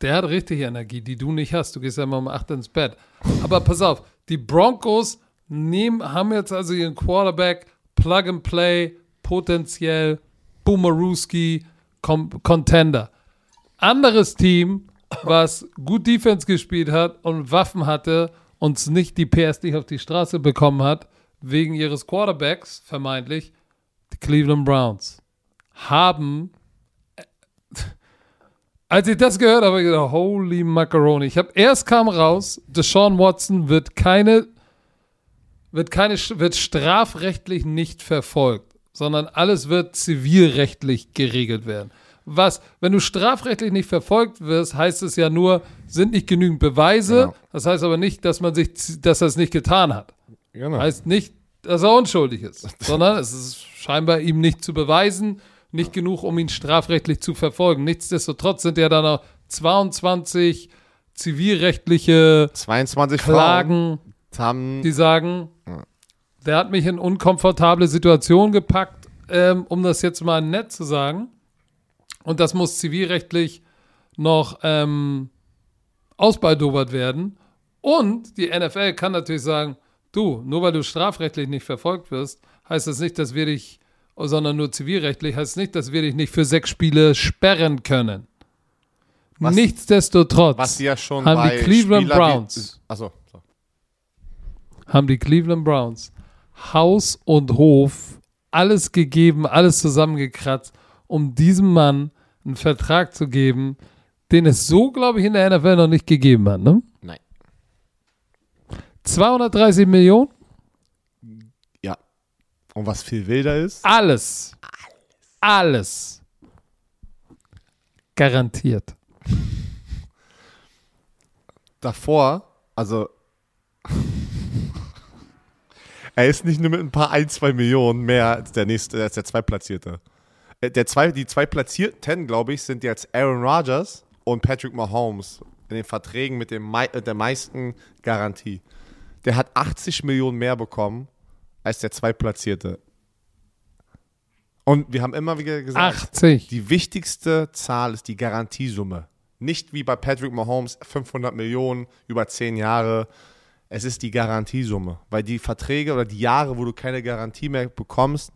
Der hat richtig Energie, die du nicht hast. Du gehst ja immer um 8 ins Bett. Aber pass auf, die Broncos nehmen, haben jetzt also ihren Quarterback, Plug and Play, potenziell Boomerooski, Contender. Anderes Team, was gut Defense gespielt hat und Waffen hatte und nicht die PS nicht auf die Straße bekommen hat, wegen ihres Quarterbacks, vermeintlich, die Cleveland Browns, haben als ich das gehört habe, habe ich gedacht, holy macaroni. Ich habe erst kam raus, Deshaun Watson wird keine, wird keine, wird strafrechtlich nicht verfolgt, sondern alles wird zivilrechtlich geregelt werden. Was, wenn du strafrechtlich nicht verfolgt wirst, heißt es ja nur, sind nicht genügend Beweise. Genau. Das heißt aber nicht, dass man sich, dass er es nicht getan hat. Genau. Heißt nicht, dass er unschuldig ist, sondern es ist scheinbar ihm nicht zu beweisen, nicht genug, um ihn strafrechtlich zu verfolgen. Nichtsdestotrotz sind ja dann noch 22 zivilrechtliche 22 Frauen Klagen, haben die sagen, der hat mich in unkomfortable Situationen gepackt, ähm, um das jetzt mal nett zu sagen. Und das muss zivilrechtlich noch ähm, ausbaldobert werden. Und die NFL kann natürlich sagen, du, nur weil du strafrechtlich nicht verfolgt wirst, heißt das nicht, dass wir dich, sondern nur zivilrechtlich, heißt nicht, dass wir dich nicht für sechs Spiele sperren können. Was- Nichtsdestotrotz was ja haben die Cleveland Spieler wie- Browns Achso. So. haben die Cleveland Browns Haus und Hof alles gegeben, alles zusammengekratzt, um diesem Mann einen Vertrag zu geben, den es so, glaube ich, in der NFL noch nicht gegeben hat. Ne? Nein. 230 Millionen. Und was viel wilder ist, alles. Alles. Garantiert. davor, also er ist nicht nur mit ein paar ein, zwei Millionen mehr als der nächste, als der Zweitplatzierte. Äh, Der zwei, die zwei Platzierten, glaube ich, sind jetzt Aaron Rodgers und Patrick Mahomes in den Verträgen mit dem der meisten Garantie. Der hat 80 Millionen mehr bekommen als der Zweitplatzierte. Und wir haben immer wieder gesagt, 80. die wichtigste Zahl ist die Garantiesumme. Nicht wie bei Patrick Mahomes 500 Millionen über 10 Jahre. Es ist die Garantiesumme. Weil die Verträge oder die Jahre, wo du keine Garantie mehr bekommst,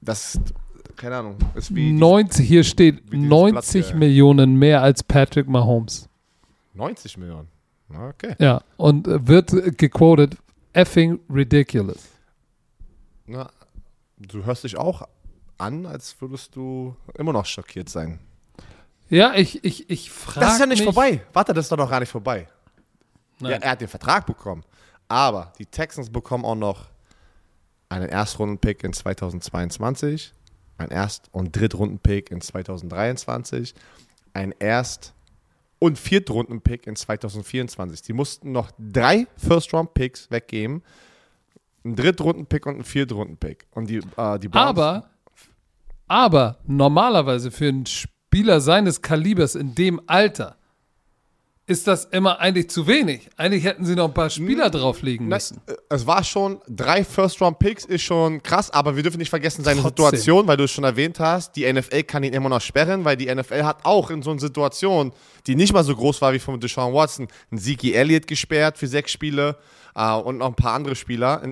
das, ist, keine Ahnung, ist wie die 90, hier steht wie dieses 90 Blatt. Millionen mehr als Patrick Mahomes. 90 Millionen. Okay. Ja, und äh, wird äh, gequotet, effing ridiculous. Na, du hörst dich auch an, als würdest du immer noch schockiert sein. Ja, ich, ich, ich frage Das ist ja nicht vorbei. Warte, das ist doch noch gar nicht vorbei. Ja, er hat den Vertrag bekommen. Aber die Texans bekommen auch noch einen Erstrunden-Pick in 2022, einen Erst- und Drittrunden-Pick in 2023, einen Erst- und Viertrunden-Pick in 2024. Die mussten noch drei First-Round-Picks weggeben. Einen Drittrunden-Pick und einen Viertrunden-Pick. Und die, äh, die Browns- Aber, aber normalerweise für einen Spieler seines Kalibers in dem Alter ist das immer eigentlich zu wenig. Eigentlich hätten sie noch ein paar Spieler drauflegen müssen. äh, es war schon, drei First-Round-Picks ist schon krass, aber wir dürfen nicht vergessen seine Trotzdem. Situation, weil du es schon erwähnt hast, die NFL kann ihn immer noch sperren, weil die NFL hat auch in so einer Situation, die nicht mal so groß war wie von Deshaun Watson, einen Zeke Elliott gesperrt für sechs Spiele äh, und noch ein paar andere Spieler.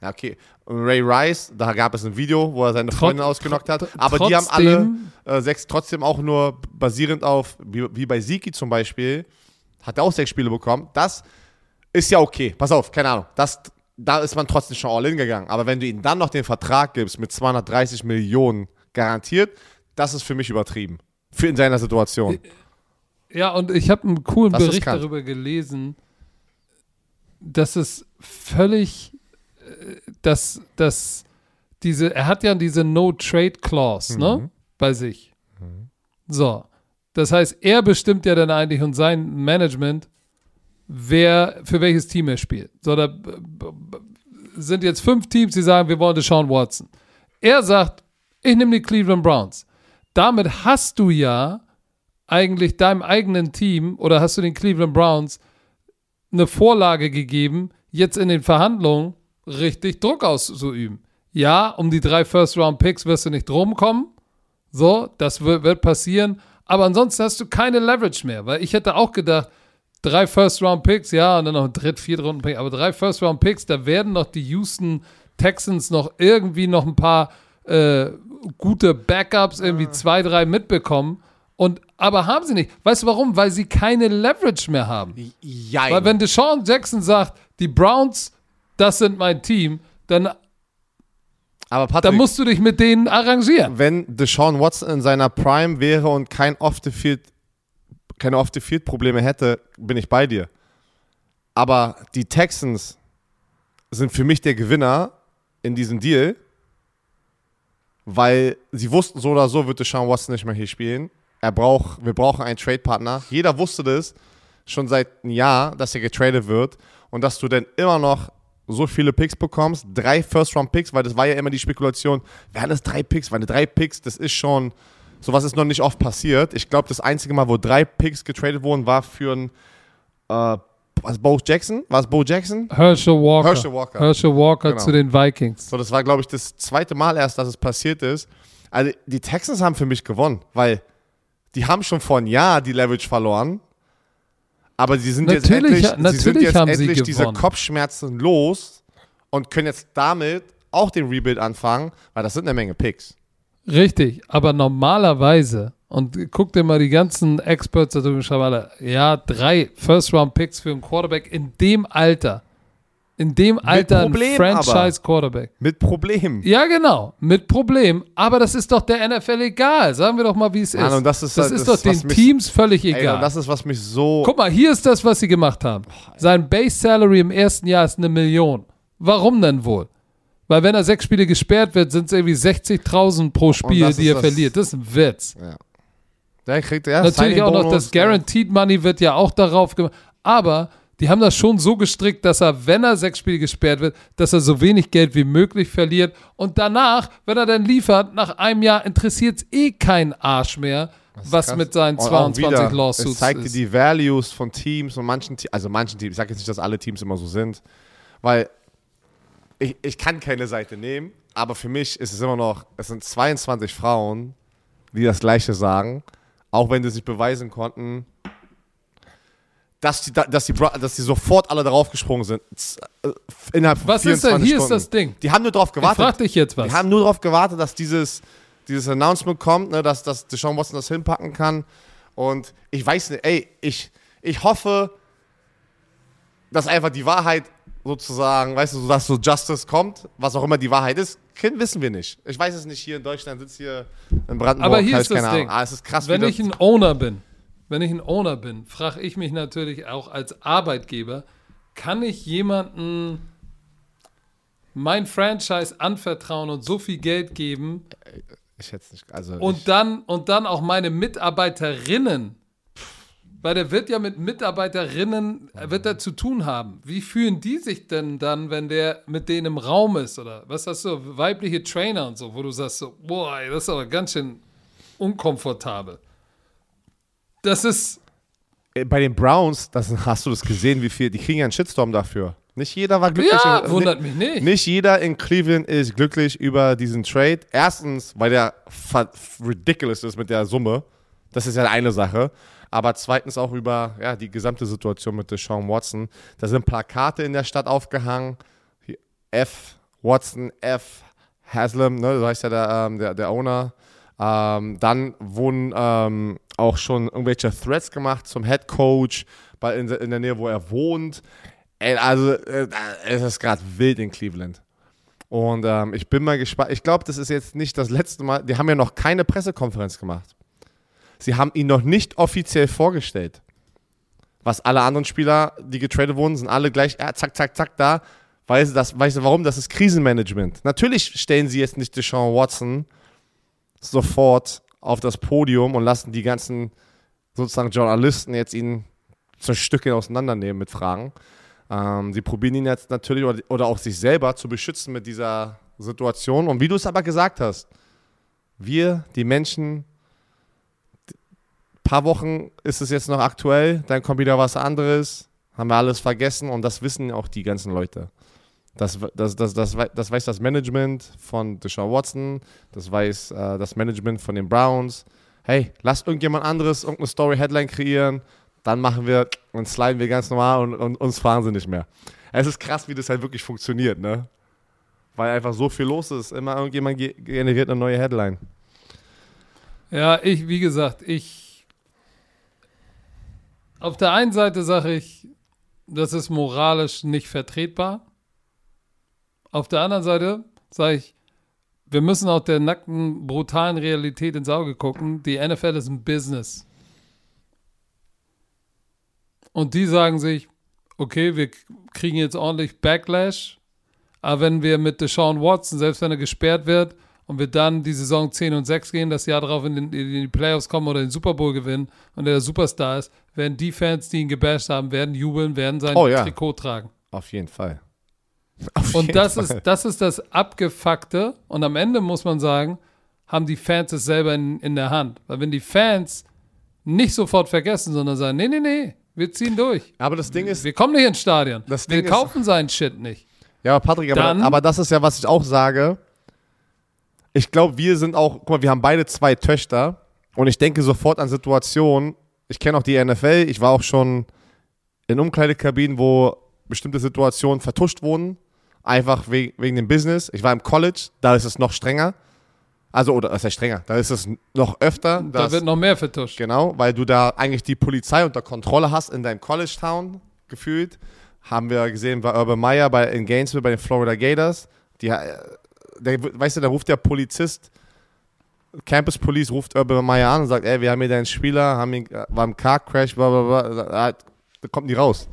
Ja, okay. Und Ray Rice, da gab es ein Video, wo er seine Freundin ausgenockt hat, aber die haben alle trotzdem- äh, sechs trotzdem auch nur basierend auf, wie, wie bei Zeke zum Beispiel, hat er auch sechs Spiele bekommen. Das ist ja okay. Pass auf, keine Ahnung. Das, da ist man trotzdem schon all in gegangen. Aber wenn du ihm dann noch den Vertrag gibst mit 230 Millionen garantiert, das ist für mich übertrieben. Für in seiner Situation. Ja, und ich habe einen coolen Das Bericht darüber gelesen, dass es völlig, äh, dass, dass diese, er hat ja diese No-Trade-Clause, Mhm. ne? bei sich. So. Das heißt, er bestimmt ja dann eigentlich und sein Management, wer für welches Team er spielt. So, da sind jetzt fünf Teams, die sagen, wir wollen Deshaun Watson. Er sagt, ich nehme die Cleveland Browns. Damit hast du ja eigentlich deinem eigenen Team oder hast du den Cleveland Browns eine Vorlage gegeben, jetzt in den Verhandlungen richtig Druck auszuüben. Ja, um die drei First-Round-Picks wirst du nicht rumkommen. So, das wird passieren. Aber ansonsten hast du keine Leverage mehr, weil ich hätte auch gedacht, drei First-Round-Picks, ja, und dann noch ein Dritt-, Viert-Runden-Pick, aber drei First-Round-Picks, da werden noch die Houston Texans noch irgendwie noch ein paar äh, gute Backups, irgendwie zwei, drei mitbekommen. Und, aber haben sie nicht. Weißt du warum? Weil sie keine Leverage mehr haben. Jein. Weil wenn Deshaun Jackson sagt, die Browns, das sind mein Team, dann, Aber Patrick, dann musst du dich mit denen arrangieren. wenn Deshaun Watson in seiner Prime wäre und kein Off-the-Field, keine Off-the-Field-Probleme hätte, bin ich bei dir. Aber die Texans sind für mich der Gewinner in diesem Deal, weil sie wussten, so oder so wird Deshaun Watson nicht mehr hier spielen. Er braucht, wir brauchen einen Trade-Partner. Jeder wusste das schon seit einem Jahr, dass er getradet wird und dass du dann immer noch so viele Picks bekommst, drei First-Round-Picks, weil das war ja immer die Spekulation, werden es drei Picks, weil drei Picks, das ist schon, sowas ist noch nicht oft passiert. Ich glaube, das einzige Mal, wo drei Picks getradet wurden, war für ein, äh, was, Bo Jackson? War es Bo Jackson? Herschel Walker. Herschel Walker. Herschel Walker Genau. zu den Vikings. So, das war, glaube ich, das zweite Mal erst, dass es passiert ist. Also, die Texans haben für mich gewonnen, weil die haben schon vor einem Jahr die Leverage verloren. Aber sie sind jetzt Natürlich- endlich, sie sind natürlich jetzt haben sie endlich diese. Kopfschmerzen los und können jetzt damit auch den Rebuild anfangen, weil das sind eine Menge Picks. Richtig, aber normalerweise, und guck dir mal die ganzen Experts da drüben, ja, drei First-Round-Picks für einen Quarterback in dem Alter. In dem Alter ein Problem Franchise-Quarterback. Mit Problemen. Ja, genau, mit Problem. Aber das ist doch der NFL egal. Sagen wir doch mal, wie es ist. Mann, und das ist das halt ist das, doch den mich- Teams völlig Ey, egal. und das ist, was mich so. Guck mal, hier ist das, was sie gemacht haben. Sein Base Salary im ersten Jahr ist eine Million. Warum denn wohl? Weil wenn er sechs Spiele gesperrt wird, sind es irgendwie 60.000 pro Spiel, die er das- verliert. Das ist ein Witz. Ja. Der kriegt ja Natürlich auch noch das. Guaranteed Money wird ja auch darauf gemacht. Aber die haben das schon so gestrickt, dass er, wenn er sechs Spiele gesperrt wird, dass er so wenig Geld wie möglich verliert. Und danach, wenn er dann liefert, nach einem Jahr interessiert es eh kein Arsch mehr, was Krass. mit seinen Und auch 22 wieder, Lawsuits Es zeigt dir die Values von Teams und manchen Teams, also manchen Teams, ich sage jetzt nicht, dass alle Teams immer so sind, weil ich, ich kann keine Seite nehmen, aber für mich ist es immer noch, es sind 22 Frauen, die das Gleiche sagen, auch wenn sie sich beweisen konnten, dass die, dass die, dass die sofort alle darauf gesprungen sind. Äh, Innerhalb von Was ist 24 denn? Hier Stunden. ist das Ding. Die haben nur darauf Ich gewartet. frag dich jetzt was. Wir haben nur darauf gewartet, dass dieses, dieses Announcement kommt, ne, dass, dass Deshaun Watson das hinpacken kann. Und ich weiß nicht, ey, ich, ich hoffe, dass einfach die Wahrheit sozusagen, weißt du, dass so Justice kommt, was auch immer die Wahrheit ist, können, wissen wir nicht. Ich weiß es nicht, hier in Deutschland sitzt hier in Brandenburg, Aber hier hab ist ich das Ding. Ah, es ist krass, wenn ich ein Owner bin, wenn ich ein Owner bin, frage ich mich natürlich auch als Arbeitgeber, kann ich jemanden mein Franchise anvertrauen und so viel Geld geben ich jetzt nicht, also und dann und dann auch meine Mitarbeiterinnen, weil der wird ja mit Mitarbeiterinnen äh, wird er zu tun haben. Wie fühlen die sich denn dann, wenn der mit denen im Raum ist oder was hast du weibliche Trainer und so, wo du sagst so, boah, das ist aber ganz schön unkomfortabel. Das ist äh, bei den Browns, das, hast du das gesehen, wie viel, die kriegen ja einen Shitstorm dafür. Nicht jeder war glücklich. ja, im- wundert mich nicht. Nicht jeder in Cleveland ist glücklich über diesen Trade. Erstens, weil der ridiculous ist mit der Summe. Das ist ja eine Sache. Aber zweitens auch über ja, die gesamte Situation mit Deshaun Watson. Da sind Plakate in der Stadt aufgehangen. F. Watson, F. Haslam, ne, so heißt ja der, ähm, der, der Owner. Ähm, dann wurden ähm, auch schon irgendwelche Threats gemacht zum Head Coach bei, in, in der Nähe, wo er wohnt. Ey, also, äh, es ist gerade wild in Cleveland. Und ähm, ich bin mal gespannt. Ich glaube, das ist jetzt nicht das letzte Mal. Die haben ja noch keine Pressekonferenz gemacht. Sie haben ihn noch nicht offiziell vorgestellt. Was alle anderen Spieler, die getradet wurden, sind alle gleich, ja, zack, zack, zack, da. Weißt du, das, weißt du warum? Das ist Krisenmanagement. Natürlich stellen sie jetzt nicht Deshaun Watson sofort auf das Podium und lassen die ganzen sozusagen Journalisten jetzt ihn zerstückeln, auseinandernehmen mit Fragen. Ähm, sie probieren ihn jetzt natürlich oder, oder auch sich selber zu beschützen mit dieser Situation. Und wie du es aber gesagt hast, wir, die Menschen, paar Wochen ist es jetzt noch aktuell, dann kommt wieder was anderes, haben wir alles vergessen und das wissen auch die ganzen Leute. Das, das, das, das, das weiß das Management von Deshaun Watson, das weiß äh, das Management von den Browns. Hey, lass irgendjemand anderes irgendeine Story-Headline kreieren, dann machen wir und sliden wir ganz normal und, und uns fragen sie nicht mehr. Es ist krass, wie das halt wirklich funktioniert, ne? Weil einfach so viel los ist. Immer irgendjemand generiert eine neue Headline. Ja, ich, wie gesagt, ich. Auf der einen Seite sage ich, das ist moralisch nicht vertretbar. Auf der anderen Seite sage ich, wir müssen auch der nackten, brutalen Realität ins Auge gucken. Die NFL ist ein Business. Und die sagen sich, okay, wir kriegen jetzt ordentlich Backlash, aber wenn wir mit Deshaun Watson, selbst wenn er gesperrt wird, und wir dann die Saison 10 und 6 gehen, das Jahr darauf in, den, in die Playoffs kommen oder den Super Bowl gewinnen und der Superstar ist, werden die Fans, die ihn gebasht haben, werden jubeln, werden sein oh, ja. Trikot tragen. Auf jeden Fall. Auf und das, Fall. Ist, das ist das Abgefuckte. Und am Ende muss man sagen, haben die Fans es selber in, in der Hand. Weil wenn die Fans nicht sofort vergessen, sondern sagen, nee, nee, nee, wir ziehen durch. Aber das Ding ist. Wir kommen nicht ins Stadion. wir kaufen ist, seinen Shit nicht. Ja, aber Patrick, aber, aber das ist ja, was ich auch sage ich glaube, wir sind auch, guck mal, wir haben beide zwei Töchter und ich denke sofort an Situationen. Ich kenne auch die NFL, ich war auch schon in Umkleidekabinen, wo bestimmte Situationen vertuscht wurden, einfach wegen, wegen dem Business. Ich war im College, da ist es noch strenger. Also, oder, das heißt strenger, da ist es noch öfter. Da wird noch mehr vertuscht. Genau, weil du da eigentlich die Polizei unter Kontrolle hast in deinem College-Town gefühlt. Haben wir gesehen bei Urban Meyer bei, in Gainesville bei den Florida Gators. Die äh, der, weißt du, da ruft der Polizist, Campus Police ruft Urban Meyer an und sagt, ey, wir haben hier deinen Spieler, haben ihn, war im Car Crash, bla bla bla, da, da kommt die raus.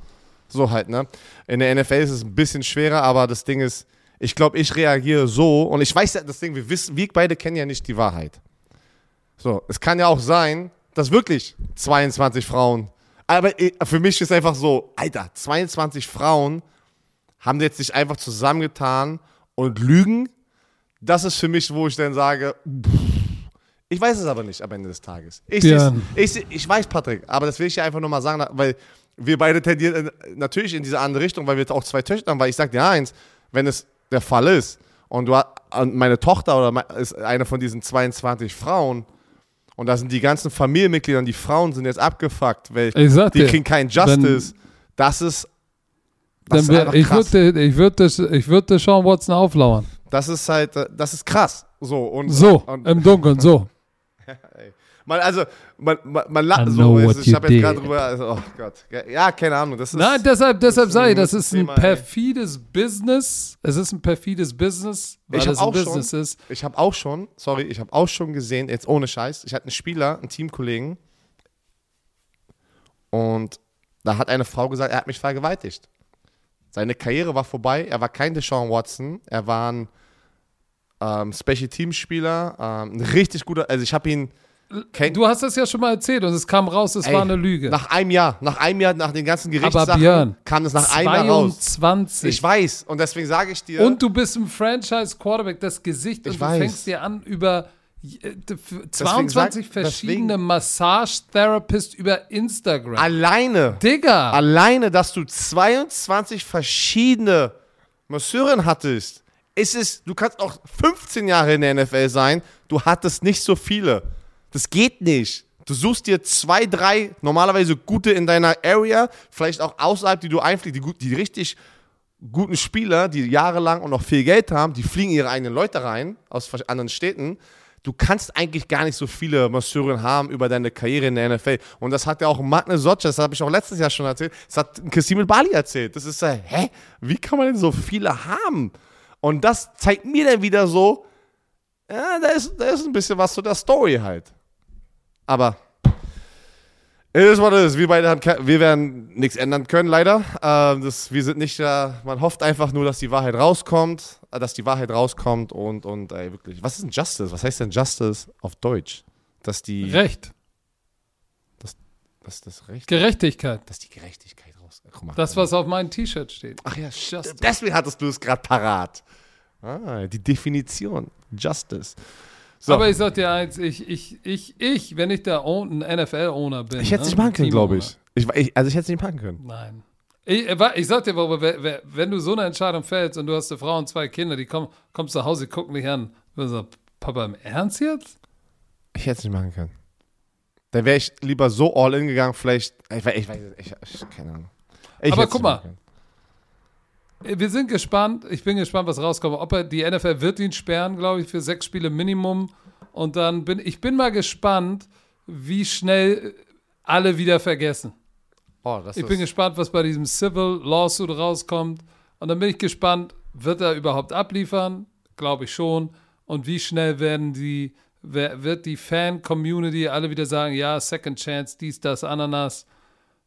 So halt, ne? In der NFL ist es ein bisschen schwerer, aber das Ding ist, ich glaube, ich reagiere so und ich weiß ja, das Ding, wir wissen, wir beide kennen ja nicht die Wahrheit. So, es kann ja auch sein, dass wirklich 22 Frauen, aber für mich ist einfach so, Alter, 22 Frauen haben jetzt sich einfach zusammengetan und lügen das ist für mich, wo ich dann sage, ich weiß es aber nicht am Ende des Tages. Ich, ja. ich, ich weiß, Patrick, aber das will ich ja einfach nur mal sagen, weil wir beide tendieren natürlich in diese andere Richtung, weil wir auch zwei Töchter haben, weil ich sage dir eins, wenn es der Fall ist und du und meine Tochter oder ist eine von diesen 22 Frauen und da sind die ganzen Familienmitglieder und die Frauen sind jetzt abgefuckt, weil die dir, kriegen keinen Justice. Das ist, das dann ist ich würde ich würd ich würd Sean Watson auflauern. Das ist halt, äh, das ist krass. So, und, so und, im Dunkeln, so. Man, also, man, man, man lacht so. Ich habe jetzt gerade drüber, also, oh Gott. Ja, keine Ahnung. Das ist, Nein, deshalb, deshalb sage ich, das ist ein perfides ey. Business. Es ist ein perfides Business, weil ich es ein Business schon, ist. Ich habe auch schon, sorry, ich habe auch schon gesehen, jetzt ohne Scheiß, ich hatte einen Spieler, einen Teamkollegen, und da hat eine Frau gesagt, er hat mich vergewaltigt. Seine Karriere war vorbei, er war kein Deshaun Watson, er war ein ähm, Special Team Spieler, ähm, ein richtig guter, also ich habe ihn. Du hast das ja schon mal erzählt und es kam raus, es Ey, war eine Lüge. Nach einem Jahr, nach einem Jahr, nach den ganzen Gerichtssachen Aber Björn, kam es nach einem Jahr raus. 22. Ich weiß und deswegen sage ich dir. Und du bist ein Franchise Quarterback, das Gesicht und du weiß. fängst dir an über 22 sag, verschiedene Massage-Therapists über Instagram. Alleine. Digga. Alleine, dass du 22 verschiedene Masseuren hattest es ist, du kannst auch 15 Jahre in der NFL sein, du hattest nicht so viele. Das geht nicht. Du suchst dir zwei, drei normalerweise gute in deiner Area, vielleicht auch außerhalb, die du einfliegst, die, die richtig guten Spieler, die jahrelang und noch viel Geld haben, die fliegen ihre eigenen Leute rein aus anderen Städten. Du kannst eigentlich gar nicht so viele Masseurinnen haben über deine Karriere in der NFL. Und das hat ja auch Magne Sotcha, das habe ich auch letztes Jahr schon erzählt, das hat Kasim Bali erzählt. Das ist, äh, hä? Wie kann man denn so viele haben? Und das zeigt mir dann wieder so, ja, da ist, da ist ein bisschen was zu der Story halt. Aber es ist, was es ist. Wir beide haben, wir werden nichts ändern können, leider. Äh, das, wir sind nicht da, man hofft einfach nur, dass die Wahrheit rauskommt, äh, dass die Wahrheit rauskommt und, und ey, wirklich. Was ist denn Justice? Was heißt denn Justice auf Deutsch? dass die. Recht. Dass das Recht. Gerechtigkeit. Dass die Gerechtigkeit raus. Guck mal. Das, was auf meinem T-Shirt steht. Ach ja, Justice. Deswegen hattest du es gerade parat. Ah, die Definition. Justice. So. Aber ich sag dir eins, ich, ich, ich, ich, wenn ich Own- ein NFL-Owner bin. ich hätte es ne, nicht machen können, glaube ich. Ich, ich. Also ich hätte es nicht machen können. Nein. Ich, äh, ich sag dir, wenn du so eine Entscheidung fällst und du hast eine Frau und zwei Kinder, die kommen, kommst zu Hause, gucken dich an. So, Papa, im Ernst jetzt? Ich hätte es nicht machen können. Dann wäre ich lieber so all in gegangen, vielleicht. Ich, weiß- ich weiß ich, ich, keine Ahnung. Ich Aber guck mal. können. Wir sind gespannt. Ich bin gespannt, was rauskommt. Ob er die NFL wird ihn sperren, glaube ich, für sechs Spiele Minimum. Und dann bin ich bin mal gespannt, wie schnell alle wieder vergessen. Oh, das Ich ist, bin gespannt, was bei diesem Civil Lawsuit rauskommt. Und dann bin ich gespannt, wird er überhaupt abliefern? Glaube ich schon. Und wie schnell werden die, wird die Fan-Community alle wieder sagen, ja, Second Chance, dies, das, Ananas.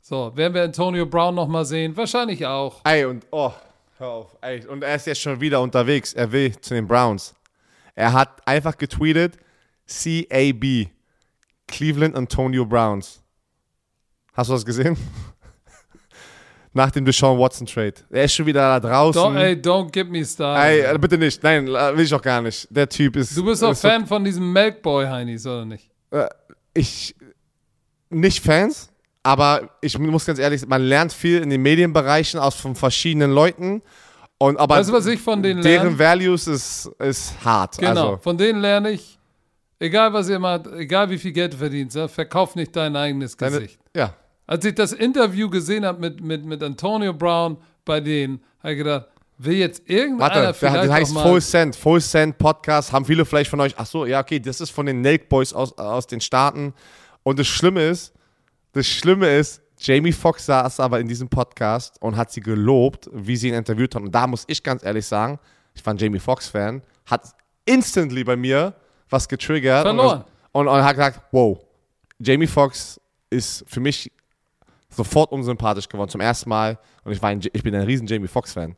So, werden wir Antonio Brown nochmal sehen? Wahrscheinlich auch. Ey, und oh, hör auf. Ey, und er ist jetzt schon wieder unterwegs. Er will zu den Browns. Er hat einfach getweetet: CAB. Cleveland Antonio Browns. Hast du das gesehen? Nach dem Deshaun Watson Trade. Er ist schon wieder da draußen. Don't, ey, don't get me started. Ey, äh, bitte nicht. Nein, will ich auch gar nicht. Der Typ ist. du bist doch ist so- Fan von diesem Melkboy, Heinis, oder nicht? Äh, ich. Nicht Fans, aber ich muss ganz ehrlich sagen, man lernt viel in den Medienbereichen aus von verschiedenen Leuten. Und aber Weißt du, was ich von denen deren lerne? Values ist, ist hart. Genau, Also, von denen lerne ich, egal was ihr macht, egal wie viel Geld du verdienst, verkauf nicht dein eigenes deine, Gesicht. ja. Als ich das Interview gesehen habe mit, mit, mit Antonio Brown bei denen, habe ich gedacht, will jetzt irgendeiner Warte, vielleicht der heißt. Full Send. Full Send Podcast. Haben viele vielleicht von euch. Ach so, ja, okay, das ist von den Nelk Boys aus, aus den Staaten. Und das Schlimme ist, das Schlimme ist, Jamie Foxx saß aber in diesem Podcast und hat sie gelobt, wie sie ihn interviewt haben. Und da muss ich ganz ehrlich sagen, ich war ein Jamie Foxx-Fan, hat instantly bei mir was getriggert. Verloren. Und, und, und hat gesagt, wow, Jamie Foxx ist für mich sofort unsympathisch geworden, zum ersten Mal. Und ich, war ein, ich bin ein riesen Jamie Foxx-Fan.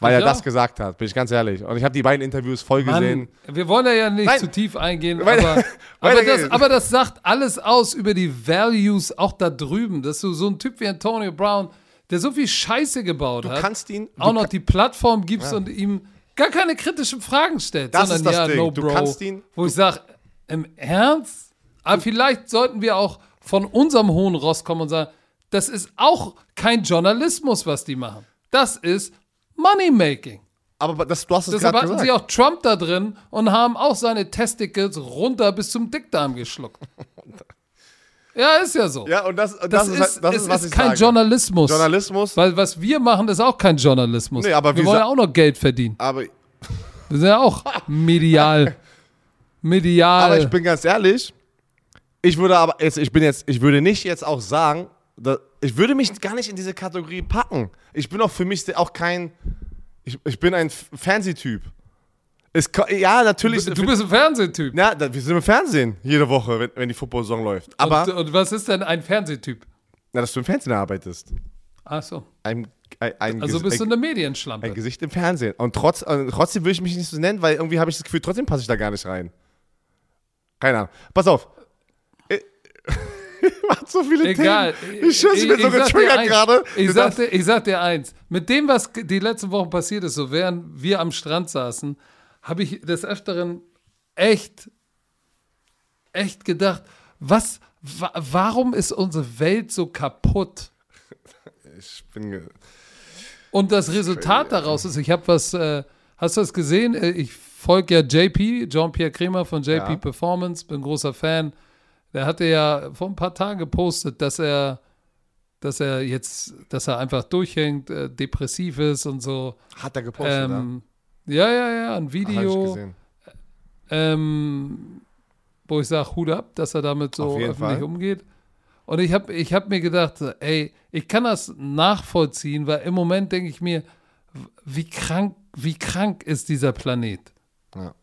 Weil Ich er das auch. gesagt hat, bin ich ganz ehrlich. Und ich habe die beiden Interviews voll Mann, gesehen. wir wollen ja nicht Nein. zu tief eingehen, aber, aber, da das, aber das sagt alles aus über die Values auch da drüben, dass du so einen Typ wie Antonio Brown, der so viel Scheiße gebaut Du hat, kannst ihn. Du auch noch die Plattform gibst und ihm gar keine kritischen Fragen stellt, Das sondern ist das ja, Ding. no Du bro. kannst ihn- wo ich sage, im Ernst? Aber vielleicht sollten wir auch von unserem hohen Ross kommen und sagen, das ist auch kein Journalismus, was die machen. Das ist Moneymaking. aber das, du hast es Deshalb hatten gesagt. sie auch Trump da drin und haben auch seine Testicles runter bis zum Dickdarm geschluckt. ja, ist ja so. ja, und das, das, das, ist, halt- das ist, was ist ich kein sage. Journalismus. Journalismus. Weil was wir machen, ist auch kein Journalismus. Nee, aber wir wollen ja auch noch Geld verdienen. Aber, Wir sind ja auch medial. Medial. aber ich bin ganz ehrlich, ich würde aber jetzt, ich bin jetzt, ich würde nicht jetzt auch sagen, da, ich würde mich gar nicht in diese Kategorie packen. Ich bin auch für mich auch kein, ich, ich bin ein Fernsehtyp. Es, ja, natürlich. du bist ein Fernsehtyp. ja, wir sind im Fernsehen jede Woche, wenn, wenn die Football-Saison läuft. Aber, und, und was ist denn ein Fernsehtyp? na, dass du im Fernsehen arbeitest. Ach so. Ein, ein, ein, Also bist du ein, eine Medienschlampe. ein Gesicht im Fernsehen. Und trotz, äh, trotzdem würde ich mich nicht so nennen, weil irgendwie habe ich das Gefühl, trotzdem passe ich da gar nicht rein. Keine Ahnung. Pass auf. Macht so viele Egal. Themen. Ich schwöre, ich bin so getriggert eins. gerade. Ich sag, dir, ich sag dir eins. Mit dem, was die letzten Wochen passiert ist, so während wir am Strand saßen, habe ich des Öfteren echt, echt gedacht, was, wa warum ist unsere Welt so kaputt? Ich bin. Und das Resultat daraus ist, ich habe was, äh, hast du das gesehen? Äh, Ich folge ja JP, Jean-Pierre Kremer von JP Ja. Performance, bin großer Fan. Der hatte ja vor ein paar Tagen gepostet, dass er, dass er jetzt, dass er einfach durchhängt, äh, depressiv ist und so. Hat er gepostet, Ähm, ja, ja, ja, ein ja? Ich Video, gesehen. ähm, wo ich sage, Hut ab, dass er damit so öffentlich Fall. umgeht. Und ich habe ich hab mir gedacht, ey, ich kann das nachvollziehen, weil im Moment denke ich mir, wie krank, wie krank ist dieser Planet? Ja.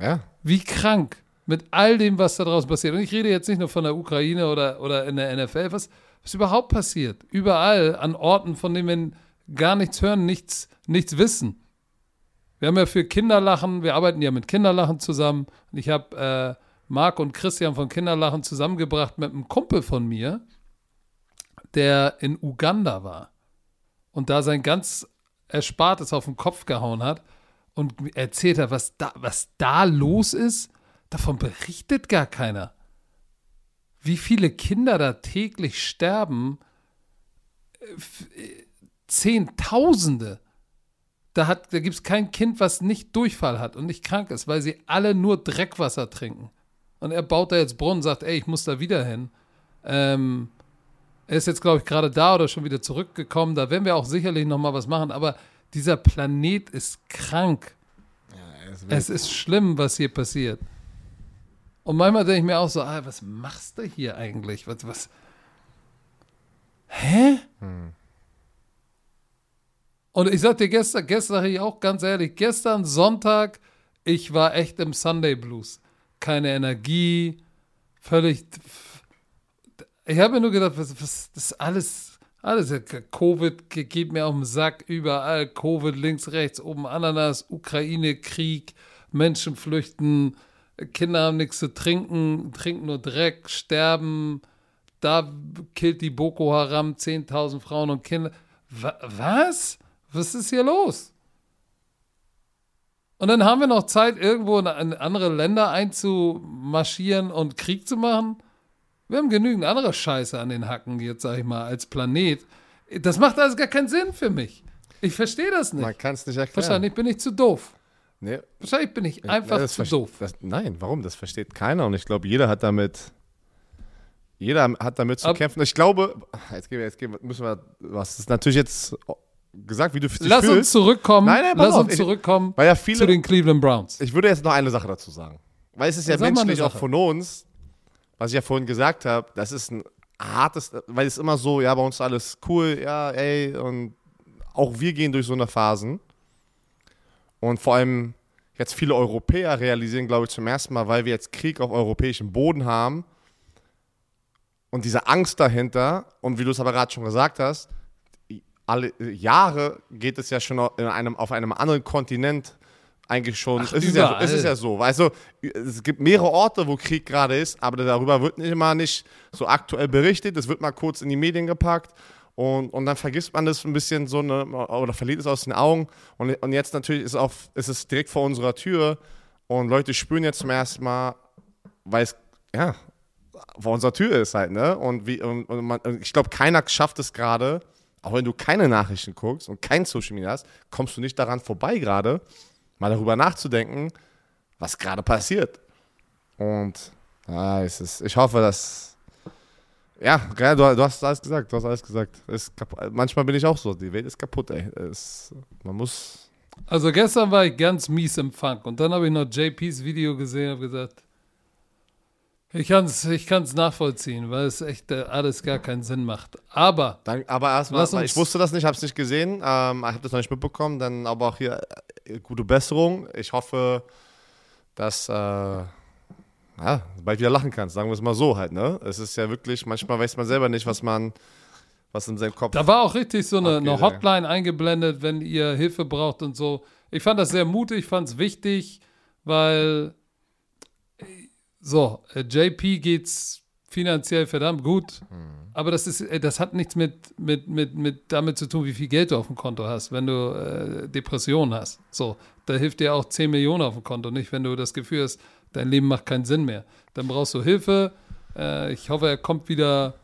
ja. Wie krank mit all dem, was da draußen passiert. Und ich rede jetzt nicht nur von der Ukraine oder, oder in der NFL, was, was überhaupt passiert. Überall an Orten, von denen wir gar nichts hören, nichts, nichts wissen. Wir haben ja für Kinderlachen, wir arbeiten ja mit Kinderlachen zusammen. Ich habe äh, Marc und Christian von Kinderlachen zusammengebracht mit einem Kumpel von mir, der in Uganda war und da sein ganz Erspartes auf den Kopf gehauen hat und erzählt hat, was da, was da los ist. Davon berichtet gar keiner. Wie viele Kinder da täglich sterben. Zehntausende. Da, da gibt es kein Kind, was nicht Durchfall hat und nicht krank ist, weil sie alle nur Dreckwasser trinken. Und er baut da jetzt Brunnen und sagt, ey, ich muss da wieder hin. Ähm, er ist jetzt, glaube ich, gerade da oder schon wieder zurückgekommen. Da werden wir auch sicherlich noch mal was machen. Aber dieser Planet ist krank. Ja, ist es ist schlimm, was hier passiert. Und manchmal denke ich mir auch so, ah, was machst du hier eigentlich? Was, was? Hä? Hm. Und ich sag dir gestern, gestern ich auch ganz ehrlich, gestern Sonntag, ich war echt im Sunday Blues. Keine Energie, völlig. Ich habe mir nur gedacht, was, was, das ist alles, alles, Covid geht mir auf den Sack, überall, Covid links, rechts, oben Ananas, Ukraine, Krieg, Menschen flüchten, Kinder haben nichts zu trinken, trinken nur Dreck, sterben. Da killt die Boko Haram 10.000 Frauen und Kinder. Was? Was ist hier los? Und dann haben wir noch Zeit, irgendwo in andere Länder einzumarschieren und Krieg zu machen. Wir haben genügend andere Scheiße an den Hacken, jetzt sag ich mal, als Planet. Das macht alles gar keinen Sinn für mich. Ich verstehe das nicht. Man kann es nicht erklären. Wahrscheinlich bin ich zu doof. Nee. Wahrscheinlich bin ich einfach das zu doof. Das, nein, warum? Das versteht keiner und ich glaube, jeder hat damit, jeder hat damit zu Ab kämpfen. Ich glaube, jetzt, gehen wir, jetzt gehen wir, müssen wir, was das ist natürlich jetzt gesagt, wie du dich Lass fühlst. uns zurückkommen. Nein, nein, Lass auf, uns zurückkommen weil ja viele, zu den Cleveland Browns. Ich würde jetzt noch eine Sache dazu sagen. Weil es ist ja, ja menschlich auch von uns, was ich ja vorhin gesagt habe, das ist ein hartes, weil es immer so, ja, bei uns alles cool, ja, ey, und auch wir gehen durch so eine Phasen. Und vor allem jetzt viele Europäer realisieren, glaube ich, zum ersten Mal, weil wir jetzt Krieg auf europäischem Boden haben und diese Angst dahinter, und wie du es aber gerade schon gesagt hast, alle Jahre geht es ja schon in einem, auf einem anderen Kontinent eigentlich schon. Ach, es, ist ja, es ist ja so. Also, es gibt mehrere Orte, wo Krieg gerade ist, aber darüber wird nicht immer nicht so aktuell berichtet. Es wird mal kurz in die Medien gepackt. Und, und dann vergisst man das ein bisschen so eine, oder verliert es aus den Augen. Und, und jetzt natürlich ist, auf, ist es direkt vor unserer Tür und Leute spüren jetzt zum ersten Mal, weil es, ja, vor unserer Tür ist halt, ne? Und, wie, und, und man, ich glaube, keiner schafft es gerade, auch wenn du keine Nachrichten guckst und kein Social Media hast, kommst du nicht daran vorbei gerade, mal darüber nachzudenken, was gerade passiert. Und ja, es ist, ich hoffe, dass ja, du, du, hast alles gesagt, du hast alles gesagt. manchmal bin ich auch so, die Welt ist kaputt, ey. Es, man muss. Also gestern war ich ganz mies im Funk und dann habe ich noch JPs Video gesehen und gesagt, ich kann es ich kann's nachvollziehen, weil es echt äh, alles gar keinen Sinn macht. Aber. Dann, aber erstmal, ich wusste das nicht, habe es nicht gesehen, ähm, ich habe das noch nicht mitbekommen, dann aber auch hier äh, gute Besserung. Ich hoffe, dass. Äh, ja, bald wieder lachen kannst, sagen wir es mal so halt, ne? Es ist ja wirklich, manchmal weiß man selber nicht, was man, was in seinem Kopf. Da war auch richtig so eine, eine Hotline eingeblendet, wenn ihr Hilfe braucht und so. Ich fand das sehr mutig, fand es wichtig, weil so, äh, JP geht's finanziell verdammt gut, mhm. aber das ist, äh, das hat nichts mit, mit, mit, mit damit zu tun, wie viel Geld du auf dem Konto hast, wenn du äh, Depressionen hast. So, da hilft dir auch 10 Millionen auf dem Konto, nicht wenn du das Gefühl hast, dein Leben macht keinen Sinn mehr. Dann brauchst du Hilfe. Äh, ich hoffe, er kommt wieder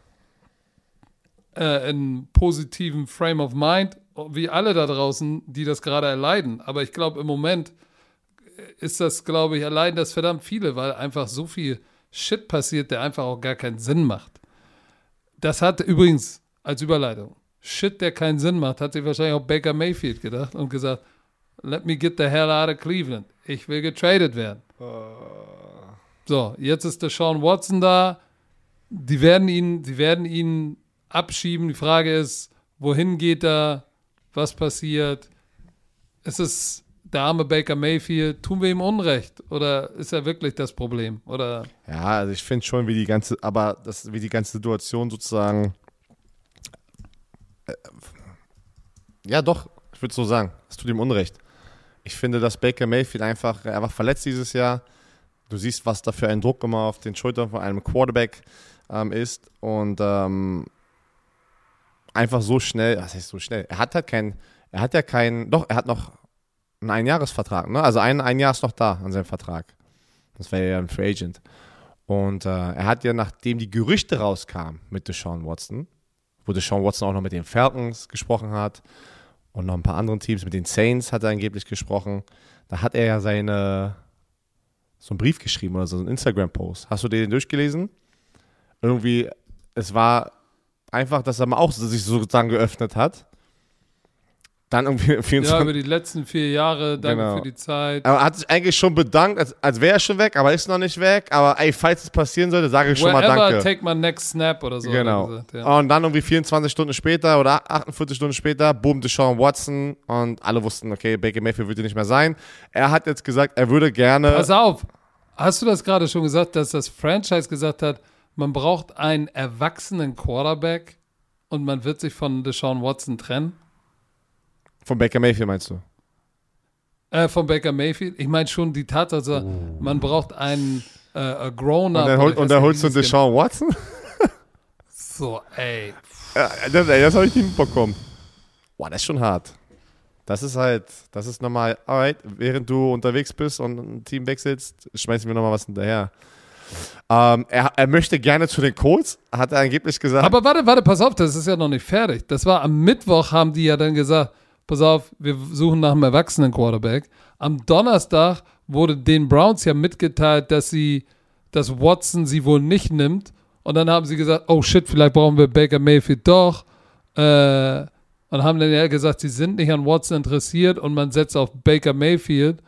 äh, in positiven Frame of Mind, wie alle da draußen, die das gerade erleiden. Aber ich glaube, im Moment ist das, glaube ich, erleiden das verdammt viele, weil einfach so viel Shit passiert, der einfach auch gar keinen Sinn macht. Das hat übrigens als Überleitung. Shit, der keinen Sinn macht, hat sich wahrscheinlich auch Baker Mayfield gedacht und gesagt, let me get the hell out of Cleveland. Ich will getradet werden. So, jetzt ist der Sean Watson da. Die werden ihn, die werden ihn abschieben. Die Frage ist, wohin geht er? Was passiert? Ist es der arme Baker Mayfield? Tun wir ihm Unrecht? Oder ist er wirklich das Problem? Oder? Ja, also ich finde schon, wie die ganze, aber das, wie die ganze Situation sozusagen. Äh, ja, doch, ich würde so sagen, es tut ihm Unrecht. Ich finde, dass Baker Mayfield einfach, er war verletzt dieses Jahr Du siehst, was da für ein Druck immer auf den Schultern von einem Quarterback ähm, ist. Und ähm, einfach so schnell, was heißt so schnell? Er hat halt kein, er hat ja keinen, doch, er hat noch einen Einjahresvertrag, ne? Also ein, ein Jahr ist noch da an seinem Vertrag. Das wäre ja ein Free Agent. Und äh, er hat ja, nachdem die Gerüchte rauskamen mit Deshaun Watson, wo Deshaun Watson auch noch mit den Falcons gesprochen hat und noch ein paar anderen Teams, mit den Saints hat er angeblich gesprochen, da hat er ja seine, so einen Brief geschrieben oder so einen Instagram-Post. Hast du den durchgelesen? Irgendwie, es war einfach, dass er mal auch sich sozusagen geöffnet hat. Dann irgendwie 24. Ja, über die letzten vier Jahre, danke Genau. für die Zeit. Aber er hat sich eigentlich schon bedankt, als, als wäre er schon weg, aber ist noch nicht weg. Aber ey, falls es passieren sollte, sage ich schon mal Wherever, Danke. take my next snap oder so. Genau. Gesagt, ja. Und dann irgendwie 24 Stunden später oder 48 Stunden später, boom, Deshaun Watson und alle wussten, okay, Baker Mayfield würde nicht mehr sein. Er hat jetzt gesagt, er würde gerne. Pass auf, hast du das gerade schon gesagt, dass das Franchise gesagt hat, man braucht einen erwachsenen Quarterback und man wird sich von Deshaun Watson trennen? Von Baker Mayfield meinst du? Äh, von Baker Mayfield? Ich meine schon die Tatsache, man braucht einen äh, grown-up. Und dann, oder hol, ich und weiß dann nicht, holst du Deshaun Watson? gen- So, ey. Ja, das ey, das habe ich nicht mitbekommen. Boah, das ist schon hart. Das ist halt, das ist normal. Alright, während du unterwegs bist und ein Team wechselst, schmeißen wir nochmal was hinterher. Ähm, er, er möchte gerne zu den Colts, hat er angeblich gesagt. Aber warte, warte, pass auf, das ist ja noch nicht fertig. Das war am Mittwoch, haben die ja dann gesagt, pass auf, wir suchen nach einem erwachsenen Quarterback. Am Donnerstag wurde den Browns ja mitgeteilt, dass sie, dass Watson sie wohl nicht nimmt. Und dann haben sie gesagt, oh shit, vielleicht brauchen wir Baker Mayfield doch. Äh, und haben dann ja gesagt, sie sind nicht an Watson interessiert und man setzt auf Baker Mayfield.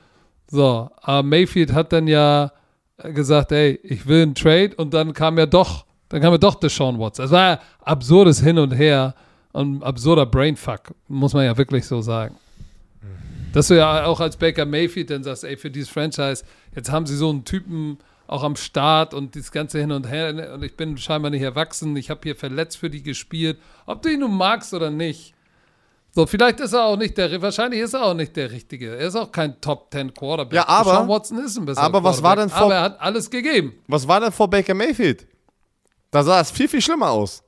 So, aber Mayfield hat dann ja gesagt, ey, ich will einen Trade und dann kam ja doch, dann kam ja doch Deshaun Watson. Es war ja absurdes Hin und Her und absurder Brainfuck, muss man ja wirklich so sagen. Dass du ja auch als Baker Mayfield dann sagst, ey, für dieses Franchise, jetzt haben sie so einen Typen auch am Start und das ganze Hin und Her und ich bin scheinbar nicht erwachsen, ich habe hier verletzt für die gespielt, ob du ihn nun magst oder nicht. So, vielleicht ist er auch nicht der, wahrscheinlich ist er auch nicht der Richtige. Er ist auch kein Top 10 Quarterback. Ja, aber- Deshaun Watson ist ein besserer aber was war denn vor- Aber er hat alles gegeben. Was war denn vor Baker Mayfield? Da sah es viel, viel schlimmer aus.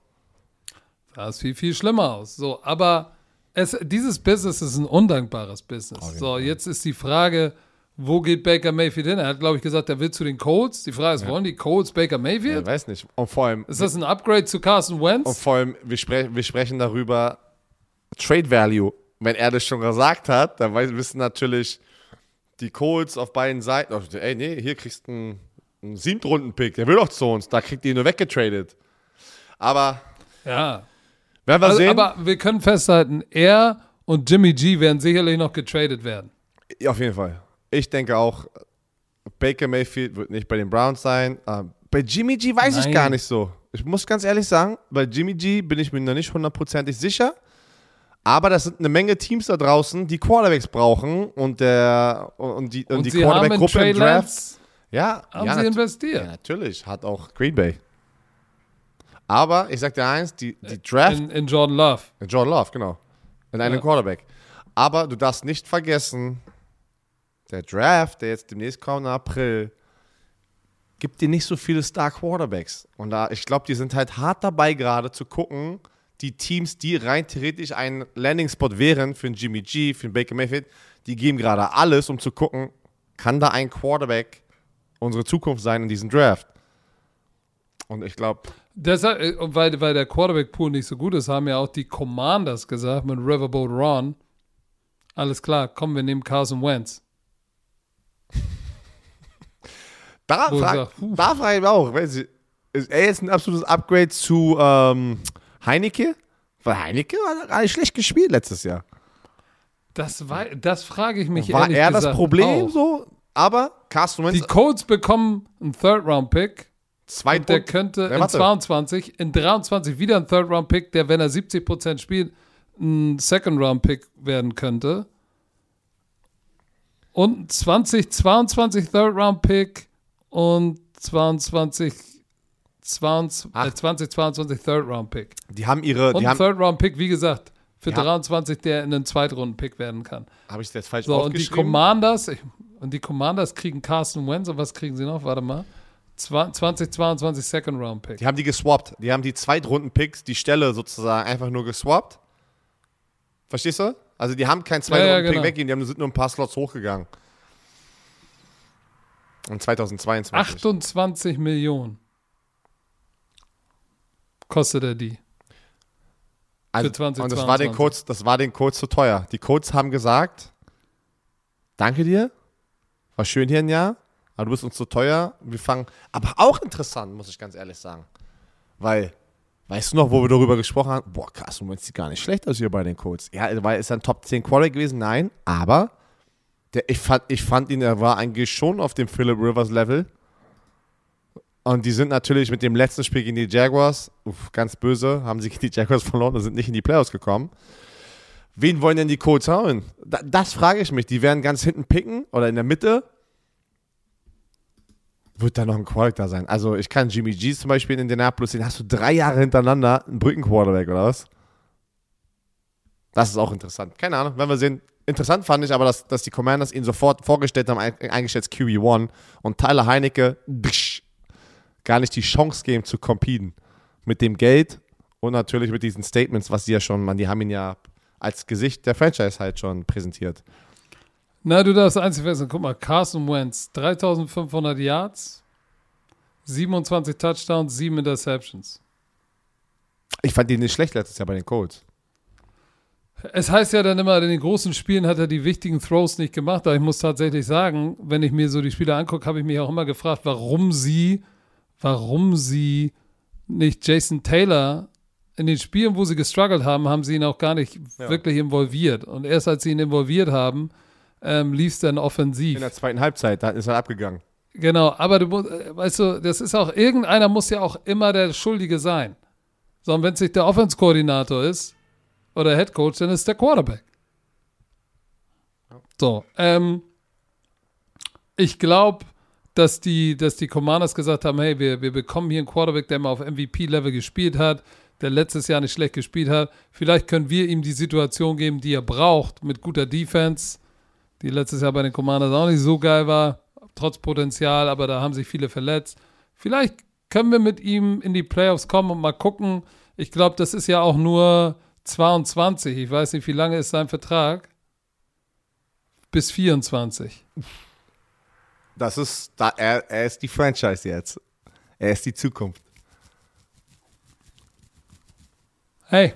Das sieht viel, viel schlimmer aus. So, aber es, dieses Business ist ein undankbares Business. So, jetzt ist die Frage, wo geht Baker Mayfield hin? Er hat, glaube ich, gesagt, er will zu den Colts. Die Frage ist, wollen die Colts Baker Ich Mayfield? weiß nicht. Und vor allem, Ist das ein Upgrade zu Carson und Wentz? vor allem wir, spre wir sprechen darüber, Trade Value. Wenn er das schon gesagt hat, dann wissen natürlich die Colts auf beiden Seiten, oh, ey, nee, hier kriegst du einen, einen Siebtrunden-Pick, der will doch zu uns, da kriegt ihr ihn nur weggetradet. Aber Ja. Werden wir Also, sehen. aber wir können festhalten, er und Jimmy G werden sicherlich noch getradet werden. Ja, auf jeden Fall. Ich denke auch, Baker Mayfield wird nicht bei den Browns sein. Ähm, bei Jimmy G weiß ich Nein. gar nicht so. Ich muss ganz ehrlich sagen, bei Jimmy G bin ich mir noch nicht hundertprozentig sicher. Aber das sind eine Menge Teams da draußen, die Quarterbacks brauchen und, der, und die, und Und die Quarterback-Gruppe im Draft. Ja, haben ja, sie investiert. ja, natürlich. Hat auch Green Bay. Aber ich sag dir eins, die, die Draft In, in Jordan Love. John Love, genau. In einem Ja. Quarterback. Aber du darfst nicht vergessen, der Draft, der jetzt demnächst kommt im April, gibt dir nicht so viele Star Quarterbacks. Und da, ich glaube, die sind halt hart dabei gerade zu gucken, die Teams, die rein theoretisch ein Landing-Spot wären für einen Jimmy G, für einen Baker Mayfield, die geben gerade alles, um zu gucken, kann da ein Quarterback unsere Zukunft sein in diesem Draft. Und ich glaube, Deshalb, äh, weil, weil der Quarterback-Pool nicht so gut ist, haben ja auch die Commanders gesagt mit Riverboat Ron. Alles klar, komm, wir nehmen Carson Wentz. Da, frag, sag, da frage ich mich auch, weiß ich, ist er jetzt ein absolutes Upgrade zu ähm, Heineke? Weil Heineke war gar nicht schlecht gespielt letztes Jahr. Das, war, das frage ich mich War er das Problem auch. so? Aber Carsten Die Wentz, Colts bekommen einen Third-Round-Pick. Zwei Der könnte Ja, in warte. 22, in 23 wieder ein Third-Round-Pick, der, wenn er 70% spielt, ein Second-Round-Pick werden könnte. Und 2022 Third-Round-Pick und 22, 22, Ach. äh, 2022 Third-Round-Pick. Die haben ihre, Und die ein haben, Third-Round-Pick, wie gesagt, für Ja. 23, der in einen Zweitrunden-Pick werden kann. Habe ich das jetzt falsch So, und die aufgeschrieben? Commanders, und die Commanders kriegen Carson Wentz und was kriegen sie noch? Warte mal. Zwa- 2022 Second Round Pick. die haben die geswappt. Die haben die Zweitrunden-Picks, die Stelle sozusagen einfach nur geswappt. Verstehst du? Also die haben keinen Zweitrunden-Pick genau. weggegeben, die haben, sind nur ein paar Slots hochgegangen. In 2022. 28 Millionen kostet er die. Also, für 2022. und das war den Codes, das war den Codes zu teuer. Die Codes haben gesagt, danke dir, war schön hier ein Jahr, aber du bist uns zu teuer. Wir fangen, aber auch interessant, muss ich ganz ehrlich sagen, weil, weißt du noch, wo wir darüber gesprochen haben? Boah, krass, Moment, sieht gar nicht schlecht aus hier bei den Codes. Ja, weil ist er ein Top 10 Quarterback gewesen? Nein, aber der, ich, fand, ich fand ihn, er war eigentlich schon auf dem Philip Rivers Level. Und die sind natürlich mit dem letzten Spiel gegen die Jaguars, uff, ganz böse, haben sie gegen die Jaguars verloren und sind nicht in die Playoffs gekommen. Wen wollen denn die Colts haben? Da, das frage ich mich. Die werden ganz hinten picken oder in der Mitte. Wird da noch ein Quarterback da sein? Also, ich kann Jimmy G zum Beispiel in Indianapolis sehen. Hast du drei Jahre hintereinander einen Brückenquarterback oder was? Das ist auch interessant. Keine Ahnung, werden wir sehen. Interessant fand ich aber, dass, dass die Commanders ihn sofort vorgestellt haben, ein- eingeschätzt QB1 und Tyler Heinecke psch, gar nicht die Chance geben zu competen. Mit dem Geld und natürlich mit diesen Statements, was sie ja schon, man, die haben ihn ja als Gesicht der Franchise halt schon präsentiert. Na, du darfst einzig wissen, guck mal, Carson Wentz, 3500 Yards, 27 Touchdowns, 7 Interceptions. Ich fand ihn nicht schlecht letztes Jahr bei den Colts. Es heißt ja dann immer, in den großen Spielen hat er die wichtigen Throws nicht gemacht, aber ich muss tatsächlich sagen, wenn ich mir so die Spiele angucke, habe ich mich auch immer gefragt, warum sie, warum sie nicht Jason Taylor in den Spielen, wo sie gestruggelt haben, haben sie ihn auch gar nicht Ja. wirklich involviert. Und erst als sie ihn involviert haben, ähm, lief es dann offensiv. In der zweiten Halbzeit, da ist er abgegangen. Genau, aber du musst, äh, weißt du, das ist auch, irgendeiner muss ja auch immer der Schuldige sein. Sondern wenn es nicht der Offense-Koordinator ist oder Head Coach, dann ist der Quarterback. So, ähm, ich glaube, dass die, dass die Commanders gesagt haben, hey, wir, wir bekommen hier einen Quarterback, der mal auf MVP-Level gespielt hat, der letztes Jahr nicht schlecht gespielt hat. Vielleicht können wir ihm die Situation geben, die er braucht, mit guter Defense, die letztes Jahr bei den Commanders auch nicht so geil war, trotz Potenzial, aber da haben sich viele verletzt. Vielleicht können wir mit ihm in die Playoffs kommen und mal gucken. Ich glaube, das ist ja auch nur 22. Ich weiß nicht, wie lange ist sein Vertrag? Bis 24. Das ist, da, er, er ist die Franchise jetzt. Er ist die Zukunft. Hey,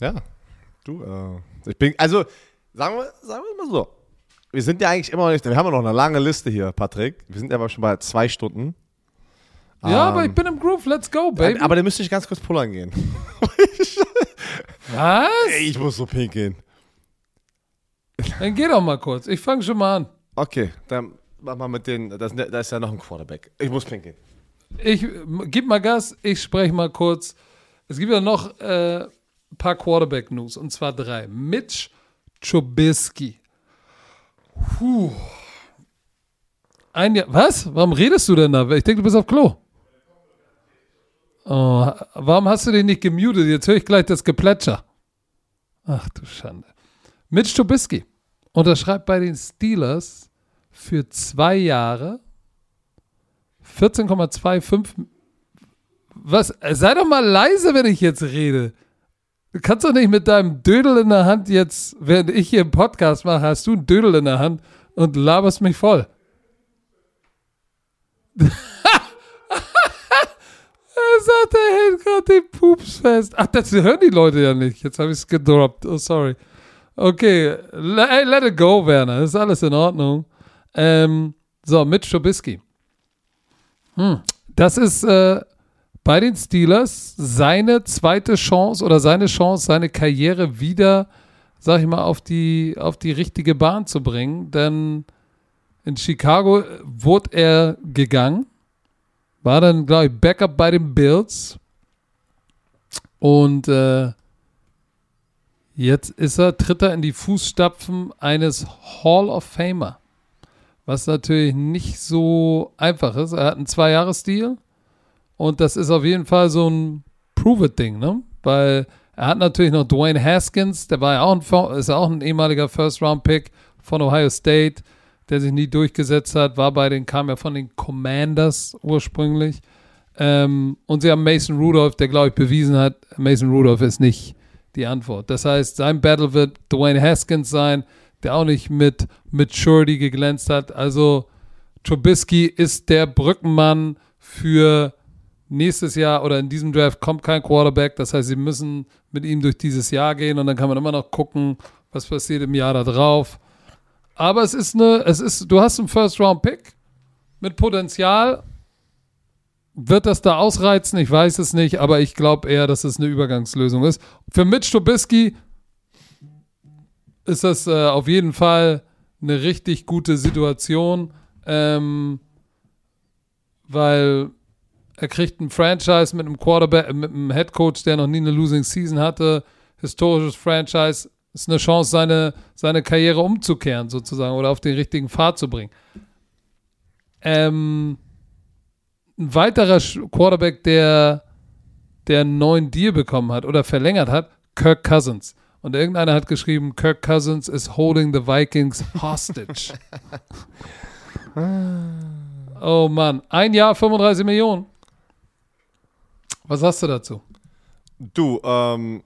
Ja, du, äh, ich bin, also, sagen wir, sagen wir mal so. Wir sind ja eigentlich immer noch nicht, wir haben ja noch eine lange Liste hier, Patrick. Wir sind aber schon bei zwei Stunden. ja, aber Ähm, ich bin im Groove. Let's go, baby. Aber da müsste ich ganz kurz pullern gehen. Was? Ey, ich muss so pinkeln. Dann geh doch mal kurz. Ich fange schon mal an. Okay, dann mach mal mit den, da ist ja noch ein Quarterback. Ich muss pinkeln. Ich gib mal Gas, ich spreche mal kurz. Es gibt ja noch äh, ein paar Quarterback-News, und zwar drei. Mitch Trubisky. Puh. Ein Jahr. Was? Warum redest du denn da? Ich denke, du bist auf Klo. Oh, warum hast du den nicht gemutet? Jetzt höre ich gleich das Geplätscher. Ach du Schande. Mitch Trubisky unterschreibt bei den Steelers für zwei Jahre 14,25. Was? Sei doch mal leise, wenn ich jetzt rede. Du kannst doch nicht mit deinem Dödel in der Hand jetzt, während ich hier einen Podcast mache, hast du einen Dödel in der Hand und laberst mich voll. er sagt, er hält gerade den Pups fest. Ach, das hören die Leute ja nicht. Jetzt habe ich es gedroppt. Oh, sorry. Okay, le- ey, let it go, Werner. Ist alles in Ordnung. Ähm, so, Mitch Trubisky. Hm. Das ist äh, bei den Steelers seine zweite Chance oder seine Chance, seine Karriere wieder, sag ich mal, auf die, auf die richtige Bahn zu bringen. Denn in Chicago wurde er gegangen, war dann, glaube ich, Backup bei den Bills. Und äh, jetzt ist er, tritt er in die Fußstapfen eines Hall of Famer. Was natürlich nicht so einfach ist. Er hat einen Zwei-Jahres-Deal und das ist auf jeden Fall so ein Prove-It-Ding, ne? Weil Er hat natürlich noch Dwayne Haskins, der war ja auch ein, ist auch ein ehemaliger First-Round-Pick von Ohio State, der sich nie durchgesetzt hat, war bei den, kam ja von den Commanders ursprünglich. Ähm, und sie haben Mason Rudolph, der, glaube ich, bewiesen hat, Mason Rudolph ist nicht die Antwort. Das heißt, sein Battle wird Dwayne Haskins sein, der auch nicht mit Maturity geglänzt hat. Also Trubisky ist der Brückenmann für nächstes Jahr oder in diesem Draft kommt kein Quarterback. Das heißt, sie müssen mit ihm durch dieses Jahr gehen und dann kann man immer noch gucken, was passiert im Jahr da drauf. Aber es ist eine, es ist, du hast einen First-Round-Pick mit Potenzial. Wird das da ausreizen? Ich weiß es nicht, aber ich glaube eher, dass es eine Übergangslösung ist. Für Mitch Trubisky ist das äh, auf jeden Fall eine richtig gute Situation, ähm, weil er kriegt ein Franchise mit einem Quarterback, mit einem Headcoach, der noch nie eine Losing Season hatte, historisches Franchise, ist eine Chance, seine, seine Karriere umzukehren, sozusagen, oder auf den richtigen Pfad zu bringen. Ähm, ein weiterer Quarterback, der, der einen neuen Deal bekommen hat oder verlängert hat, Kirk Cousins. Und irgendeiner hat geschrieben, Kirk Cousins is holding the Vikings hostage. oh Mann, ein Jahr 35 Millionen. Was hast du dazu? Du, ähm,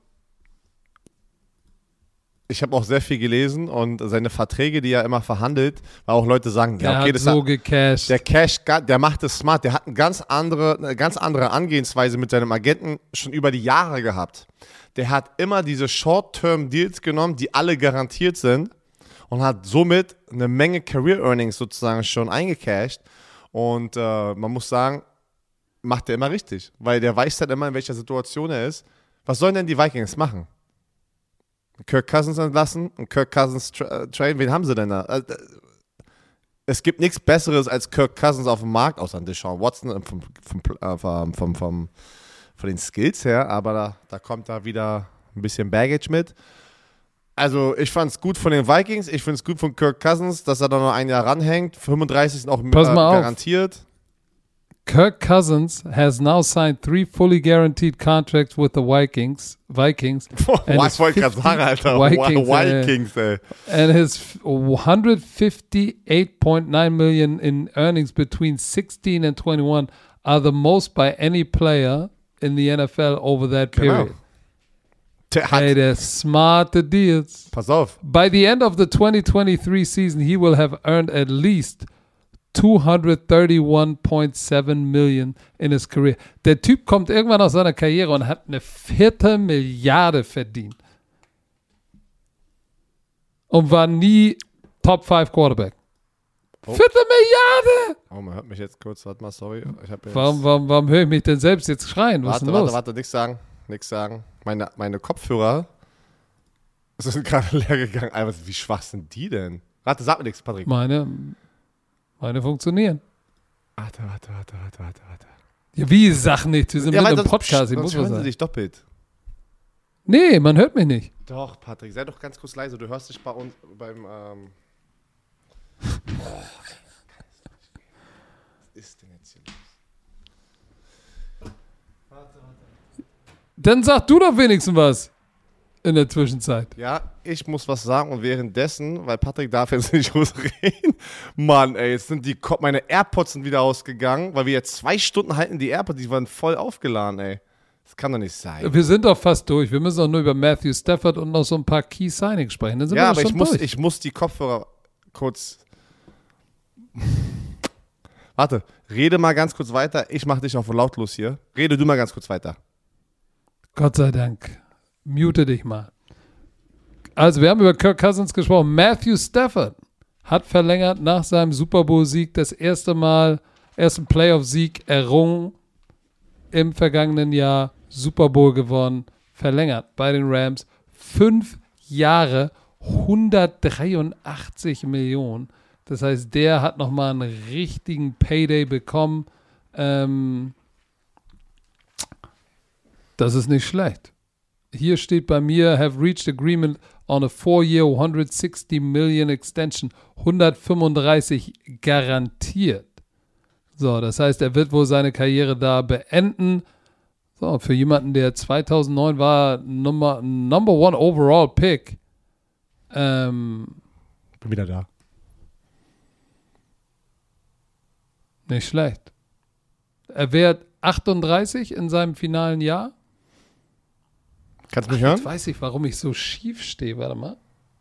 ich habe auch sehr viel gelesen und seine Verträge, die er immer verhandelt, weil auch Leute sagen, Der ja, okay, hat so hat, gecashed. der Cash, der macht es smart, der hat eine ganz andere, eine ganz andere Angehensweise mit seinem Agenten schon über die Jahre gehabt. Der hat immer diese Short-Term-Deals genommen, die alle garantiert sind und hat somit eine Menge Career Earnings sozusagen schon eingecashed. Und äh, man muss sagen, macht er immer richtig, weil der weiß dann immer, in welcher Situation er ist. Was sollen denn die Vikings machen? Kirk Cousins entlassen und Kirk Cousins tra äh, traden? Wen haben sie denn da? Äh, Es gibt nichts Besseres als Kirk Cousins auf dem Markt, außer Deshaun Watson äh, vom, vom, äh, vom, vom, von den Skills her, aber da, da kommt da wieder ein bisschen Baggage mit. Also ich fand es gut von den Vikings, ich finde es gut von Kirk Cousins, dass er da noch ein Jahr ranhängt. 35 sind auch Pass mal auf. garantiert. Kirk Cousins has now signed three fully guaranteed contracts with the Vikings. Vikings. And Boah, his wollte gerade 50 sagen, Alter. Vikings, Vikings, ey. and his 158.9 million in earnings between 16 and 21 are the most by any player in the NFL over that Genau. period. Der hat, Hey, they're smarte deals. pass auf. By the end of the 2023 season, he will have earned at least 231.7 million in his career. Der Typ kommt irgendwann aus seiner Karriere und hat eine vierte Milliarde verdient. Und war nie Top 5 Quarterback. Oh. Vierte Milliarde! Oh, man hört mich jetzt kurz. Warte mal, sorry. Ich hab jetzt, Warum, warum, warum höre ich mich denn selbst jetzt schreien? Was warte, warte, warte, nichts sagen. Nichts sagen. Meine, meine Kopfhörer sind gerade leer gegangen. Alter, wie schwach sind die denn? Warte, sag mir nichts, Patrick. Meine, meine funktionieren. Warte, warte, warte, warte, warte, warte. Ja, wie Sachen nicht? Wir sind Ja, mit einem Podcast, ich muss was hören sie sagen. dich doppelt. Nee, man hört mich nicht. Doch, Patrick, sei doch ganz kurz leise. Du hörst dich bei uns beim. Ähm Was ist denn jetzt hier los? Dann sag du doch wenigstens was in der Zwischenzeit. Ja, ich muss was sagen und währenddessen, weil Patrick darf jetzt nicht losreden. Mann, ey, jetzt sind die Ko meine AirPods sind wieder ausgegangen, weil wir jetzt zwei Stunden halten die AirPods, die waren voll aufgeladen, ey. Das kann doch nicht sein. Wir sind doch fast durch. Wir müssen doch nur über Matthew Stafford und noch so ein paar Key Signings sprechen. Dann sind Ja, wir aber doch ich schon muss, durch. ich muss die Kopfhörer kurz. Warte, rede mal ganz kurz weiter. Ich mach dich auf lautlos hier. Rede du mal ganz kurz weiter. Gott sei Dank. Mute dich mal. Also, wir haben über Kirk Cousins gesprochen. Matthew Stafford hat verlängert nach seinem Super Bowl-Sieg das erste Mal, ersten Playoff-Sieg errungen im vergangenen Jahr. Super Bowl gewonnen, verlängert bei den Rams. Fünf Jahre, 183 Millionen. Das heißt, der hat nochmal einen richtigen Payday bekommen. Ähm, das ist nicht schlecht. Hier steht bei mir, have reached agreement on a four-year 160 million extension. 135 garantiert. So, das heißt, er wird wohl seine Karriere da beenden. So, für jemanden, der 2009 war, Nummer, Number One Overall Pick. Ähm, Bin wieder da. nicht schlecht. Er wird 38 in seinem finalen Jahr. Kannst du mich Jetzt hören? weiß ich, warum ich so schief stehe. Warte mal.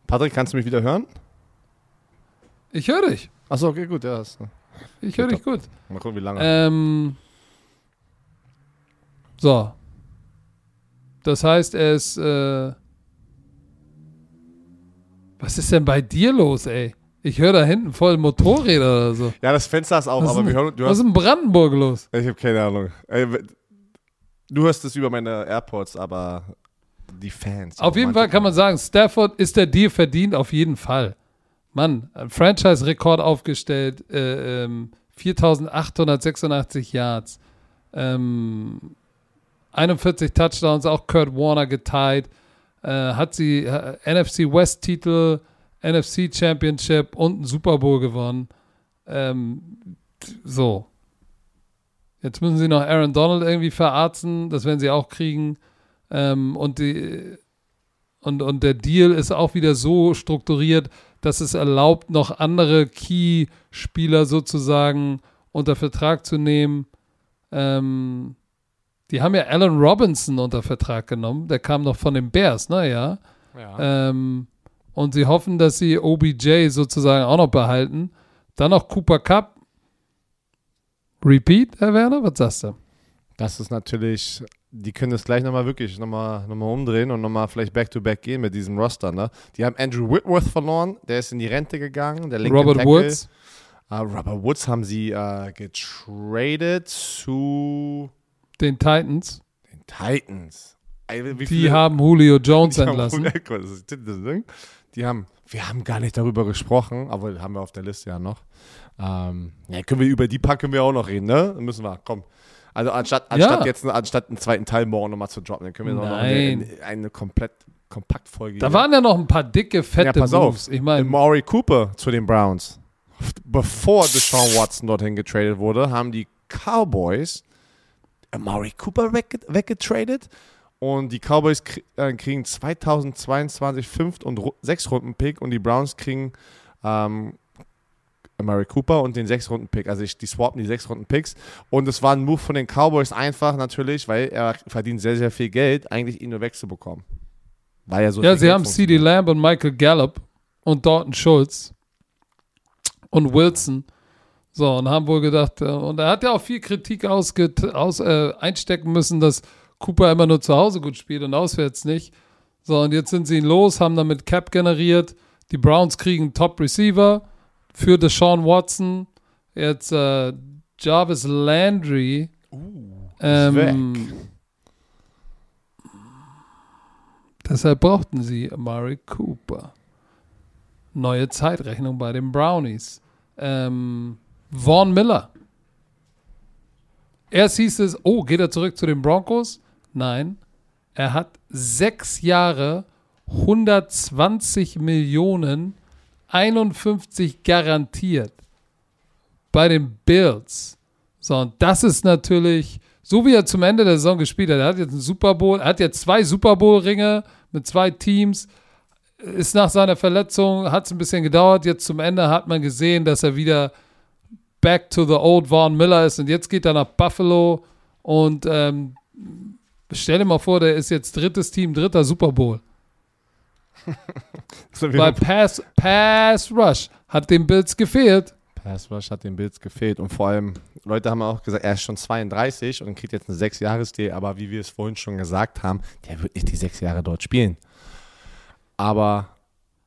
Patrick, kannst du mich wieder hören? Ich höre dich. Achso, okay, gut. Ja, ist, Ich höre dich gut. mal gucken, wie lange. Ähm, so. Das heißt, er ist. Äh, was ist denn bei dir los, ey? Ich höre da hinten voll Motorräder oder so. ja, das Fenster ist auf, Was, aber ist, wir hören. Du was hast, ist in Brandenburg los? ich habe keine Ahnung. Ey, Du hörst es über meine AirPods, aber die Fans. Auf jeden Fall kann man sagen, Stafford ist der Deal verdient, auf jeden Fall. Mann, ein Franchise-Rekord aufgestellt, äh, ähm, 4886 Yards, ähm, 41 Touchdowns, auch Kurt Warner geteilt, äh, hat sie äh, NFC West-Titel, NFC Championship und einen Super Bowl gewonnen. Ähm, so. Jetzt müssen sie noch Aaron Donald irgendwie verarzten, das werden sie auch kriegen. Ähm, und, die, und, und der Deal ist auch wieder so strukturiert, dass es erlaubt, noch andere Key-Spieler sozusagen unter Vertrag zu nehmen. Ähm, die haben ja Allen Robinson unter Vertrag genommen. Der kam noch von den Bears, naja. Ja. Ähm, und sie hoffen, dass sie OBJ sozusagen auch noch behalten. Dann noch Cooper Cup. Repeat, Herr Werner? Was sagst du? Das ist natürlich, die können das gleich nochmal wirklich nochmal noch mal umdrehen und nochmal vielleicht back-to-back gehen mit diesem Roster. Ne? Die haben Andrew Whitworth verloren, der ist in die Rente gegangen. Der linke Robert Tackle. Woods. Ah, Robert Woods haben sie äh, getradet zu Den Titans. den Titans. Die haben Julio Jones die haben- entlassen. Ding. Die haben, wir haben gar nicht darüber gesprochen, aber haben wir auf der Liste ja noch. Ähm, ja, können wir über die paar können wir auch noch reden, ne? Dann müssen wir, komm. Also anstatt, anstatt Ja. jetzt anstatt einen zweiten Teil morgen nochmal zu droppen, dann können wir noch noch Nein. eine, eine komplett Kompaktfolge. Da waren ja noch ein paar dicke, fette ja, pass Moves. auf. Ich meine, Maury Cooper zu den Browns. Bevor Deshaun Watson dorthin getradet wurde, haben die Cowboys Maury Cooper wegge weggetradet und die Cowboys krie äh, kriegen 2022 fünf und sechs Runden Pick und die Browns kriegen ähm, Murray Cooper und den sechs Runden Pick. Also ich, die swappen die sechs Runden Picks und es war ein Move von den Cowboys einfach natürlich, weil er verdient sehr sehr viel Geld, eigentlich ihn nur wegzubekommen. Weil er so ja, sie Geld haben. CD Lamb und Michael Gallup und Dalton Schultz und Wilson. So, und haben wohl gedacht, äh, und er hat ja auch viel Kritik ausget aus, äh, einstecken müssen, dass Cooper immer nur zu Hause gut spielt und auswärts nicht. So, und jetzt sind sie ihn los, haben damit Cap generiert. Die Browns kriegen Top Receiver für Deshaun Watson. Jetzt äh, Jarvis Landry. ähm, weg. Deshalb brauchten sie Amari Cooper. Neue Zeitrechnung bei den Brownies. Ähm, Vaughn Miller. Erst hieß es, oh, geht er zurück zu den Broncos? Nein. Er hat sechs Jahre, 120 Millionen, 51 garantiert bei den Bills. So, und das ist natürlich, so wie er zum Ende der Saison gespielt hat, er hat jetzt einen Super Bowl, er hat jetzt zwei Super Bowl-Ringe mit zwei Teams, ist nach seiner Verletzung, hat es ein bisschen gedauert, jetzt zum Ende hat man gesehen, dass er wieder back to the old Vaughn Miller ist und jetzt geht er nach Buffalo und ähm, stell dir mal vor, der ist jetzt drittes Team, dritter Super Bowl. Bei Pass, Pass Rush hat den Bills gefehlt. Pass Rush hat den Bills gefehlt und vor allem, Leute haben auch gesagt, er ist schon 32 und kriegt jetzt eine 6 jahres deal aber wie wir es vorhin schon gesagt haben, der wird nicht die 6 Jahre dort spielen. Aber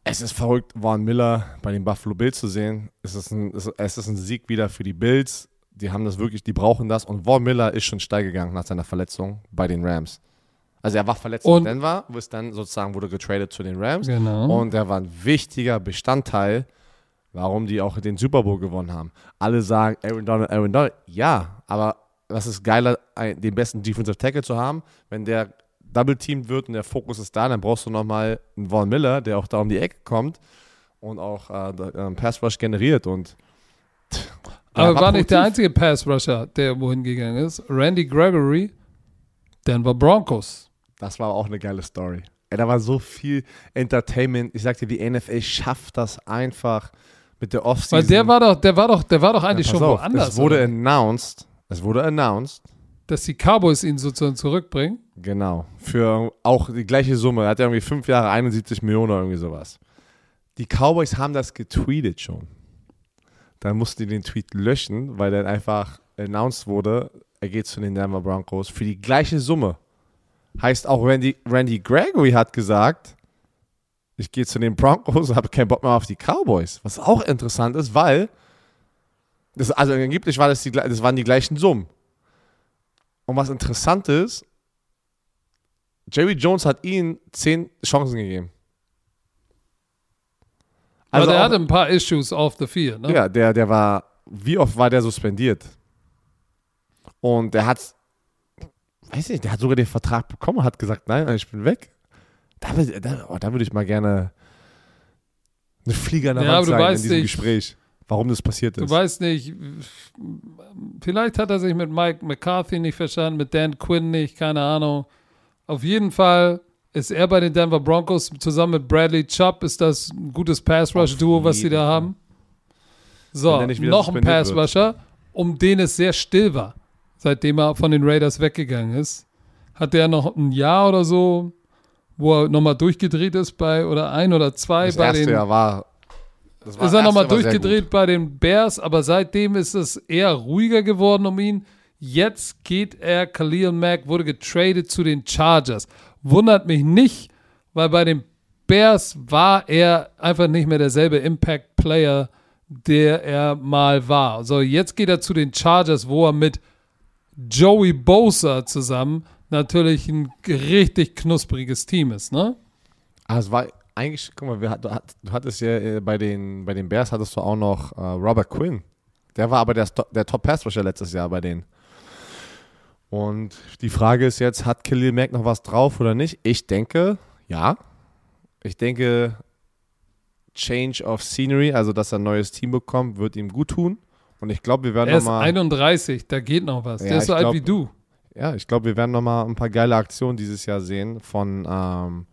es ist verrückt, Vaughn Miller bei den Buffalo Bills zu sehen. Es ist ein, es ist ein Sieg wieder für die Bills. Die haben das wirklich, die brauchen das und Vaughn Miller ist schon steil gegangen nach seiner Verletzung bei den Rams. Also er war verletzt Und- in Denver, wo es dann sozusagen wurde getradet zu den Rams. Genau. Und er war ein wichtiger Bestandteil, warum die auch den Super Bowl gewonnen haben. Alle sagen, Aaron Donald, Aaron Donald. Ja, aber was ist geiler, den besten Defensive Tackle zu haben? Wenn der double-teamed wird und der Fokus ist da, dann brauchst du nochmal einen Vaughn Miller, der auch da um die Ecke kommt und auch äh, äh, einen Pass Rush generiert. Und Aber Ja, war nicht der einzige Pass-Rusher, der wohin gegangen ist. Randy Gregory Denver Broncos. Das war auch eine geile Story. Ey, da war so viel Entertainment. Ich sagte, die NFL schafft das einfach mit der Offseason. Weil der war doch, der war doch, der war doch eigentlich Ja, schon auf, woanders. Es wurde oder? announced, es wurde announced, dass die Cowboys ihn sozusagen zurückbringen. genau, für auch die gleiche Summe. Er hat ja irgendwie fünf Jahre 71 Millionen oder irgendwie sowas. Die Cowboys haben das getweetet schon. Dann mussten die den Tweet löschen, weil dann einfach announced wurde, er geht zu den Denver Broncos für die gleiche Summe. Heißt auch Randy, Randy Gregory hat gesagt, ich gehe zu den Broncos und habe keinen Bock mehr auf die Cowboys. Was auch interessant ist, weil das, also angeblich war das, die, das waren die gleichen Summen. Und was interessant ist, Jerry Jones hat ihnen zehn Chancen gegeben. Aber der auch- hatte ein paar Issues off the field. Ne? ja, der, der war, wie oft war der suspendiert? Und der hat, weiß nicht, der hat sogar den Vertrag bekommen hat gesagt, nein, ich bin weg. Da, da, oh, da würde ich mal gerne eine Flieger der Ja, du sein in diesem nicht- Gespräch, warum das passiert Du ist. weißt nicht, vielleicht hat er sich mit Mike McCarthy nicht verstanden, mit Dan Quinn nicht, keine Ahnung. Auf jeden Fall ist er bei den Denver Broncos zusammen mit Bradley Chubb, ist das ein gutes Pass-Rush-Duo, was sie da haben. So, noch ein. Pass-Rusher, um den es sehr still war, seitdem er von den Raiders weggegangen ist. Hat er noch ein Jahr oder so, wo er nochmal durchgedreht ist bei, oder ein oder zwei Das bei erste den Jahr war, das war ist er nochmal durchgedreht bei den Bears, aber seitdem ist es eher ruhiger geworden um ihn. Jetzt geht er, Khalil Mack wurde getradet zu den Chargers. Wundert mich nicht, weil bei den Bears war er einfach nicht mehr derselbe Impact-Player, der er mal war. So, jetzt geht er zu den Chargers, wo er mit Joey Bosa zusammen natürlich ein richtig knuspriges Team ist, ne? Ah, es war eigentlich, guck mal, wir, du, hat, du hattest ja äh, bei den, bei den Bears hattest du auch noch äh, Robert Quinn. Der war aber der, der Top-Pass-Rusher letztes Jahr bei denen. Und die Frage ist jetzt, hat Khalil Mack noch was drauf oder nicht? Ich denke, ja. Ich denke, Change of Scenery, also dass er ein neues Team bekommt, wird ihm gut tun. Und ich glaube, wir werden Er ist nochmal. 31, da geht noch was. Ja, der ist so alt glaub- wie du. Ja, ich glaube, wir werden nochmal ein paar geile Aktionen dieses Jahr sehen von ähm,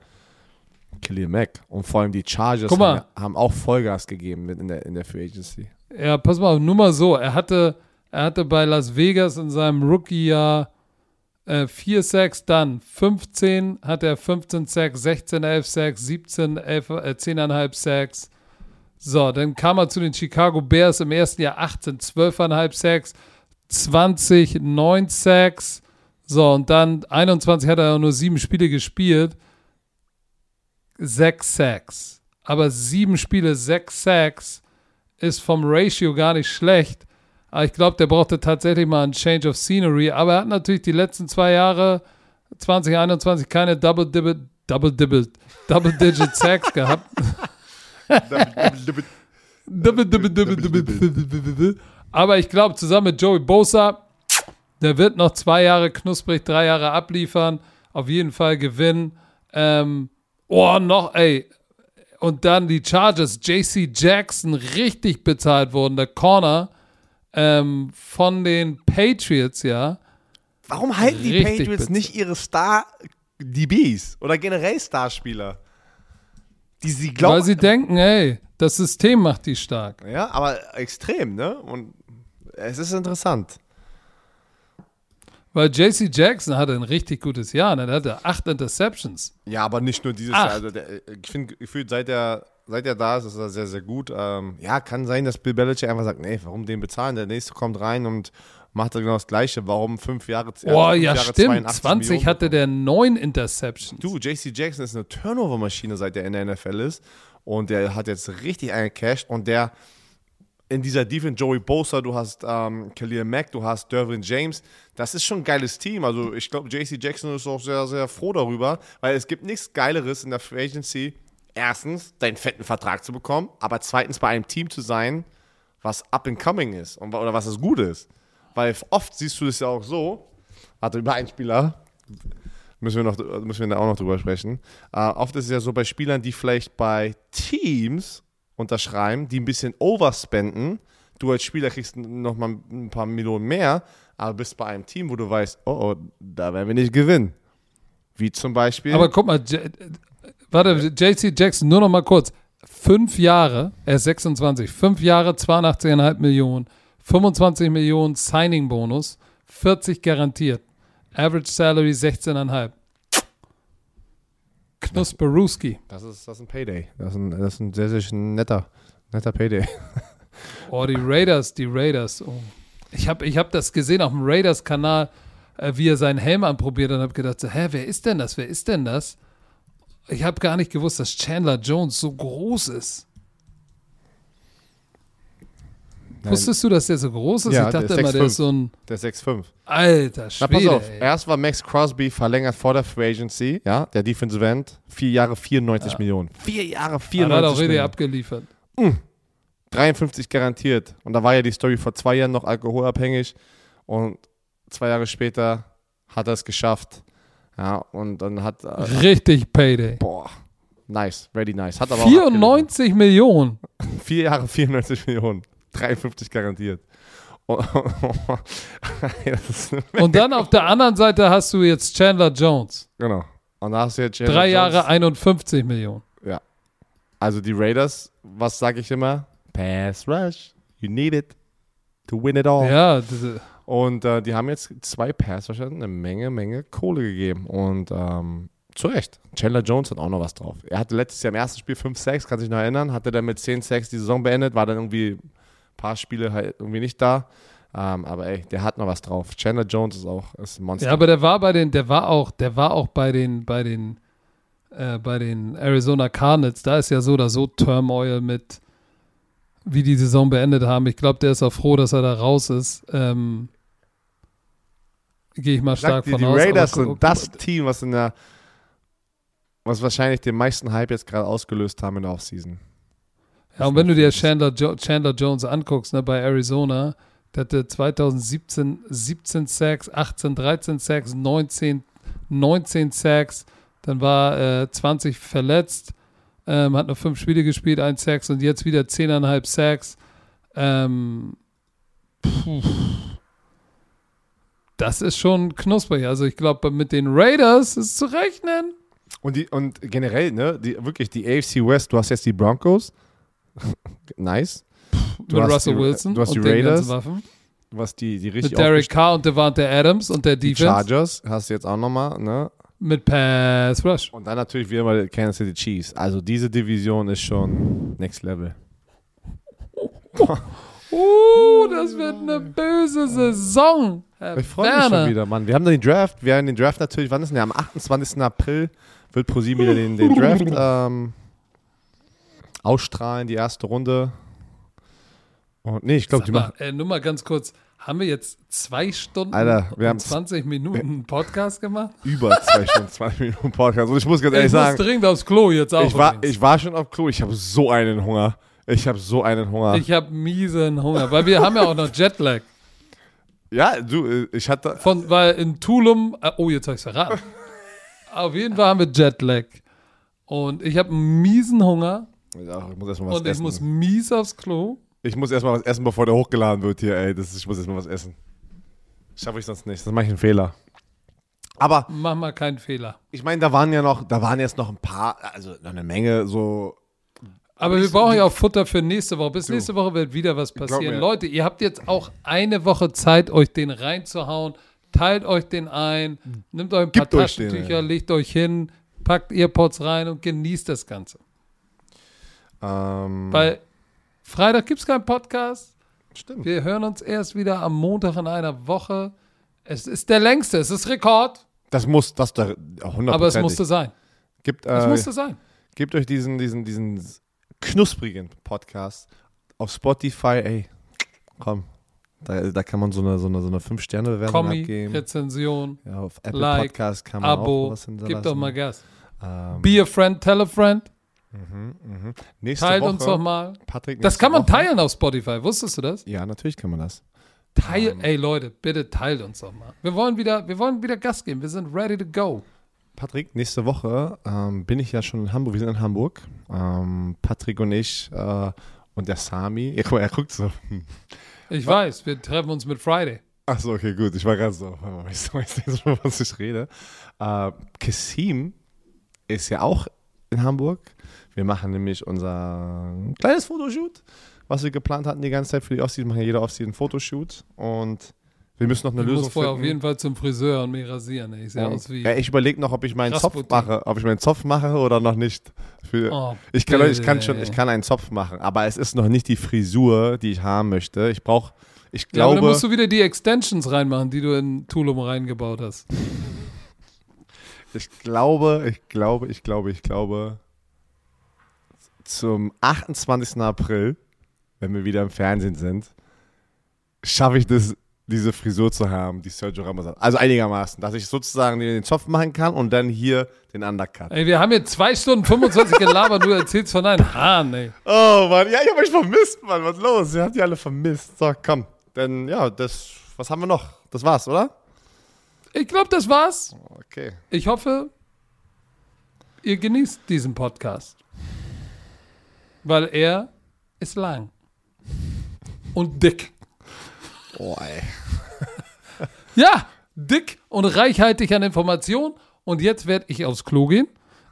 Khalil Mack. Und vor allem die Chargers mal. haben, haben auch Vollgas gegeben in der, in der Free Agency. Ja, pass mal, auf, nur mal so. Er hatte, er hatte bei Las Vegas in seinem Rookie-Jahr äh, 4 Sacks, dann 15 hat er 15 Sacks, 16, 11 Sacks, 17, 11, äh, 10,5 Sacks. So, dann kam er zu den Chicago Bears im ersten Jahr 18, 12,5 Sacks, 20, 9 Sacks. So, und dann 21 hat er nur sieben Spiele gespielt. Sechs Sacks. Aber sieben Spiele, sechs Sacks ist vom Ratio gar nicht schlecht. Aber ich glaube, der brauchte tatsächlich mal einen Change of Scenery. Aber er hat natürlich die letzten zwei Jahre, 2021, keine Double Dibble, Double Dibble, Double Digit Sacks gehabt. Aber ich glaube, zusammen mit Joey Bosa, der wird noch zwei Jahre knusprig, drei Jahre abliefern, auf jeden Fall gewinnen. Ähm, oh, noch, ey. Und dann die Chargers, JC Jackson, richtig bezahlt worden, der Corner ähm, von den Patriots, ja. Warum halten die Patriots bitter. nicht ihre Star-DBs oder generell Starspieler? Die sie glauben. Weil sie denken, ey, das System macht die stark. ja, aber extrem, ne? Und es ist interessant. Weil JC Jackson hatte ein richtig gutes Jahr, ne? der hatte acht Interceptions. Ja, aber nicht nur dieses Acht. Jahr. Also der, ich finde, gefühlt, seit er, seit er da ist, ist er sehr, sehr gut. Ähm, ja, kann sein, dass Bill Belichick einfach sagt, nee, warum den bezahlen? Der nächste kommt rein und macht genau das Gleiche. Warum fünf Jahre? er Oh fünf ja, Jahre stimmt. 82 20 Millionen hatte der neun Interceptions. Du, JC Jackson ist eine Turnover-Maschine, seit er in der NFL ist. Und der hat jetzt richtig eingecashed. Und der in dieser Defense, Joey Bosa, du hast ähm, Khalil Mack, du hast Derwin James. Das ist schon ein geiles Team. Also ich glaube, JC Jackson ist auch sehr, sehr froh darüber, weil es gibt nichts Geileres in der Free Agency. Erstens, deinen fetten Vertrag zu bekommen, aber zweitens bei einem Team zu sein, was up and coming ist und, oder was es gut ist. Weil oft siehst du das ja auch so, warte, über einen Spieler, müssen wir, noch, müssen wir da auch noch drüber sprechen. Äh, oft ist es ja so bei Spielern, die vielleicht bei Teams unterschreiben, die ein bisschen overspenden. Du als Spieler kriegst noch mal ein paar Millionen mehr, aber bist bei einem Team, wo du weißt, oh, oh da werden wir nicht gewinnen. Wie zum Beispiel. Aber guck mal, J warte, JC Jackson, nur noch mal kurz. Fünf Jahre, er ist 26, fünf Jahre, 82,5 Millionen, 25 Millionen Signing-Bonus, 40 garantiert. Average Salary 16,5. Knusperuski. das, ist, das ist ein Payday. Das ist ein, das ist ein sehr, sehr netter, netter Payday. Oh, die Raiders, die Raiders. Oh. Ich habe ich hab das gesehen auf dem Raiders-Kanal, äh, wie er seinen Helm anprobiert und habe gedacht, so, hä, wer ist denn das? Wer ist denn das? Ich habe gar nicht gewusst, dass Chandler Jones so groß ist. Wusstest du, dass der so groß ist? Ja, ich der dachte ist immer, der 6'5". ist so ein Der ist 6'5. alter Na, pass Schwede. auf. ey. Erst war Max Crosby verlängert vor der Free Agency, ja, der Defensive End. Vier Jahre 94 Millionen. Vier Jahre Er 94 hat auch Millionen. abgeliefert. 53 garantiert. Und da war ja die Story vor zwei Jahren noch alkoholabhängig. Und zwei Jahre später hat er es geschafft. Ja, und dann hat, äh, Richtig Payday. boah, nice, very nice. Hat aber auch 94 Millionen. Vier Jahre 94 Millionen. 53 garantiert. Und, dann auf der anderen Seite hast du jetzt Chandler Jones. genau. Und da hast du jetzt Chandler Drei Jones. Jahre 51 Millionen. Ja. Also die Raiders, was sage ich immer? Pass Rush. You need it to win it all. Ja, Und äh, die haben jetzt zwei Pass Rusher eine Menge, Menge Kohle gegeben. Und ähm, zu Recht. Chandler Jones hat auch noch was drauf. Er hatte letztes Jahr im ersten Spiel 5 Sacks, kann sich noch erinnern. Hatte dann mit 10 Sacks die Saison beendet, war dann irgendwie paar Spiele halt irgendwie nicht da. Ähm, aber ey, der hat noch was drauf. Chandler Jones ist auch ist ein Monster. Ja, aber der war bei den, der war auch, der war auch bei den, bei den, äh, bei den Arizona Cardinals. Da ist ja so oder so Turmoil mit, wie die Saison beendet haben. Ich glaube, der ist auch froh, dass er da raus ist. Ähm, Gehe ich mal stark dir, von die aus. Raiders aber sind das Team, was in der was wahrscheinlich den meisten Hype jetzt gerade ausgelöst haben in der Offseason. Ja, und wenn du dir Chandler, jo Chandler Jones anguckst, ne, bei Arizona, der hatte 2017 17 Sacks, 18, 13 Sacks, 19, 19 Sacks, dann war äh, 20 verletzt, ähm, hat nur fünf Spiele gespielt, ein Sacks und jetzt wieder 10,5 Sacks. Ähm, puh. Das ist schon knusprig. Also ich glaube, mit den Raiders ist zu rechnen. Und, die, und generell, ne, die, wirklich die AFC West, du hast jetzt die Broncos. nice. Du mit hast Russell die- Wilson du hast die Raiders, hast die, die Mit richtig Derek Carr und Devante Adams und der Die Defense. Chargers hast du jetzt auch nochmal, ne? Mit Pass Rush. Und dann natürlich wieder mal Kansas City Chiefs. Also diese Division ist schon next level. Uh, das wird eine böse Saison. Herr Ich freue mich schon wieder, Mann. Wir haben den Draft, wir haben den Draft natürlich, wann ist denn der? Am 28. April wird ProSieben wieder den, den Draft ähm, ausstrahlen, die erste Runde. Und nee, ich glaube, die machen. äh, nur mal ganz kurz. Haben wir jetzt zwei Stunden Alter, wir haben 20 Minuten Podcast gemacht? über zwei Stunden, 20 Minuten Podcast. Und ich muss ganz Ich ehrlich muss sagen, dringend aufs Klo jetzt auch. ich war, übrigens. ich war schon auf Klo, ich habe so einen Hunger. Ich habe so einen Hunger. ich habe miesen Hunger, weil wir haben ja auch noch Jetlag. ja, du, äh, ich hatte. Von, weil in Tulum, äh, oh, jetzt habe ich es verraten. Auf jeden Fall haben wir Jetlag. Und ich habe einen miesen Hunger Ja, ich muss erstmal was und ich essen. muss mies aufs Klo. Ich muss erstmal was essen, bevor der hochgeladen wird hier, ey. Das ist, ich muss erstmal was essen. Schaffe ich sonst nicht. Das mache ich einen Fehler. Aber Mach mal keinen Fehler. ich meine, da waren ja noch, da waren jetzt noch ein paar, also noch eine Menge so. Aber wir ich- brauchen ja auch Futter für nächste Woche. Bis nächste Woche wird wieder was passieren. Leute, ihr habt jetzt auch eine Woche Zeit, euch den reinzuhauen. Teilt euch den ein, nehmt euch ein paar Gebt euch den, Taschentücher, ey. legt euch hin, packt Earpods rein und genießt das Ganze. Ähm, Weil Freitag gibt es keinen Podcast. stimmt. Wir hören uns erst wieder am Montag in einer Woche. Es ist der längste, es ist Rekord, Das muss, das da 100 aber es musste sein. Gibt, Es äh, musste sein. gebt euch diesen, diesen, diesen knusprigen Podcast auf Spotify, ey. Komm. Da, da kann man so eine, so eine, so eine 5-Sterne-Bewertung Kommi, abgeben. Rezension, Ja, auf Apple Like, Podcast kann man auch Abo, was hinterlassen. gib doch mal Gas. Ähm, Be a friend, tell a friend. Nächste Teilt Woche, uns doch mal. Patrick, Das kann man Woche- teilen auf Spotify. Wusstest du das? Ja, natürlich kann man das. Teil, ey Leute, bitte teilt uns doch mal. Wir wollen wieder, wir wollen wieder Gas geben. Wir sind ready to go. Patrick, nächste Woche ähm, bin ich ja schon in Hamburg. Wir sind in Hamburg. Ähm, Patrick und ich äh, und der Sami. Ja, guck mal, er guckt so. Ich weiß, wir treffen uns mit Friday. Achso, okay, gut. Ich war gerade so, ich weiß nicht, was ich rede. Äh, Kassim ist ja auch in Hamburg. Wir machen nämlich unser kleines Fotoshoot, was wir geplant hatten die ganze Zeit für die Offseason. Wir machen ja jeder Offseason ein Fotoshoot und wir müssen noch eine Ich Lösung muss vorher finden. auf jeden Fall zum Friseur und mich rasieren. ey. Ich sehe aus wie. Ja, ich überlege noch, ob ich meinen Zopf mache, ob ich meinen Zopf mache oder noch nicht. Für, Oh, ich, kann, ich kann schon, ich kann einen Zopf machen, aber es ist noch nicht die Frisur, die ich haben möchte. Ich brauche, ich Ja, aber dann glaube, musst du wieder die Extensions reinmachen, die du in Tulum reingebaut hast. ich glaube, ich glaube, ich glaube, ich glaube, zum 28. April, wenn wir wieder im Fernsehen sind, schaffe ich das, diese Frisur zu haben, die Sergio Ramos hat. Also einigermaßen, dass ich sozusagen den Zopf machen kann und dann hier den Undercut. Ey, wir haben jetzt zwei Stunden 25 gelabert, du erzählst von deinen Haaren, ey. Oh Mann, ja, ich habe euch vermisst, Mann. Was ist los? Ihr habt die alle vermisst. So, komm. Dann, ja, das, was haben wir noch? Das war's, oder? Ich glaube, das war's. Okay. Ich hoffe, ihr genießt diesen Podcast. Weil er ist lang. Und dick. Oh, ey. Ja, dick und reichhaltig an Informationen. Und jetzt werde ich aufs Klo gehen.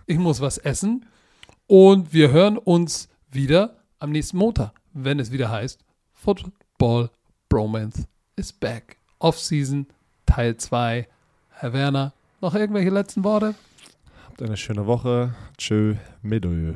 Ich muss was essen. Und wir hören uns wieder am nächsten Montag, wenn es wieder heißt Football Bromance is back. Off-Season Teil 2. Herr Werner, noch irgendwelche letzten Worte? Habt eine schöne Woche. Tschö, Medö.